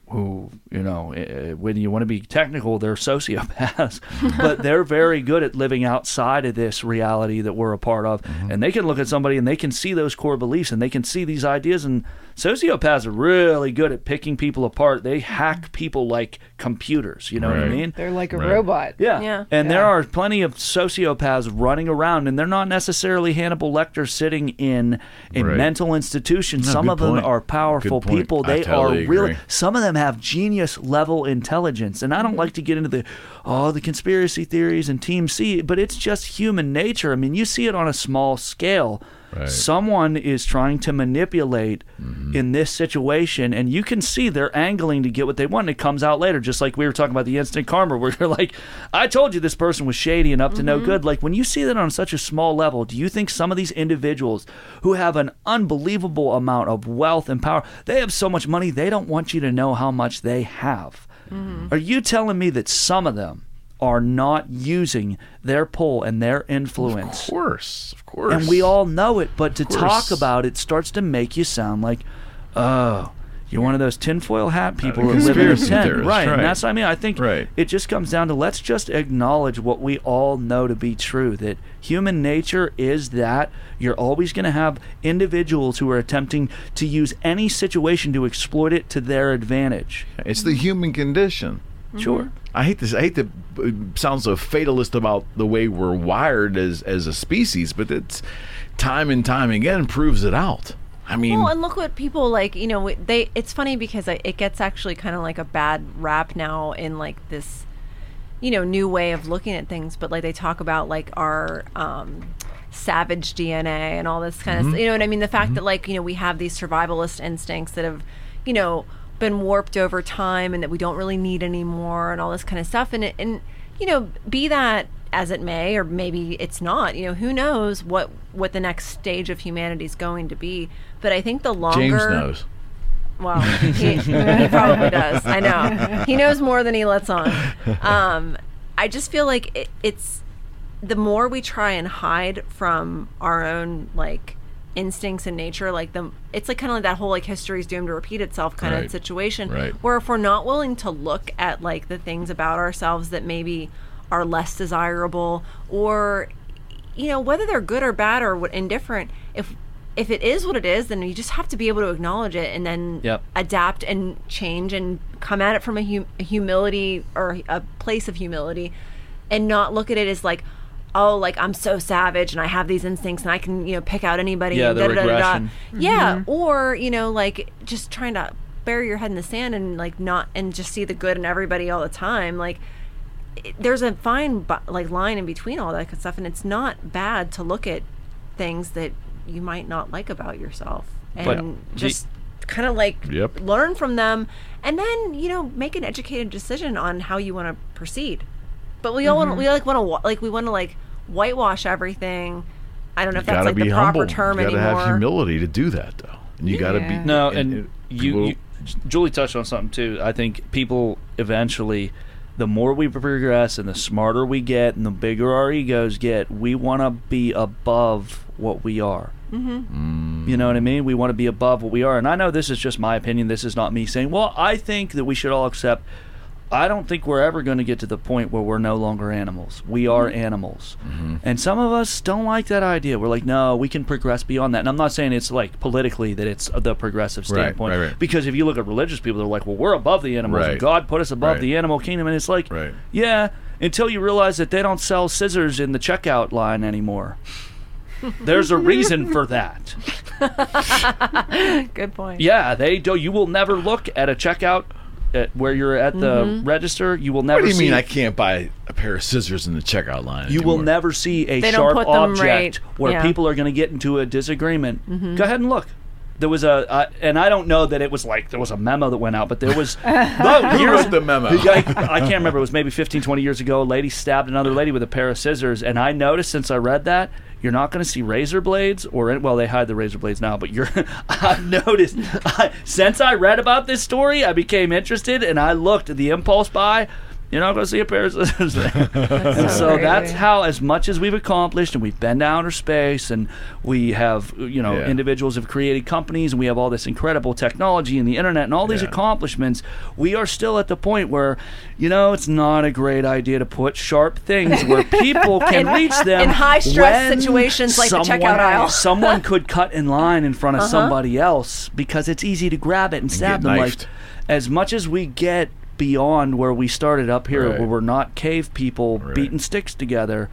who, you know, eh, when you want to be technical, they're sociopaths, but they're very good at living outside of this reality that we're a part of. And they can look at somebody and they can see those core beliefs and they can see these ideas. And sociopaths are really good at picking people apart. They mm-hmm. hack people like computers. You know what I mean? They're like a Right. robot. Yeah. Yeah. And there are plenty of sociopaths running around, and they're not necessarily Hannibal Lecter sitting in a Right. mental institution. No, some good of them point. are powerful people. They totally are really, agree. some of them have genius level intelligence. And I don't mm-hmm. like to get into the, oh, the conspiracy theories and Team C, but it's just human nature. I mean, you see it on a small scale. Right. Someone is trying to manipulate Mm-hmm. in this situation, and you can see they're angling to get what they want. And it comes out later, just like we were talking about the instant karma, where you're like, "I told you this person was shady and up to no good." Like when you see that on such a small level, do you think some of these individuals who have an unbelievable amount of wealth and power, they have so much money, they don't want you to know how much they have? Are you telling me that some of them? Are not using their pull and their influence Of course, of course. and we all know it, but to course. talk about it starts to make you sound like, oh, you're one of those tinfoil hat uh, people who live in a tent, right? right. And that's what I mean. I think Right. it just comes down to let's just acknowledge what we all know to be true. That human nature is that you're always going to have individuals who are attempting to use any situation to exploit it to their advantage. It's the human condition. Sure. Mm-hmm. I hate this. I hate to uh, sound so fatalist about the way we're wired as as a species, but it's time and time again proves it out. I mean, Well, and look what people like. You know, they. It's funny because it gets actually kind of like a bad rap now in like this, you know, new way of looking at things. But like they talk about like our um, savage DNA and all this kind of. You know what I mean? The fact that like you know we have these survivalist instincts that have, you know, been warped over time and that we don't really need anymore and all this kind of stuff. And it, and you know, be that as it may, or maybe it's not. You know, who knows what what the next stage of humanity is going to be. But I think the longer James knows. well, he, he probably does. I know. He knows more than he lets on. Um, I just feel like it, it's the more we try and hide from our own like instincts and nature, like the it's like kind of like that whole like history is doomed to repeat itself kind Right. of situation. Right. Where if we're not willing to look at like the things about ourselves that maybe are less desirable or you know whether they're good or bad or what indifferent if if it is what it is, then you just have to be able to acknowledge it and then Yep. adapt and change and come at it from a, hum- a humility or a place of humility and not look at it as like, oh, like I'm so savage and I have these instincts and I can, you know, pick out anybody. Yeah, and the da-da-da-da-da. regression. Yeah. Mm-hmm. Or, you know, like just trying to bury your head in the sand and like not, and just see the good in everybody all the time. Like, it- there's a fine bu- like line in between all that kind of stuff and it's not bad to look at things that you might not like about yourself and But the- just kind of like Yep. learn from them and then you know make an educated decision on how you want to proceed but we all want mm-hmm. we like want to like we want to like whitewash everything i don't know if You that's like be the proper humble. term you gotta anymore have humility to do that, though. And you gotta be No, and- and, and you, you, Julie touched on something too. I think people eventually, the more we progress and the smarter we get and the bigger our egos get, we want to be above what we are. Mm-hmm. You know what I mean? We want to be above what we are. And I know this is just my opinion. This is not me saying, well, I think that we should all accept. I don't think we're ever going to get to the point where we're no longer animals. We are mm-hmm. animals. Mm-hmm. And some of us don't like that idea. We're like, no, we can progress beyond that. And I'm not saying it's like politically that it's the progressive Right, standpoint. right, right. Because if you look at religious people, they're like, well, we're above the animals. Right. And God put us above Right. the animal kingdom. And it's like, Right. yeah, until you realize that they don't sell scissors in the checkout line anymore. There's a reason for that. good point Yeah, they do. You will never look at a checkout at where you're at the Mm-hmm. register. You will never. What do you see, mean I can't buy a pair of scissors in the checkout line? You will never see a They sharp object right. where Yeah. Mm-hmm. people are going to get into a disagreement. Go ahead and look. There was a, uh, and I don't know that it was like there was a memo that went out, but there was. no, Who here's wrote the memo? I, I can't remember. It was maybe 15, 20 years ago. A lady stabbed another lady with a pair of scissors, and I noticed since I read that you're not going to see razor blades or well they hide the razor blades now but you're i've noticed I, since i read about this story i became interested and i looked at the impulse buy you're not going to see a pair of scissors there and so crazy. that's how as much as we've accomplished and we've been to outer space and we have you know Yeah. individuals have created companies and we have all this incredible technology and the internet and all these Yeah. accomplishments we are still at the point where you know it's not a great idea to put sharp things where people can reach them in high-stress when situations like the checkout someone- aisle. someone could cut in line in front of Uh-huh. somebody else because it's easy to grab it and stab get them like as much as we get beyond where we started up here Right. where we're not cave people Right. beating sticks together.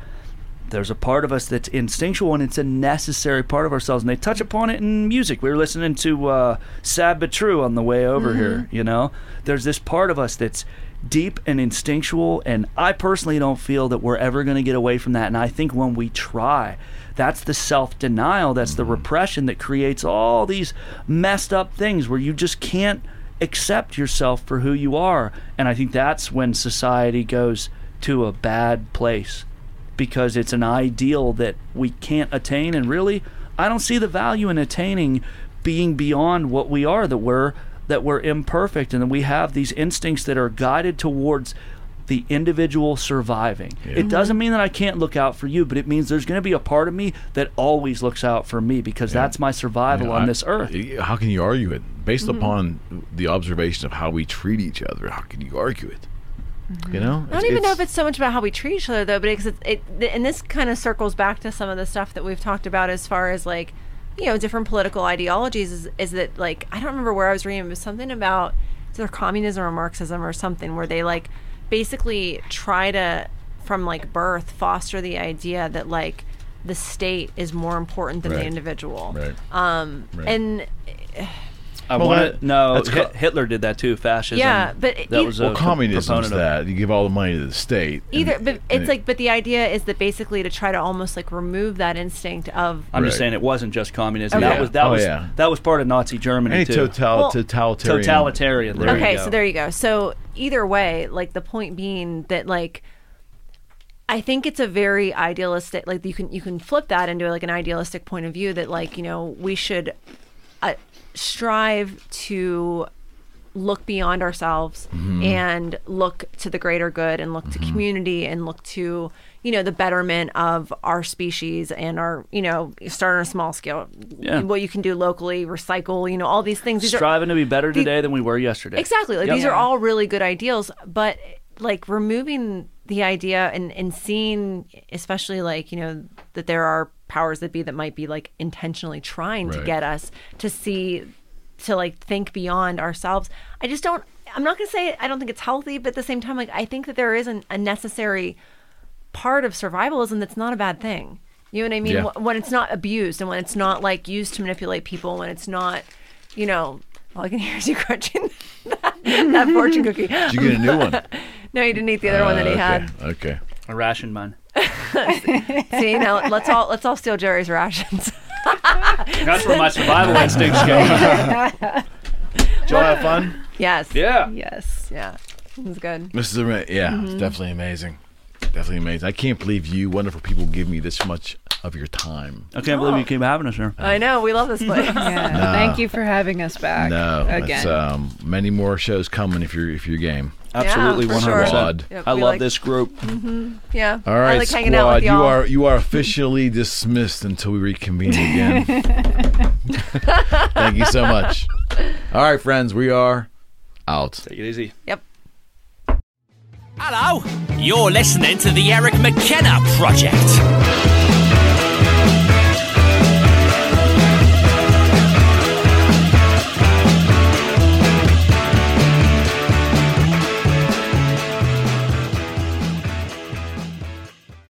There's a part of us that's instinctual and it's a necessary part of ourselves and they touch upon it in music. We were listening to uh, sad but true on the way over here you know? There's this part of us that's deep and instinctual and i personally don't feel that we're ever going to get away from that and i think when we try that's the self-denial that's the repression that creates all these messed up things where you just can't accept yourself for who you are. And i think that's when society goes to a bad place because it's an ideal that we can't attain. And really I don't see the value in attaining being beyond what we are that we're that we're imperfect and that we have these instincts that are guided towards the individual surviving. It doesn't mean that I can't look out for you, but it means there's going to be a part of me that always looks out for me because that's my survival You know, on I- this earth. How can you argue it based Mm-hmm. upon the observation of how we treat each other? How can you argue it? You know, I don't even know if it's so much about how we treat each other though, but because it, it, and this kind of circles back to some of the stuff that we've talked about as far as like, you know, different political ideologies. Is, is that like I don't remember where I was reading, it was something about it's either communism or Marxism or something where they like basically try to from like birth foster the idea that like the state is more important than the individual. right. Um, Right. and I Well, want to no that's Hit- co- Hitler did that too, fascism. Yeah, but it- that you- was a Well, co- communism is that you give all the money to the state. and- either but and it's it- like but the idea is that basically to try to almost like remove that instinct of I'm just saying it wasn't just communism. Okay. That was that Oh, was yeah. that was part of Nazi Germany any too. total, Well- totalitarian. Totalitarian. There you okay go. so there you go so either way like the point being that like i think it's a very idealistic like you can you can flip that into like an idealistic point of view that like you know we should uh, strive to look beyond ourselves mm-hmm. and look to the greater good and look to mm-hmm. community and look to you know the betterment of our species and our you know start on a small scale Yeah. what you can do locally recycle you know all these things These are- Striving to be better the- today than we were yesterday. Exactly. Like Yep. these are all really good ideals, but like removing the idea and, and seeing especially like, you know, that there are powers that be that might be like intentionally trying to get us to see to like think beyond ourselves. I just don't I'm not going to say I don't think it's healthy, but at the same time like I think that there is an, a necessary part of survivalism that's not a bad thing. You know what I mean? Yeah. When it's not abused and when it's not like used to manipulate people, when it's not, you know, all I can hear is you crunching that, that fortune cookie. Did you get a new one? No, he didn't eat the other one that he Uh, had. okay. A ration rationed mine. See, now let's all let's all steal Jerry's rations. That's where my survival instincts came. Did y'all have fun? yes. Yeah. Yes. Yeah. It was good. This is ama- yeah, Mm-hmm. it's definitely amazing. Definitely amazing. I can't believe you wonderful people give me this much of your time. I can't believe you keep having us here. I know. We love this place. Yeah. Thank you for having us back. No, Again. it's um, many more shows coming if you're if you're game. Absolutely, for one sure. hundred Squad. percent. I love like- this group. Yeah. All right, I like squad, out with you are you are officially dismissed until we reconvene again. Thank you so much. All right, friends, we are out. Take it easy. Yep. Hello, you're listening to the Eric McKenna Project.